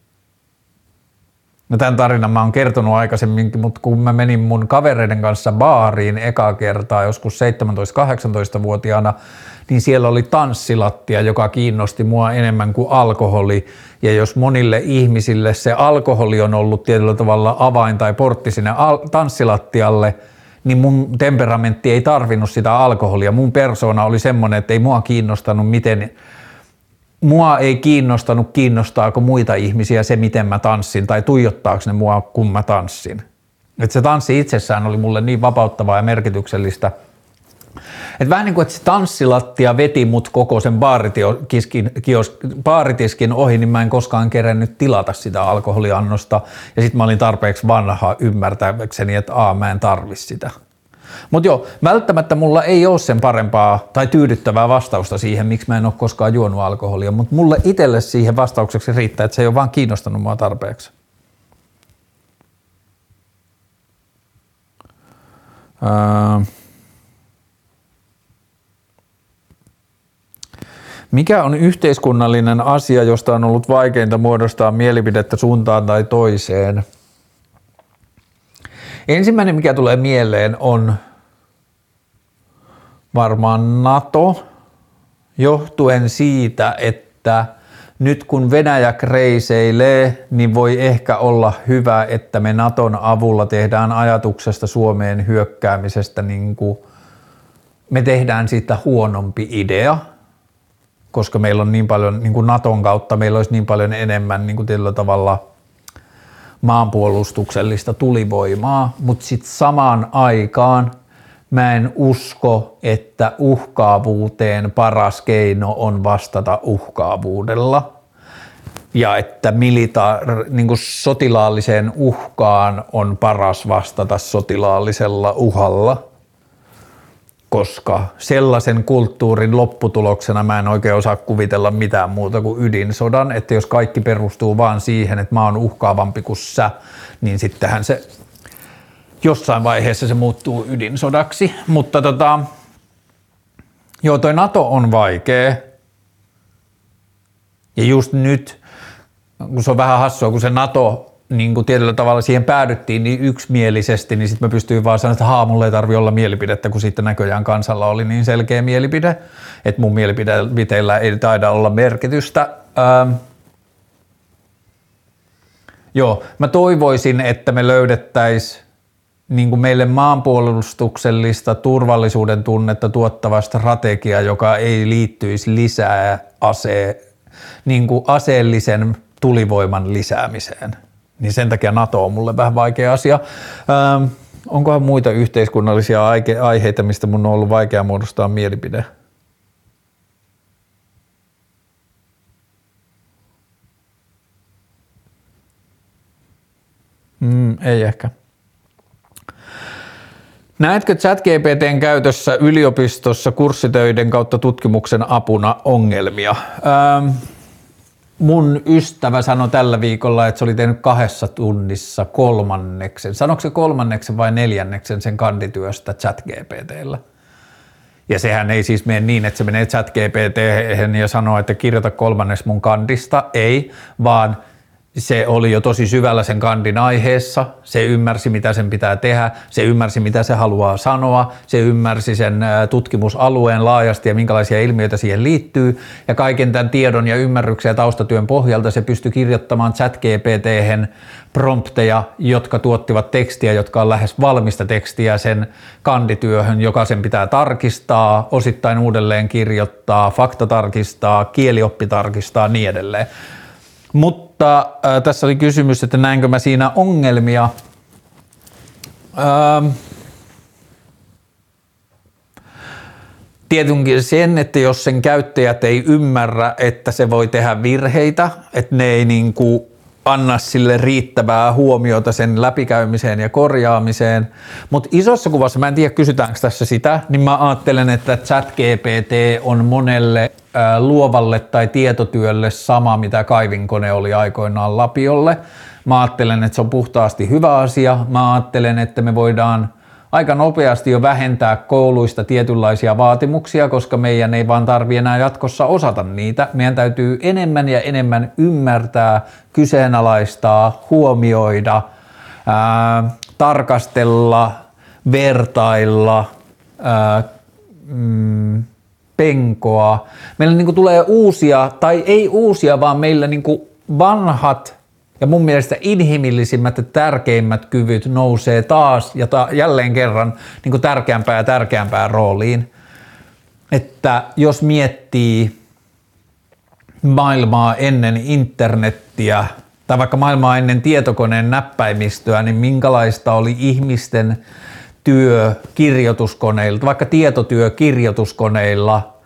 No tämän tarinan mä oon kertonut aikaisemminkin, mutta kun mä menin mun kavereiden kanssa baariin eka kertaa joskus 17-18-vuotiaana, niin siellä oli tanssilattia, joka kiinnosti mua enemmän kuin alkoholi. Ja jos monille ihmisille se alkoholi on ollut tietyllä tavalla avain tai portti sinne al- tanssilattialle, niin mun temperamentti ei tarvinnut sitä alkoholia. Mun persona oli semmoinen, että ei mua kiinnostanut miten mua ei kiinnostanut, kiinnostaako muita ihmisiä se, miten mä tanssin, tai tuijottaako ne mua, kun mä tanssin. Et se tanssi itsessään oli mulle niin vapauttavaa ja merkityksellistä. Et vähän niin kuin, että se tanssilattia veti mut koko sen baaritiskin, ohi, niin mä en koskaan kerennyt tilata sitä alkoholiannosta. Ja sitten mä olin tarpeeksi vanha ymmärtääkseni, että aa, mä en tarvi sitä. Mutta joo, välttämättä mulla ei ole sen parempaa tai tyydyttävää vastausta siihen, miksi mä en ole koskaan juonut alkoholia, mutta mulle itselle siihen vastaukseksi riittää, että se ei ole vaan kiinnostanut mua tarpeeksi. Ää... Mikä on yhteiskunnallinen asia, josta on ollut vaikeinta muodostaa mielipidettä suuntaan tai toiseen? Ensimmäinen, mikä tulee mieleen, on varmaan NATO, johtuen siitä, että nyt kun Venäjä kreiseilee, niin voi ehkä olla hyvä, että me Naton avulla tehdään ajatuksesta Suomeen hyökkäämisestä, niin kuin me tehdään siitä huonompi idea, koska meillä on niin paljon, niin kuin Naton kautta meillä olisi niin paljon enemmän niin kuin tietyllä tavalla maanpuolustuksellista tulivoimaa, mutta sitten samaan aikaan mä en usko, että uhkaavuuteen paras keino on vastata uhkaavuudella. Ja että militaar, niin sotilaalliseen uhkaan on paras vastata sotilaallisella uhalla, koska sellaisen kulttuurin lopputuloksena mä en oikein osaa kuvitella mitään muuta kuin ydinsodan, että jos kaikki perustuu vaan siihen, että mä oon uhkaavampi kuin sä, niin sittenhän se jossain vaiheessa se muuttuu ydinsodaksi, mutta tota, joo toi NATO on vaikea. Ja just nyt, kun se on vähän hassua, kun se NATO niin kuin tietyllä tavalla siihen päädyttiin niin yksimielisesti, niin sitten mä pystyin vaan sanoa, että haa, mulla ei tarvi olla mielipidettä, kun sitten näköjään kansalla oli niin selkeä mielipide, että mun mielipiteillä ei taida olla merkitystä. Ähm. Joo, mä toivoisin, että me löydettäisiin niin kuin meille maanpuolustuksellista turvallisuuden tunnetta tuottava strategia, joka ei liittyisi lisää ase, niin kuin aseellisen tulivoiman lisäämiseen. Niin sen takia NATO on mulle vähän vaikea asia. Ähm, onkohan muita yhteiskunnallisia aiheita, mistä mun on ollut vaikea muodostaa mielipide? Mm, ei ehkä. Näetkö ChatGPTn käytössä yliopistossa kurssitöiden kautta tutkimuksen apuna ongelmia? Ähm, mun ystävä sanoi tällä viikolla, että se oli tehnyt kahdessa tunnissa kolmanneksen. Sanoiko se kolmanneksen vai neljänneksen sen kandityöstä ChatGPTllä? Ja sehän ei siis mene niin, että se menee ChatGPT ja sanoo, että kirjoita kolmannes mun kandista. Ei, vaan – se oli jo tosi syvällä sen kandin aiheessa, se ymmärsi mitä sen pitää tehdä, se ymmärsi mitä se haluaa sanoa, se ymmärsi sen tutkimusalueen laajasti ja minkälaisia ilmiöitä siihen liittyy. Ja kaiken tämän tiedon ja ymmärryksen ja taustatyön pohjalta se pystyi kirjoittamaan chat gpt prompteja, jotka tuottivat tekstiä, jotka on lähes valmista tekstiä sen kandityöhön, joka sen pitää tarkistaa, osittain uudelleen kirjoittaa, fakta tarkistaa, kielioppi tarkistaa niin edelleen. Mutta äh, tässä oli kysymys, että näinkö mä siinä ongelmia. Ähm, tietenkin sen, että jos sen käyttäjät ei ymmärrä, että se voi tehdä virheitä, että ne ei niin kuin anna sille riittävää huomiota sen läpikäymiseen ja korjaamiseen. Mutta isossa kuvassa, mä en tiedä kysytäänkö tässä sitä, niin mä ajattelen, että ChatGPT on monelle luovalle tai tietotyölle sama, mitä kaivinkone oli aikoinaan Lapiolle. Mä ajattelen, että se on puhtaasti hyvä asia. Mä ajattelen, että me voidaan aika nopeasti jo vähentää kouluista tietynlaisia vaatimuksia, koska meidän ei vaan tarvi enää jatkossa osata niitä. Meidän täytyy enemmän ja enemmän ymmärtää, kyseenalaistaa, huomioida, ää, tarkastella, vertailla, ää, mm, penkoa. Meillä niin tulee uusia, tai ei uusia, vaan meillä niin vanhat ja mun mielestä inhimillisimmät ja tärkeimmät kyvyt nousee taas ja ta- jälleen kerran niin kuin tärkeämpää ja tärkeämpää rooliin. Että jos miettii maailmaa ennen internettiä tai vaikka maailmaa ennen tietokoneen näppäimistöä, niin minkälaista oli ihmisten työ kirjoituskoneilla, vaikka tietotyö kirjoituskoneilla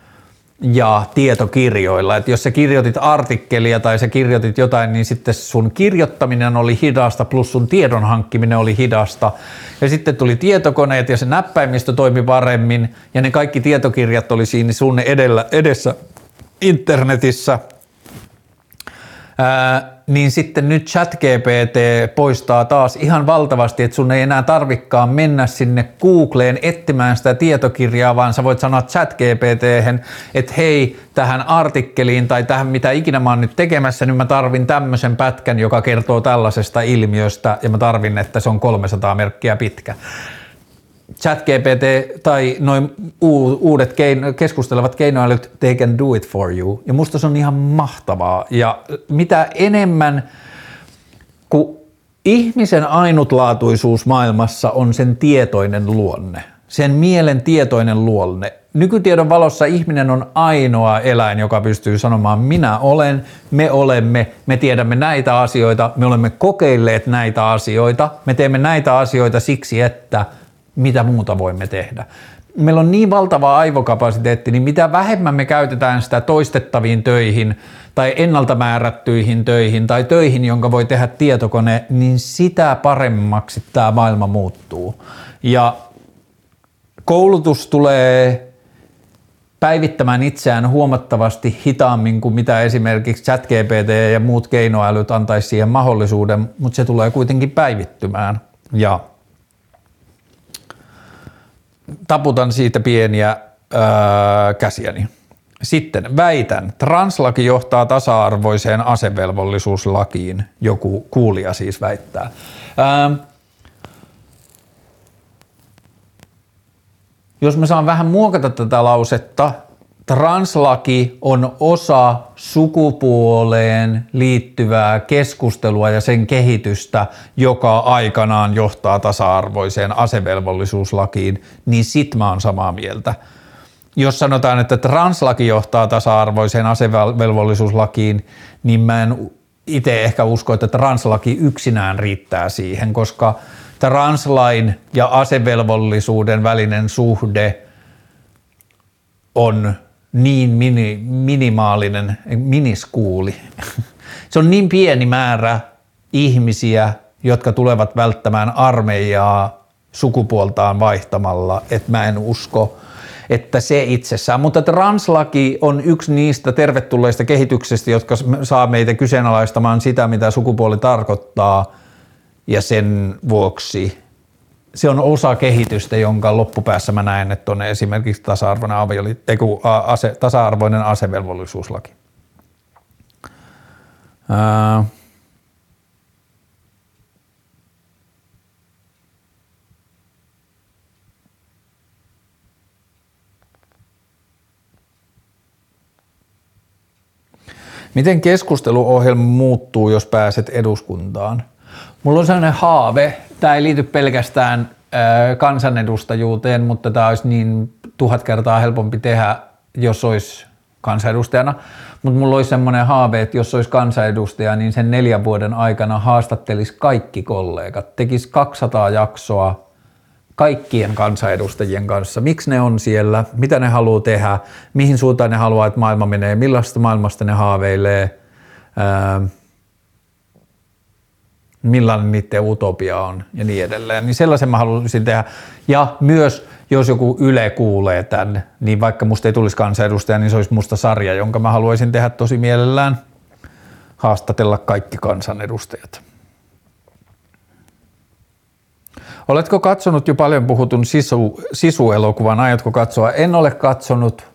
ja tietokirjoilla. Et jos sä kirjoitit artikkelia tai sä kirjoitit jotain, niin sitten sun kirjoittaminen oli hidasta plus sun tiedon hankkiminen oli hidasta. Ja sitten tuli tietokoneet ja se näppäimistö toimi paremmin ja ne kaikki tietokirjat oli siinä sun edellä, edessä internetissä. Ää, niin sitten nyt ChatGPT poistaa taas ihan valtavasti, että sun ei enää tarvikkaan mennä sinne Googleen etsimään sitä tietokirjaa, vaan sä voit sanoa ChatGPT, että hei, tähän artikkeliin tai tähän mitä ikinä mä oon nyt tekemässä, niin mä tarvin tämmöisen pätkän, joka kertoo tällaisesta ilmiöstä ja mä tarvin, että se on 300 merkkiä pitkä. ChatGPT tai noin uudet keino, keskustelevat keinoälyt, they can do it for you. Ja musta se on ihan mahtavaa. Ja mitä enemmän, kun ihmisen ainutlaatuisuus maailmassa on sen tietoinen luonne, sen mielen tietoinen luonne. Nykytiedon valossa ihminen on ainoa eläin, joka pystyy sanomaan minä olen, me olemme, me tiedämme näitä asioita, me olemme kokeilleet näitä asioita, me teemme näitä asioita siksi, että – mitä muuta voimme tehdä. Meillä on niin valtava aivokapasiteetti, niin mitä vähemmän me käytetään sitä toistettaviin töihin tai ennalta määrättyihin töihin tai töihin, jonka voi tehdä tietokone, niin sitä paremmaksi tämä maailma muuttuu. Ja koulutus tulee päivittämään itseään huomattavasti hitaammin kuin mitä esimerkiksi ChatGPT ja muut keinoälyt antaisi siihen mahdollisuuden, mutta se tulee kuitenkin päivittymään. Ja taputan siitä pieniä öö, käsiäni. Sitten väitän, translaki johtaa tasa-arvoiseen asevelvollisuuslakiin, joku kuulija siis väittää. Öö, jos mä saan vähän muokata tätä lausetta, translaki on osa sukupuoleen liittyvää keskustelua ja sen kehitystä, joka aikanaan johtaa tasa-arvoiseen asevelvollisuuslakiin, niin sit mä oon samaa mieltä. Jos sanotaan, että translaki johtaa tasa-arvoiseen asevelvollisuuslakiin, niin mä en itse ehkä usko, että translaki yksinään riittää siihen, koska translain ja asevelvollisuuden välinen suhde on niin mini, minimaalinen, miniskuuli. Se on niin pieni määrä ihmisiä, jotka tulevat välttämään armeijaa sukupuoltaan vaihtamalla, että mä en usko, että se itsessään. Mutta translaki on yksi niistä tervetulleista kehityksistä, jotka saa meitä kyseenalaistamaan sitä, mitä sukupuoli tarkoittaa, ja sen vuoksi se on osa kehitystä, jonka loppupäässä mä näen, että on esimerkiksi tasa-arvoinen, avioli, eiku, ase, tasa-arvoinen asevelvollisuuslaki. Ää, Miten keskusteluohjelma muuttuu, jos pääset eduskuntaan? Mulla on sellainen haave, tämä ei liity pelkästään kansanedustajuuteen, mutta tämä olisi niin tuhat kertaa helpompi tehdä, jos olisi kansanedustajana. Mutta mulla olisi semmoinen haave, että jos olisi kansanedustaja, niin sen neljän vuoden aikana haastattelisi kaikki kollegat, tekisi 200 jaksoa kaikkien kansanedustajien kanssa. Miksi ne on siellä, mitä ne haluaa tehdä, mihin suuntaan ne haluaa, että maailma menee, millaista maailmasta ne haaveilee. Millainen niiden utopia on ja niin edelleen. Niin sellaisen mä haluaisin tehdä. Ja myös, jos joku Yle kuulee tämän, niin vaikka musta ei tulisi kansanedustaja, niin se olisi musta sarja, jonka mä haluaisin tehdä tosi mielellään haastatella kaikki kansanedustajat. Oletko katsonut jo paljon puhutun sisu, sisuelokuvan? Aiotko katsoa? En ole katsonut.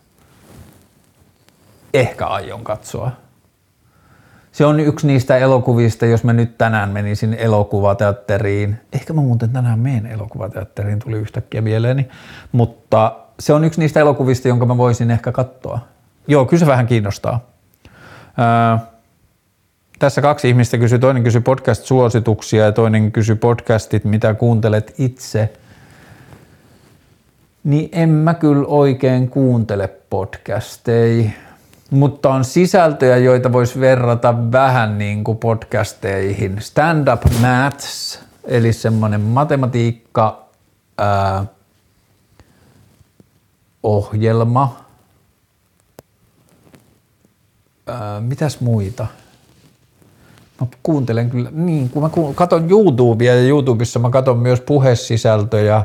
Ehkä aion katsoa. Se on yksi niistä elokuvista, jos mä nyt tänään menisin elokuvateatteriin. Ehkä mä muuten tänään menen elokuvateatteriin, tuli yhtäkkiä mieleeni. Mutta se on yksi niistä elokuvista, jonka mä voisin ehkä katsoa. Joo, kyllä se vähän kiinnostaa. Öö, tässä kaksi ihmistä kysyi, toinen kysyi podcast-suosituksia ja toinen kysyi podcastit, mitä kuuntelet itse. Niin en mä kyllä oikein kuuntele podcasteja, mutta on sisältöjä, joita voisi verrata vähän niin kuin podcasteihin. Stand-up maths, eli semmoinen matematiikka ää, ohjelma. Ää, mitäs muita? Mä kuuntelen kyllä, niin kun mä katson YouTubea ja YouTubessa mä katson myös puhesisältöjä,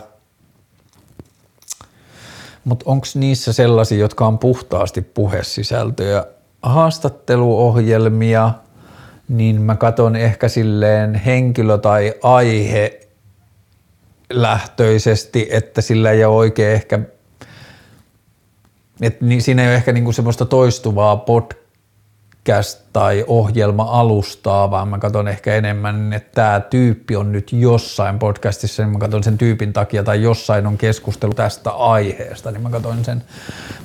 mutta onko niissä sellaisia, jotka on puhtaasti puhesisältöjä? Haastatteluohjelmia, niin mä katson ehkä silleen henkilö- tai aihe lähtöisesti, että sillä ei ole oikein ehkä, että siinä ei ole ehkä niinku semmoista toistuvaa podcast podcast tai ohjelma alustaa, vaan mä katson ehkä enemmän, että tämä tyyppi on nyt jossain podcastissa, niin mä katson sen tyypin takia, tai jossain on keskustelu tästä aiheesta, niin mä katson sen.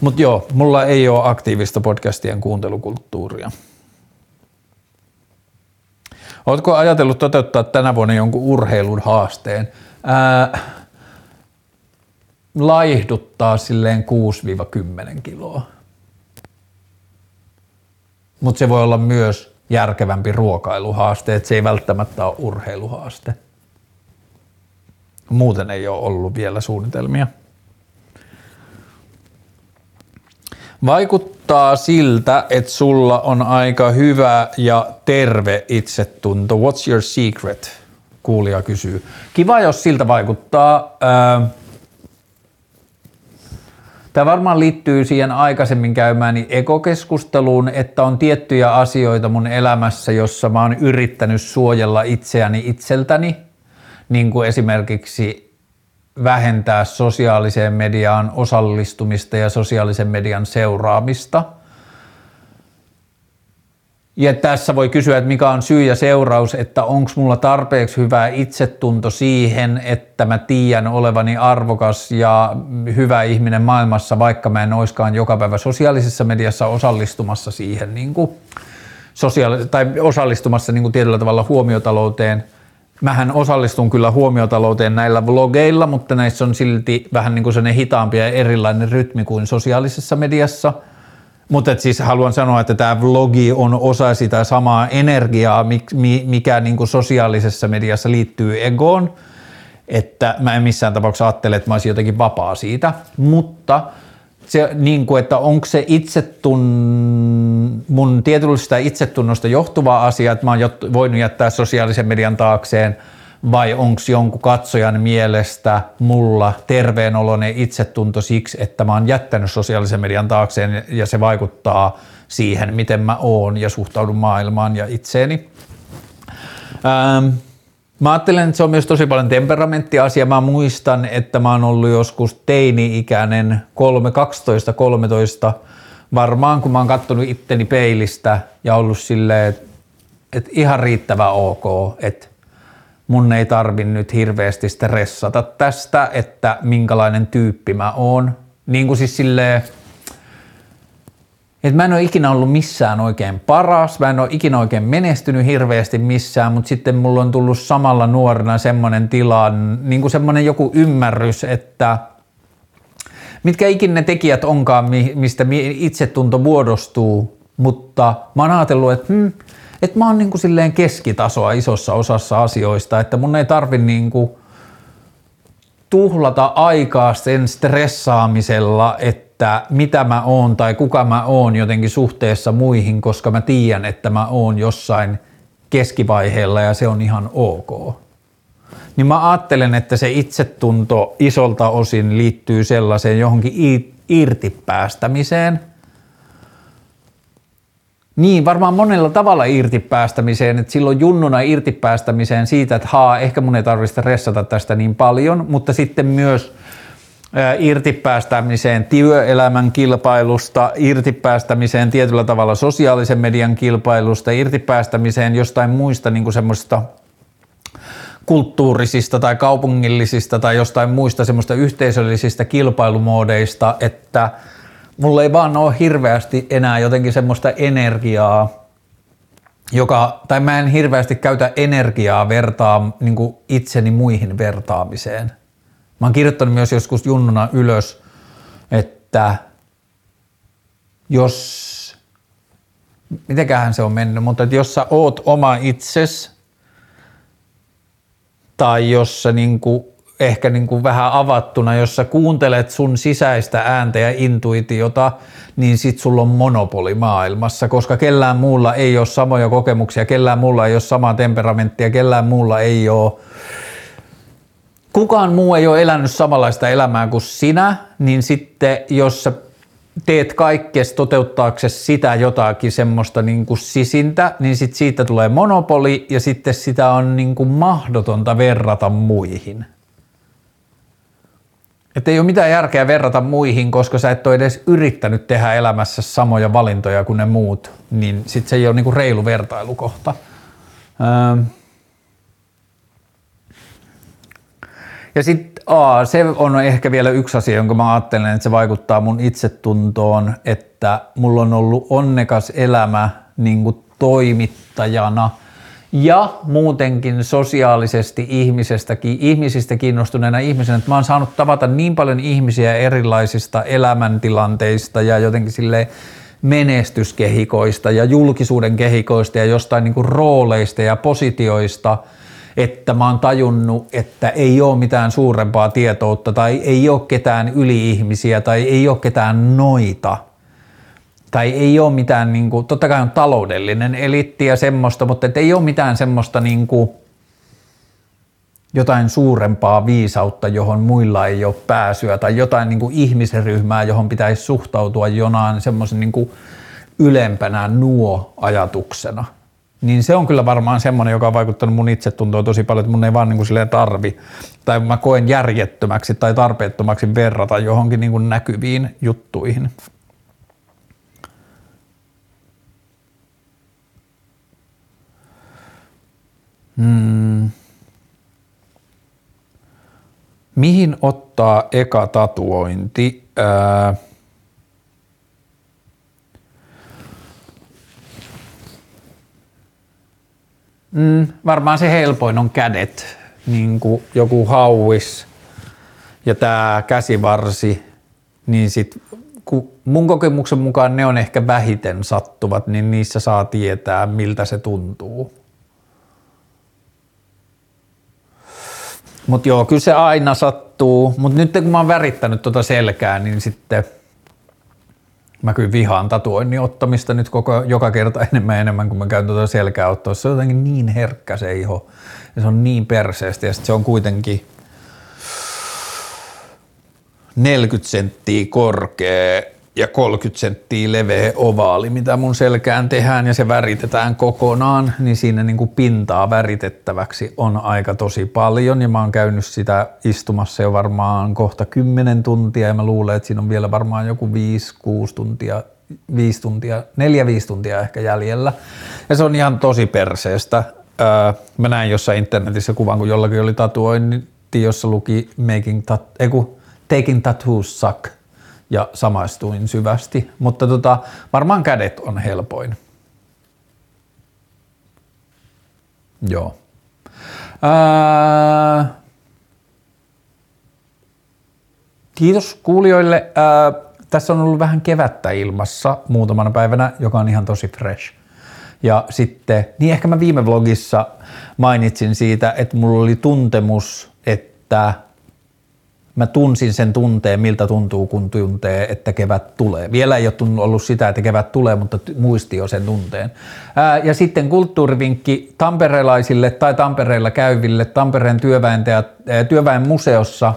Mutta joo, mulla ei ole aktiivista podcastien kuuntelukulttuuria. Oletko ajatellut toteuttaa tänä vuonna jonkun urheilun haasteen? Ää, laihduttaa silleen 6-10 kiloa mutta se voi olla myös järkevämpi ruokailuhaaste, että se ei välttämättä ole urheiluhaaste. Muuten ei ole ollut vielä suunnitelmia. Vaikuttaa siltä, että sulla on aika hyvä ja terve itsetunto. What's your secret? Kuulija kysyy. Kiva, jos siltä vaikuttaa. Äh, Tämä varmaan liittyy siihen aikaisemmin käymääni ekokeskusteluun, että on tiettyjä asioita mun elämässä, jossa mä oon yrittänyt suojella itseäni itseltäni, niin kuin esimerkiksi vähentää sosiaaliseen mediaan osallistumista ja sosiaalisen median seuraamista – ja tässä voi kysyä, että mikä on syy ja seuraus, että onko mulla tarpeeksi hyvä itsetunto siihen, että mä tiedän olevani arvokas ja hyvä ihminen maailmassa, vaikka mä en oiskaan joka päivä sosiaalisessa mediassa osallistumassa siihen niin kuin sosiaali- tai osallistumassa niin kuin tietyllä tavalla huomiotalouteen. Mähän osallistun kyllä huomiotalouteen näillä vlogeilla, mutta näissä on silti vähän niin kuin hitaampi ja erilainen rytmi kuin sosiaalisessa mediassa – mutta siis haluan sanoa, että tämä vlogi on osa sitä samaa energiaa, mikä niin kuin sosiaalisessa mediassa liittyy egoon. Että mä en missään tapauksessa ajattele, että mä olisin jotenkin vapaa siitä, mutta se, niin kuin, että onko se itsetun, mun tietynlaisesta itsetunnosta johtuva asia, että mä oon voinut jättää sosiaalisen median taakseen – vai onko jonkun katsojan mielestä mulla terveenoloinen itsetunto siksi, että mä oon jättänyt sosiaalisen median taakseen ja se vaikuttaa siihen, miten mä oon ja suhtaudun maailmaan ja itseeni. Ähm, mä ajattelen, että se on myös tosi paljon temperamenttiasia. Mä muistan, että mä oon ollut joskus teini-ikäinen 3, 12, 13, varmaan kun mä oon kattonut itteni peilistä ja ollut silleen, että, että ihan riittävä ok, että mun ei tarvi nyt hirveästi stressata tästä, että minkälainen tyyppi mä oon. Niin kuin siis silleen, että mä en ole ikinä ollut missään oikein paras, mä en ole ikinä oikein menestynyt hirveästi missään, mutta sitten mulla on tullut samalla nuorena semmoinen tila, niin kuin semmoinen joku ymmärrys, että mitkä ikinä ne tekijät onkaan, mistä itsetunto muodostuu, mutta mä oon ajatellut, että hmm, että mä oon niin kuin silleen keskitasoa isossa osassa asioista, että mun ei tarvi niin kuin tuhlata aikaa sen stressaamisella, että mitä mä oon tai kuka mä oon jotenkin suhteessa muihin, koska mä tiedän, että mä oon jossain keskivaiheella ja se on ihan ok. Niin mä ajattelen, että se itsetunto isolta osin liittyy sellaiseen johonkin irtipäästämiseen – Niin, varmaan monella tavalla irtipäästämiseen, että silloin junnuna irtipäästämiseen siitä, että haa, ehkä mun ei tarvitse ressata tästä niin paljon, mutta sitten myös irtipäästämiseen työelämän kilpailusta, irtipäästämiseen tietyllä tavalla sosiaalisen median kilpailusta, irtipäästämiseen jostain muista niin semmoista kulttuurisista tai kaupungillisista tai jostain muista semmoista yhteisöllisistä kilpailumoodeista, että mulla ei vaan ole hirveästi enää jotenkin semmoista energiaa, joka, tai mä en hirveästi käytä energiaa vertaa niin itseni muihin vertaamiseen. Mä oon kirjoittanut myös joskus junnuna ylös, että jos, mitenköhän se on mennyt, mutta että jos sä oot oma itses, tai jos sä niinku, ehkä niinku vähän avattuna, jos sä kuuntelet sun sisäistä ääntä ja intuitiota, niin sit sulla on monopoli maailmassa, koska kellään muulla ei ole samoja kokemuksia, kellään muulla ei ole samaa temperamenttia, kellään muulla ei ole kukaan muu ei ole elänyt samanlaista elämää kuin sinä, niin sitten jos sä teet kaikkes toteuttaaksesi sitä jotakin semmoista niin kuin sisintä, niin sit siitä tulee monopoli ja sitten sitä on niin kuin mahdotonta verrata muihin. Että ei ole mitään järkeä verrata muihin, koska sä et ole edes yrittänyt tehdä elämässä samoja valintoja kuin ne muut, niin sitten se ei ole niin kuin reilu vertailukohta. Öö, Ja sitten se on ehkä vielä yksi asia, jonka mä ajattelen, että se vaikuttaa mun itsetuntoon, että mulla on ollut onnekas elämä niin toimittajana ja muutenkin sosiaalisesti ihmisestäkin, ihmisistä kiinnostuneena ihmisenä, että mä oon saanut tavata niin paljon ihmisiä erilaisista elämäntilanteista ja jotenkin sille menestyskehikoista ja julkisuuden kehikoista ja jostain niin kuin rooleista ja positioista – että mä oon tajunnut, että ei ole mitään suurempaa tietoutta tai ei ole ketään yli-ihmisiä tai ei ole ketään noita tai ei ole mitään, niin kuin, totta kai on taloudellinen elitti ja semmoista, mutta et ei ole mitään semmoista niin kuin, jotain suurempaa viisautta, johon muilla ei ole pääsyä tai jotain niin kuin ihmisryhmää, johon pitäisi suhtautua jonain semmoisen niin kuin ylempänä nuo ajatuksena – niin se on kyllä varmaan semmoinen, joka on vaikuttanut mun itsetuntoon tosi paljon, että mun ei vaan niin kuin tarvi, tai mä koen järjettömäksi tai tarpeettomaksi verrata johonkin niin kuin näkyviin juttuihin. Hmm. Mihin ottaa eka tatuointi? Ää, Mm, varmaan se helpoin on kädet, niin kuin joku hauis ja tämä käsivarsi, niin sit, kun mun kokemuksen mukaan ne on ehkä vähiten sattuvat, niin niissä saa tietää, miltä se tuntuu. Mutta joo, kyllä se aina sattuu, mutta nyt kun mä oon värittänyt tuota selkää, niin sitten – Mä kyllä vihaan tatuoinnin ottamista nyt koko, joka kerta enemmän ja enemmän, kun mä käyn tuota selkää ottaa. Se on jotenkin niin herkkä se iho. Ja se on niin perseestä ja se on kuitenkin 40 senttiä korkea ja 30 senttiä leveä ovaali, mitä mun selkään tehdään ja se väritetään kokonaan, niin siinä niin kuin pintaa väritettäväksi on aika tosi paljon. Ja mä oon käynyt sitä istumassa jo varmaan kohta 10 tuntia ja mä luulen, että siinä on vielä varmaan joku 5-6 tuntia, 5 tuntia, 4-5 tuntia ehkä jäljellä. Ja se on ihan tosi perseestä. Öö, mä näin jossain internetissä kuvan, kun jollakin oli tatuointi, jossa luki making tat- ei taking tattoos suck – ja samaistuin syvästi, mutta tota, varmaan kädet on helpoin. Joo. Ää, kiitos kuulijoille. Ää, tässä on ollut vähän kevättä ilmassa muutamana päivänä, joka on ihan tosi fresh. Ja sitten, niin ehkä mä viime vlogissa mainitsin siitä, että mulla oli tuntemus, että mä tunsin sen tunteen, miltä tuntuu, kun tuntee, että kevät tulee. Vielä ei ole ollut sitä, että kevät tulee, mutta muisti jo sen tunteen. Ää, ja sitten kulttuurivinkki tamperelaisille tai Tampereella käyville. Tampereen työväen, teat- työväen museossa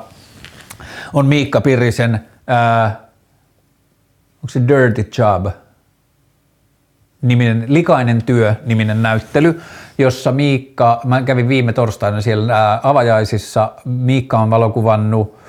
on Miikka Pirisen, ää, onko se Dirty Job? niminen, Likainen työ niminen näyttely, jossa Miikka, mä kävin viime torstaina siellä avajaisissa, Miikka on valokuvannut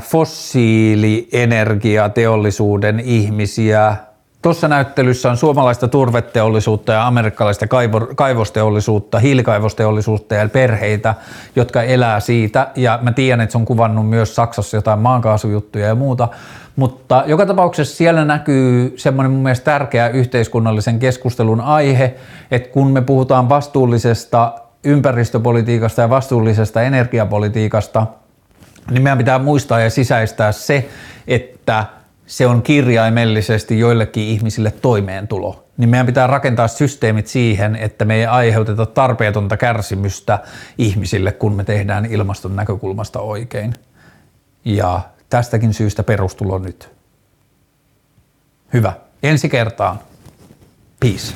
fossiilienergiateollisuuden ihmisiä, Tuossa näyttelyssä on suomalaista turveteollisuutta ja amerikkalaista kaivosteollisuutta, hiilikaivosteollisuutta ja perheitä, jotka elää siitä. Ja mä tiedän, että se on kuvannut myös Saksassa jotain maankaasujuttuja ja muuta. Mutta joka tapauksessa siellä näkyy semmoinen mun mielestä tärkeä yhteiskunnallisen keskustelun aihe, että kun me puhutaan vastuullisesta ympäristöpolitiikasta ja vastuullisesta energiapolitiikasta, niin meidän pitää muistaa ja sisäistää se, että – se on kirjaimellisesti joillekin ihmisille toimeentulo, niin meidän pitää rakentaa systeemit siihen, että me ei aiheuteta tarpeetonta kärsimystä ihmisille, kun me tehdään ilmaston näkökulmasta oikein. Ja tästäkin syystä perustulo nyt. Hyvä. Ensi kertaan. Peace.